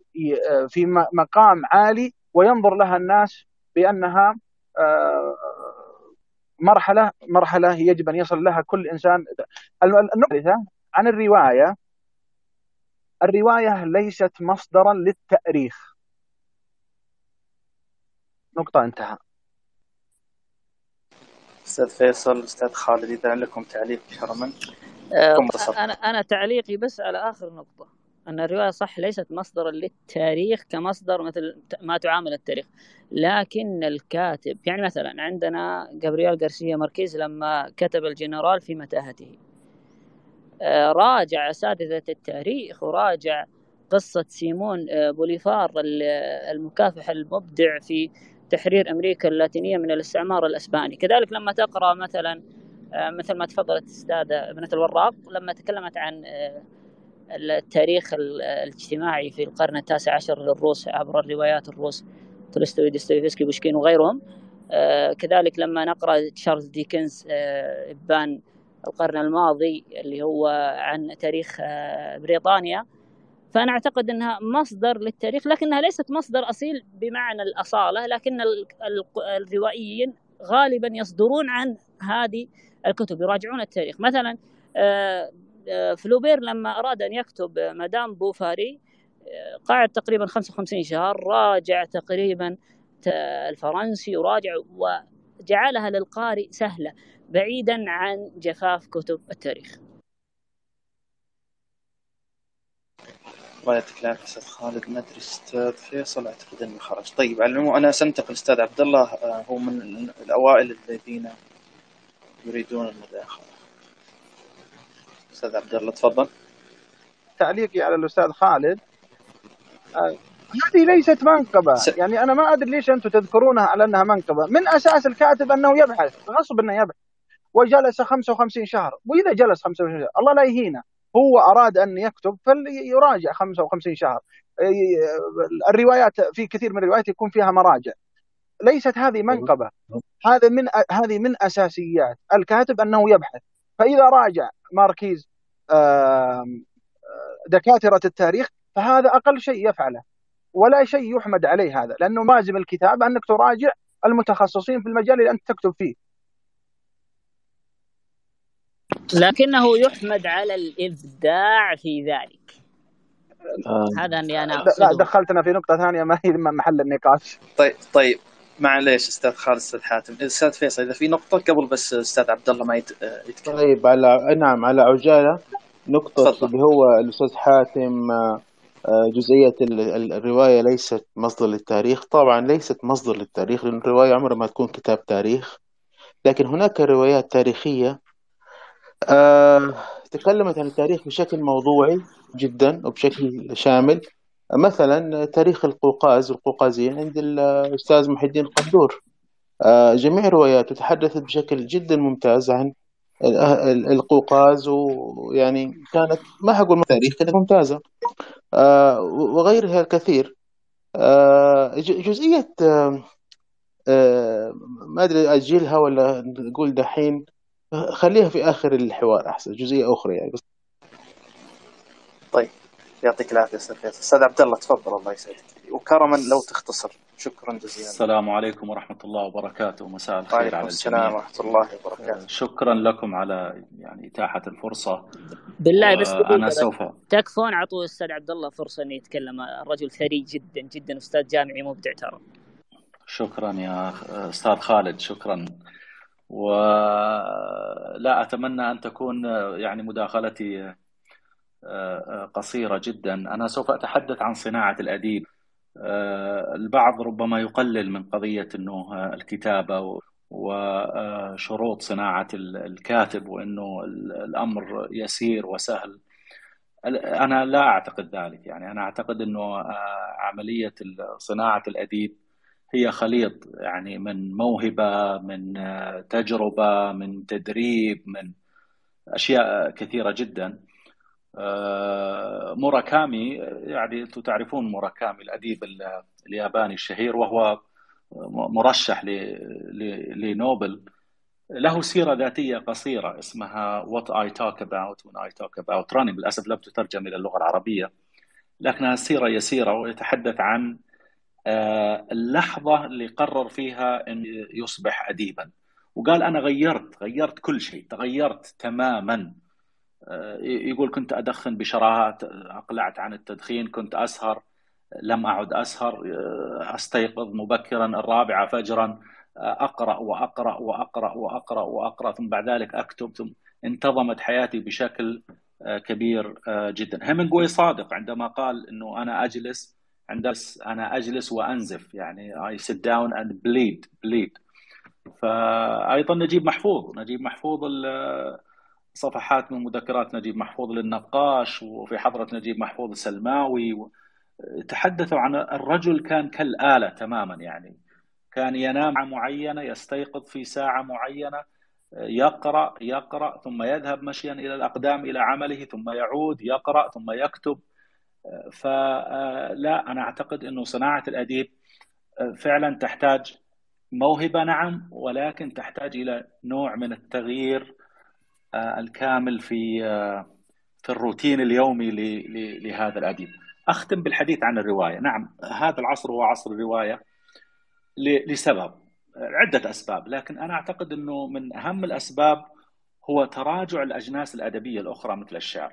في مقام عالي وينظر لها الناس بأنها آه، مرحلة مرحلة يجب أن يصل لها كل إنسان. النقطة عن الرواية الرواية ليست مصدرا للتأريخ. نقطة انتهى. أستاذ فيصل أستاذ خالد إذا لكم تعليق كرما أنا أنا تعليقي بس على آخر نقطة أن الرواية صح ليست مصدرا للتاريخ كمصدر مثل ما تعامل التاريخ لكن الكاتب يعني مثلا عندنا جابرييل غارسيا ماركيز لما كتب الجنرال في متاهته آه، راجع أساتذة التاريخ وراجع قصة سيمون آه، بوليفار المكافح المبدع في تحرير أمريكا اللاتينية من الاستعمار الأسباني. كذلك لما تقرأ مثلا آه، مثل ما تفضلت الاستاذه ابنة الوراق لما تكلمت عن التاريخ الاجتماعي في القرن التاسع عشر للروس عبر الروايات الروس تولستوي ديستويفسكي بوشكين وغيرهم. آه، كذلك لما نقرأ تشارلز ديكنز آه، إبان القرن الماضي اللي هو عن تاريخ آه، بريطانيا. فأنا أعتقد إنها مصدر للتاريخ لكنها ليست مصدر أصيل بمعنى الأصالة لكن الروائيين غالبا يصدرون عن هذه الكتب يراجعون التاريخ. مثلا فلوبير لما أراد أن يكتب مدام بوفاري قعد تقريبا 55 شهر راجع تقريبا الفرنسي وراجع وجعلها للقارئ سهلة بعيدا عن جفاف كتب التاريخ. الله يعطيك العافية أستاذ خالد. ما أدري أستاذ فيصل أعتقد إنه خرج. طيب على العموم أنا سنتقل أستاذ عبد الله آه، هو من الأوائل الذين يريدون المداخلة. أستاذ عبد الله تفضل. تعليقي على الأستاذ خالد. آه، هذه ليست منقبة. س... يعني أنا ما أدري ليش أنتم تذكرونها على أنها منقبة. من أساس الكاتب أنه يبحث غصب أنه يبحث. وجلس 55 شهر. وإذا جلس 55 شهر الله لا يهينه. هو أراد أن يكتب فليراجع 55 شهر. الروايات في كثير من الروايات يكون فيها مراجع. ليست هذه منقبة. هذا من هذه من أساسيات. الكاتب أنه يبحث. فإذا راجع ماركيز دكاترة التاريخ فهذا أقل شيء يفعله. ولا شيء يحمد عليه هذا لأنه لازم الكتاب أنك تراجع المتخصصين في المجال اللي أنت تكتب فيه. لكنه يحمد على الإبداع في ذلك. آه. هذا اللي أنا أقصده. لا دخلتنا في نقطة ثانية ما هي محل النقاش. طيب طيب. معليش أستاذ خالد أستاذ حاتم. أستاذ فيصل إذا في نقطة قبل بس أستاذ عبد الله ما يتكلم. طيب على نعم على عجالة. نقطة فضل. اللي هو الأستاذ حاتم آه، جزئية الرواية ليست مصدر للتاريخ. طبعا ليست مصدر للتاريخ لأن الرواية عمرها ما تكون كتاب تاريخ. لكن هناك روايات تاريخية آه، تكلمت عن التاريخ بشكل موضوعي جدا وبشكل شامل. مثلا تاريخ القوقاز والقوقازيين عند الأستاذ محي الدين قدور. آه، جميع رواياته تحدثت بشكل جدا ممتاز عن القوقاز ويعني كانت ما حقول تاريخ كانت ممتازة. آه، وغيرها الكثير. جزئية ما أدري أجيلها ولا نقول دحين. خليها في آخر الحوار أحسن جزئية أخرى يعني. بس طيب. يعطيك العافية أستاذ فيصل. أستاذ عبد الله تفضل الله يسعدك. وكرما لو تختصر. شكرا جزيلا. السلام عليكم ورحمة الله وبركاته. مساء الخير على الجميع السلام ورحمة الله وبركاته. شكرا لكم على يعني إتاحة الفرصة. بالله بس أنا سوف تكفون اعطوا الاستاذ عبد الله فرصة انه يتكلم الرجل ثري جدا جدا أستاذ جامعي مبدع ترى شكرا يا أستاذ خالد شكرا. ولا أتمنى أن تكون يعني مداخلتي آه، قصيرة جدا. أنا سوف أتحدث عن صناعة الأديب. آه، البعض ربما يقلل من قضية أنه الكتابة وشروط صناعة الكاتب وأنه الأمر يسير وسهل. أنا لا أعتقد ذلك. يعني أنا أعتقد أنه آه، عملية صناعة الأديب هي خليط يعني من موهبة من تجربة من تدريب من أشياء كثيرة جدا. آه، موراكامي يعني أنتم تعرفون موراكامي الأديب الياباني الشهير وهو مرشح لنوبل. له سيرة ذاتية قصيرة اسمها What I Talk About When I Talk About Running. للأسف لم تترجم إلى اللغة العربية لكنها سيرة يسيرة ويتحدث عن آه، اللحظة اللي قرر فيها أن يصبح أديبا. وقال أنا غيرت غيرت كل شيء تغيرت تماما. آه، يقول كنت أدخن بشراهات أقلعت عن التدخين كنت أسهر لم أعد أسهر آه، أستيقظ مبكرا الرابعة فجرا أقرأ وأقرأ وأقرأ وأقرأ وأقرأ ثم بعد ذلك أكتب ثم انتظمت حياتي بشكل كبير جدا. هيمنجوي صادق عندما قال أنه أنا أجلس عند أنا أجلس وأنزف يعني I sit down and bleed bleed. فايضا نجيب محفوظ نجيب محفوظ صفحات من مذكرات نجيب محفوظ للنقاش وفي حضرة نجيب محفوظ السلماوي تحدثوا عن الرجل كان كالآلة تماما يعني. كان ينام معينة يستيقظ في ساعة معينة يقرأ يقرأ ثم يذهب مشيا إلى الأقدام إلى عمله ثم يعود يقرأ ثم يكتب. فلا أنا أعتقد إنه صناعة الأديب فعلا تحتاج موهبة نعم ولكن تحتاج إلى نوع من التغيير الكامل في في الروتين اليومي لهذا الأديب. أختم بالحديث عن الرواية، نعم هذا العصر هو عصر الرواية لسبب عدة أسباب، لكن أنا أعتقد إنه من أهم الأسباب هو تراجع الأجناس الأدبية الأخرى مثل الشعر.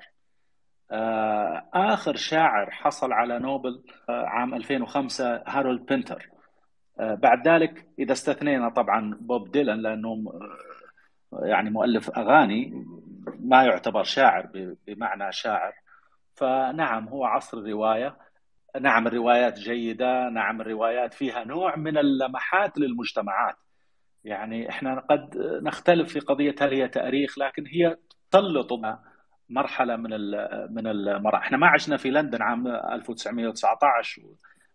آه، آخر شاعر حصل على نوبل آه، عام 2005 هارولد بنتر آه، بعد ذلك إذا استثنينا طبعا بوب ديلان لأنه يعني مؤلف أغاني ما يعتبر شاعر بمعنى شاعر. فنعم هو عصر الرواية. نعم الروايات جيدة. نعم الروايات فيها نوع من اللمحات للمجتمعات. يعني إحنا قد نختلف في قضية هل هي تاريخ لكن هي تسلط مرحلة من من المراحل إحنا ما عشنا في لندن عام 1919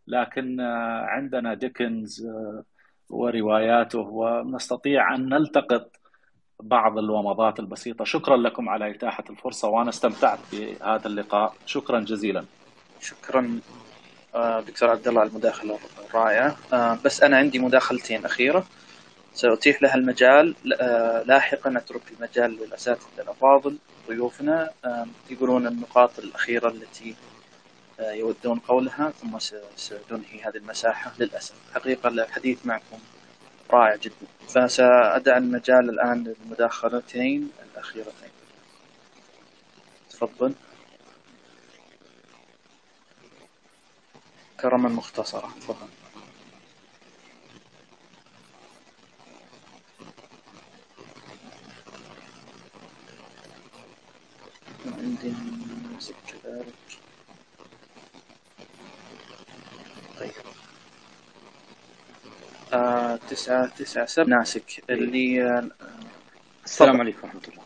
لكن عندنا ديكنز ورواياته ونستطيع أن نلتقط بعض الومضات البسيطة. شكرا لكم على إتاحة الفرصة وأنا استمتعت بهذا اللقاء. شكرا جزيلا. شكرا آه، دكتور عبد الله على المداخلة الرائعة. آه، بس أنا عندي مداخلتين أخيرة. سأتيح لها المجال. آه، لاحقا أترك المجال للأساتذة الأفاضل ضيوفنا. يقولون النقاط الأخيرة التي يودون قولها ثم سننهي هذه المساحة للأسف. حقيقة الحديث معكم رائع جدا. فسأدع المجال الآن للمداخلتين الأخيرتين. تفضل. كرما مختصرة تفضل. عندي كذلك طيب. آه تسعة تسعة سبعة. ناسك. اللي آه السلام عليكم ورحمة الله.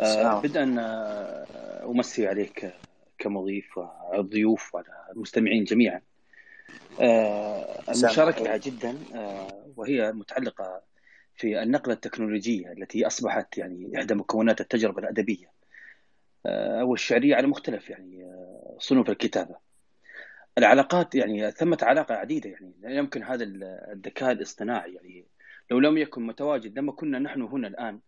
آه بدءا آه أمسي عليك كمضيف والضيوف والمستمعين جميعا. آه المشاركة جدا آه وهي متعلقة في النقلة التكنولوجية التي أصبحت يعني إحدى مكونات التجربة الأدبية. آه والشعرية على مختلف يعني صنوف الكتابة. العلاقات يعني ثمة علاقة عديدة يعني لا يمكن هذا الذكاء الاصطناعي يعني لو لم يكن متواجد لما كنا نحن هنا الآن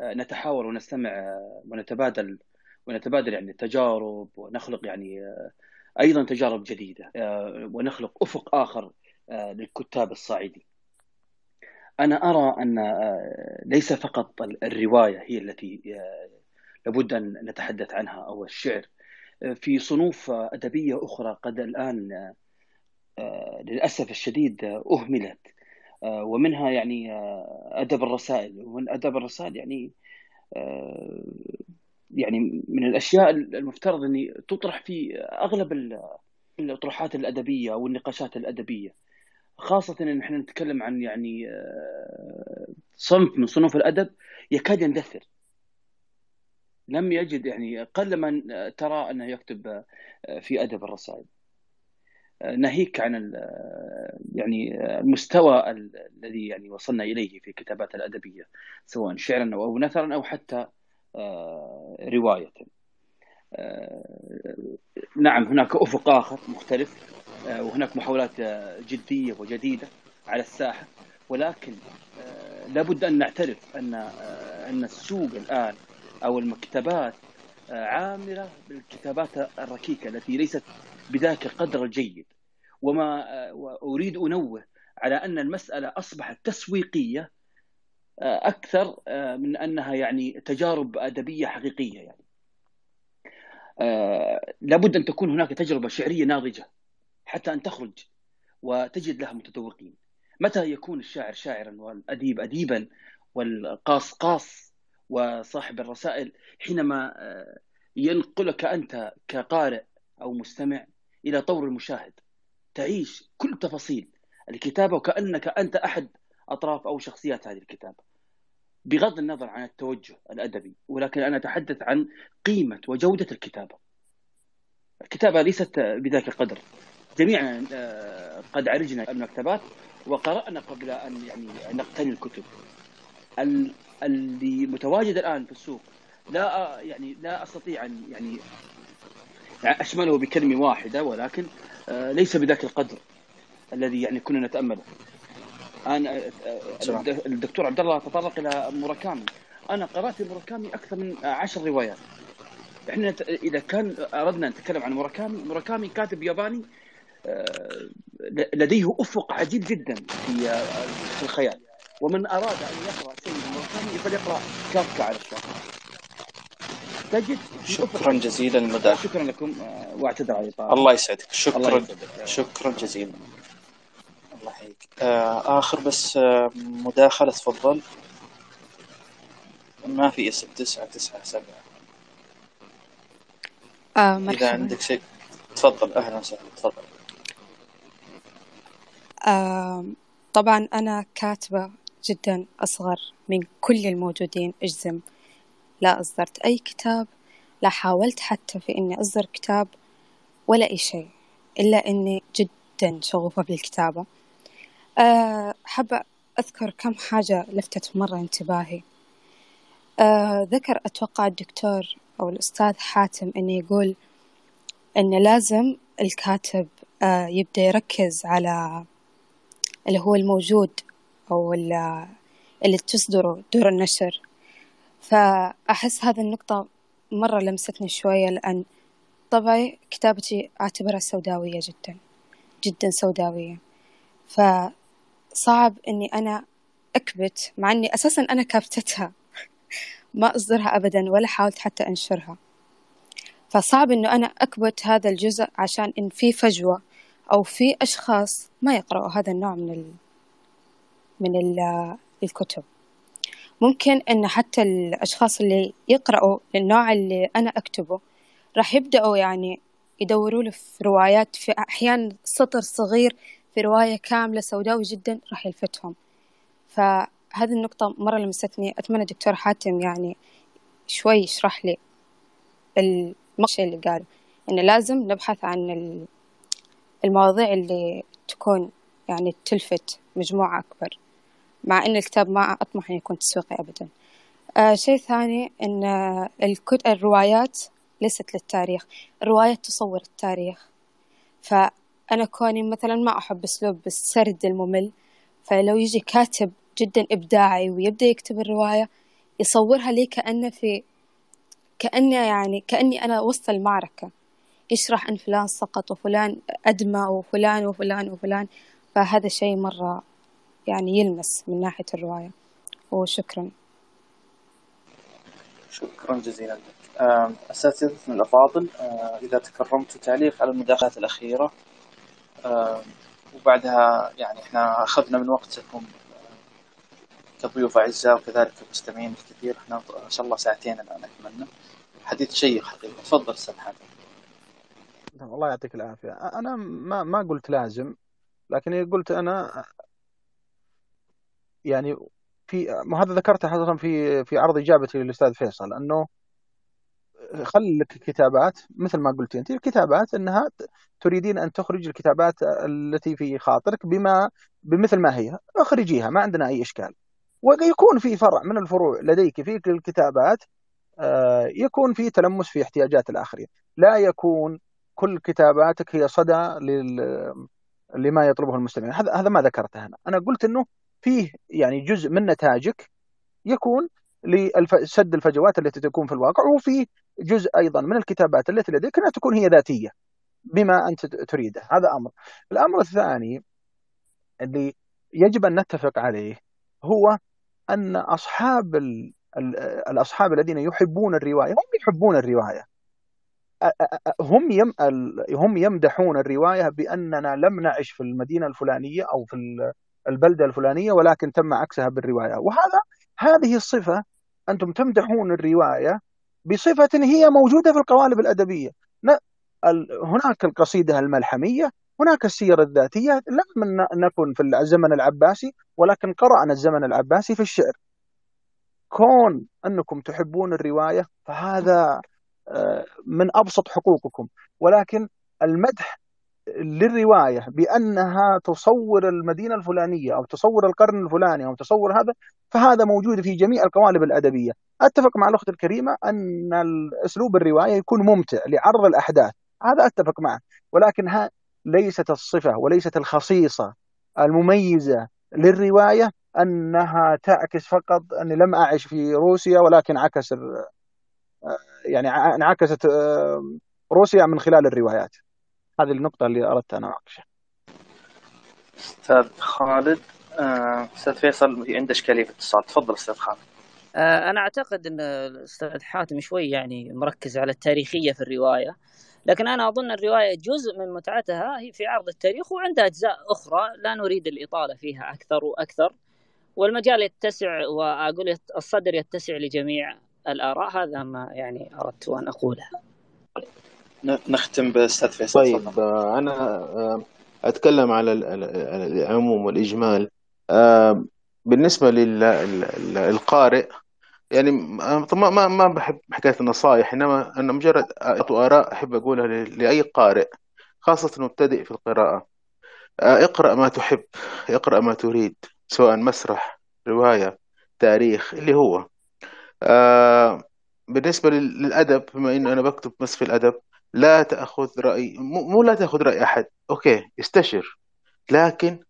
آه، نتحاور ونستمع آه، ونتبادل ونتبادل يعني التجارب ونخلق يعني آه، أيضا تجارب جديدة ونخلق أفق آخر للكتاب الصاعدين. أنا أرى أن ليس فقط الرواية هي التي لابد أن نتحدث عنها أو الشعر في صنوف أدبية أخرى قد الآن آه، للأسف الشديد أهملت آه، ومنها يعني آه، أدب الرسائل. ومن أدب الرسائل يعني يعني من الأشياء المفترض أن تطرح في أغلب الأطروحات الأدبية أو النقاشات الأدبية. خاصة أن إحنا نتكلم عن يعني صنف من صنوف الأدب يكاد يندثر. لم يجد يعني قل من ترى أنه يكتب في أدب الرسائل. ناهيك عن يعني المستوى الذي يعني وصلنا إليه في الكتابات الأدبية سواء شعرا أو نثرا أو حتى آه، رواية. آه، نعم هناك أفق آخر مختلف آه، وهناك محاولات جدية وجديدة على الساحة. ولكن لابد أن نعترف أن أن السوق الآن أو المكتبات آه، عامرة بالكتابات الركيكة التي ليست بذاك القدر الجيد. وما آه، أريد أنوه على أن المسألة أصبحت تسويقية آه، أكثر من أنها يعني تجارب أدبية حقيقية يعني. لابد أن تكون هناك تجربة شعرية ناضجة حتى أن تخرج وتجد لها متذوقين متى يكون الشاعر شاعرا والأديب أديبا والقاص قاص وصاحب الرسائل حينما آه، ينقلك أنت كقارئ أو مستمع إلى طور المشاهد تعيش كل تفاصيل الكتابة وكأنك أنت أحد أطراف أو شخصيات هذه الكتابة بغض النظر عن التوجه الأدبي ولكن أنا أتحدث عن قيمة وجودة الكتابة. الكتابة ليست بذاك القدر. جميعا آه، قد عرجنا المكتبات وقرأنا قبل أن يعني نقتني الكتب. اللي متواجد الآن في السوق لا يعني لا أستطيع أن يعني أشمله بكلمة واحدة ولكن آه، ليس بذاك القدر الذي يعني كنا نتأمله. أنا آه، الدكتور عبد الله تطرق إلى موراكامي أنا قرأت موراكامي أكثر من عشر روايات. إحنا إذا كان أردنا نتكلم عن موراكامي موراكامي كاتب ياباني آه، لديه أفق عجيب جدا في الخيال ومن أراد أن يقرأ سيد موراكامي فليقرأ. كافكا على الشاطئ تجد شكرا جزيلا للمداخله شكرا لكم. آه، واعتذر على الإطالة. الله يسعدك. شكرا الله يسعدك. شكرا جزيلا. الله يحييك. آه آخر بس آه مداخلة تفضل. ما في اسم تسعة تسعة سبعة. آه إذا مرحبا عندك شيء تفضل. أهلا وسهلا. تفضل. آه طبعا أنا كاتبة جدا أصغر من كل الموجودين أجزم. لا أصدرت أي كتاب لا حاولت حتى في إني أصدر كتاب ولا أي شيء إلا إني جدا شغوفة بالكتابة. آه حابة أذكر كم حاجة لفتت مرة انتباهي. آه ذكر أتوقع الدكتور أو الأستاذ حاتم إنه يقول إن لازم الكاتب آه يبدأ يركز على اللي هو الموجود أو ال- اللي تصدره دور النشر. فأحس هذه النقطة مرة لمستني شوية لأن طبعي كتابتي أعتبرها سوداوية جدا جدا سوداوية. فصعب إني أنا أكبت مع إني أساسا أنا كابتتها. <laughs> ما أصدرها أبدا ولا حاولت حتى أنشرها. فصعب إنه أنا أكبت هذا الجزء عشان إن في فجوة أو في أشخاص ما يقرأوا هذا النوع من. من ال... الكتب. ممكن إن حتى الأشخاص اللي يقرأوا النوع اللي أنا أكتبه راح يبدأوا يعني يدوروا له في روايات في أحيانا سطر صغير في رواية كاملة سوداوي جدا راح يلفتهم. فهذه النقطة مرة لمستني أتمنى دكتور حاتم يعني شوي يشرح لي المشي اللي قاله إنه لازم نبحث عن ال- المواضيع اللي تكون يعني تلفت مجموعة أكبر. مع إن الكتاب ما أطمح إنه يكون تسويقي أبدا. آه شيء ثاني إن آه، الكت... الروايات ليست للتاريخ. الروايات تصور التاريخ. فأنا كوني مثلا ما أحب أسلوب السرد الممل فلو يجي كاتب جدا إبداعي ويبدأ يكتب الرواية يصورها لي كأنه في كأنه يعني كأني أنا وسط المعركة. يشرح أن فلان سقط وفلان أدمى وفلان وفلان وفلان. فهذا شيء مرة يعني يلمس من ناحية الرواية. وشكرا. شكرا جزيلا. أساتذتنا الأفاضل آه، إذا تكرمتوا تعليق على المداخلات الأخيرة وبعدها يعني إحنا أخذنا من وقتكم آه، كضيوف أعزاء وكذلك المستمعين الكثير إحنا إن شاء الله ساعتين الآن أكملنا حديث شيق حقيقة. تفضل أستاذ حاتم نعم، الله يعطيك العافية. أنا ما ما قلت لازم لكن قلت أنا يعني في ما هذا ذكرته حضرتك في في عرض إجابتي للأستاذ فيصل أنه خل لك كتابات مثل ما قلت أنت الكتابات أنها ت- تريدين أن تخرج الكتابات التي في خاطرك بما بمثل ما هي اخرجيها ما عندنا أي إشكال. ويكون في فرع من الفروع لديك في الكتابات آه، يكون في تلمس في احتياجات الآخرين. لا يكون كل كتاباتك هي صدى لل... لما يطلبه المستمعين. هذا هذا ما ذكرته أنا. أنا قلت أنه فيه يعني جزء من نتاجك يكون لسد الفجوات التي تكون في الواقع وفي جزء أيضا من الكتابات التي لديك أنها تكون هي ذاتية بما أنت تريده. هذا أمر. الأمر الثاني اللي يجب أن نتفق عليه هو أن أصحاب ال... ال- الأصحاب الذين يحبون الرواية هم يحبون أ- هم يم هم يمدحون الرواية بأننا لم نعش في المدينة الفلانية أو في البلدة الفلانية ولكن تم عكسها بالرواية. وهذا هذه الصفة أنتم تمدحون الرواية بصفة هي موجودة في القوالب الأدبية. هناك القصيدة الملحمية هناك السير الذاتية لم نكن في الزمن العباسي ولكن قرأنا الزمن العباسي في الشعر. كون أنكم تحبون الرواية فهذا آه، من أبسط حقوقكم. ولكن المدح للرواية بأنها تصور المدينة الفلانية أو تصور القرن الفلاني أو تصور هذا فهذا موجود في جميع القوالب الأدبية. أتفق مع الأخت الكريمة أن أسلوب الرواية يكون ممتع لعرض الأحداث هذا أتفق معه. ولكن ها ليست الصفة وليست الخصيصة المميزة للرواية أنها تعكس فقط أني لم أعش في روسيا ولكن عكس يعني انعكست آه، روسيا من خلال الروايات. هذه النقطة اللي أردت أن أناقشها. أستاذ خالد آه، أستاذ فيصل عنده إشكالية في الاتصال تفضل أستاذ خالد. آه، أنا أعتقد أن الأستاذ حاتم شوي يعني مركز على التاريخية في الرواية لكن أنا أظن الرواية جزء من متعتها هي في عرض التاريخ وعندها أجزاء أخرى لا نريد الإطالة فيها أكثر وأكثر والمجال يتسع وأقول الصدر يتسع لجميع الآراء هذا ما يعني أردت أن أقوله. نختم بأستاذ فيصل طيب آه، أنا آه، أتكلم على العموم والإجمال. آه، بالنسبة للقارئ يعني ما ما ما بحب حكاية النصائح إنما أنا مجرد آراء أحب أقولها لأي قارئ خاصة مبتدئ في القراءة. اقرأ ما تحب اقرأ ما تريد سواء مسرح رواية تاريخ اللي هو. بالنسبة للأدب بما انه أنا بكتب بس في الأدب لا تأخذ رأي مو لا تأخذ رأي أحد أوكي استشر لكن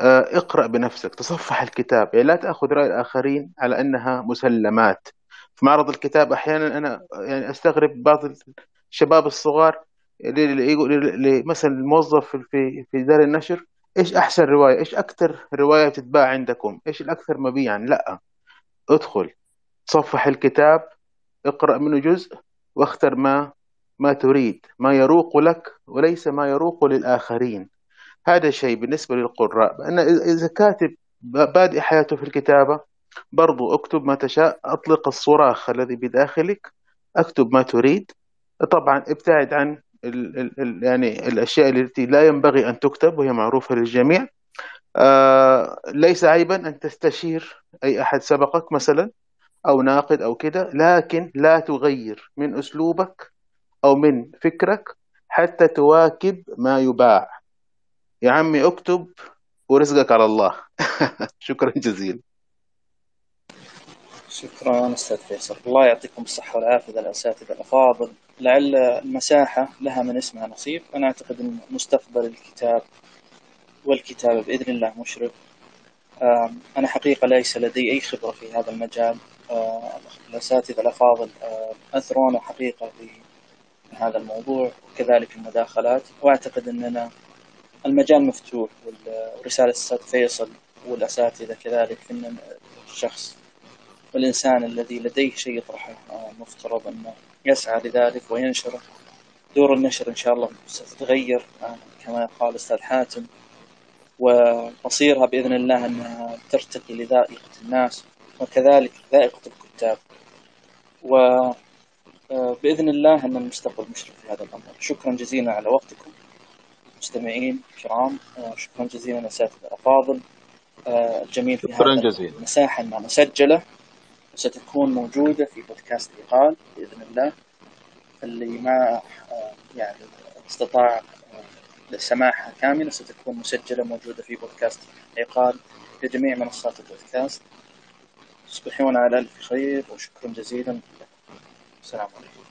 آه، اقرأ بنفسك تصفح الكتاب يعني لا تأخذ رأي الآخرين على أنها مسلمات. في معرض الكتاب أحيانا أنا يعني أستغرب بعض الشباب الصغار اللي مثلا الموظف في في دار النشر إيش أحسن رواية؟ إيش أكثر رواية بتتباع عندكم؟ إيش الأكثر مبيعا؟ لا ادخل تصفح الكتاب اقرأ منه جزء واختر ما ما تريد ما يروق لك وليس ما يروق للآخرين. هذا شيء بالنسبة للقراء. أن إذا كاتب بادئ حياته في الكتابة برضو اكتب ما تشاء أطلق الصراخ الذي بداخلك اكتب ما تريد. طبعا ابتعد عن ال ال يعني الأشياء التي لا ينبغي أن تكتب وهي معروفة للجميع. آه ليس عيبا أن تستشير أي أحد سبقك مثلا أو ناقد أو كده لكن لا تغير من أسلوبك أو من فكرك حتى تواكب ما يباع. يا عمي اكتب ورزقك على الله. <laughs> شكرا جزيلا. شكرا أستاذ فيصل. الله يعطيكم الصحة والعافية الأساتذة الأفاضل. لعل المساحه لها من اسمها نصيب. أنا أعتقد إن مستقبل الكتاب والكتابة بإذن الله مشرق. أنا حقيقة ليس لدي أي خبرة في هذا المجال. الأساتذة الأفاضل اثرونا حقيقة هذا الموضوع وكذلك المداخلات. وأعتقد أننا المجال مفتوح ورسالة الأستاذ فيصل والأساتذة كذلك أن الشخص والإنسان الذي لديه شيء يطرحه آه، مفترض أنه يسعى لذلك وينشره. دور النشر إن شاء الله ستتغير آه، كما قال الأستاذ حاتم. ومصيرها بإذن الله أنها ترتقي لذائقة الناس وكذلك ذائقة الكتاب. و آه، بإذن الله أن المستقبل مشرق في هذا الأمر. شكرا جزيلا على وقتكم. مستمعين كرام آه، شكرا جزيلا أساتذة الأفاضل. آه، الجميل في شكرا جزيلا. المساحة أنها مسجلة وستكون موجودة في بودكاست إيقال بإذن الله. اللي ما يعني استطاع سماعها كاملة ستكون مسجلة موجودة في بودكاست إيقال في جميع منصات البودكاست. تصبحون على ألف خير وشكرا جزيلا. السلام عليكم.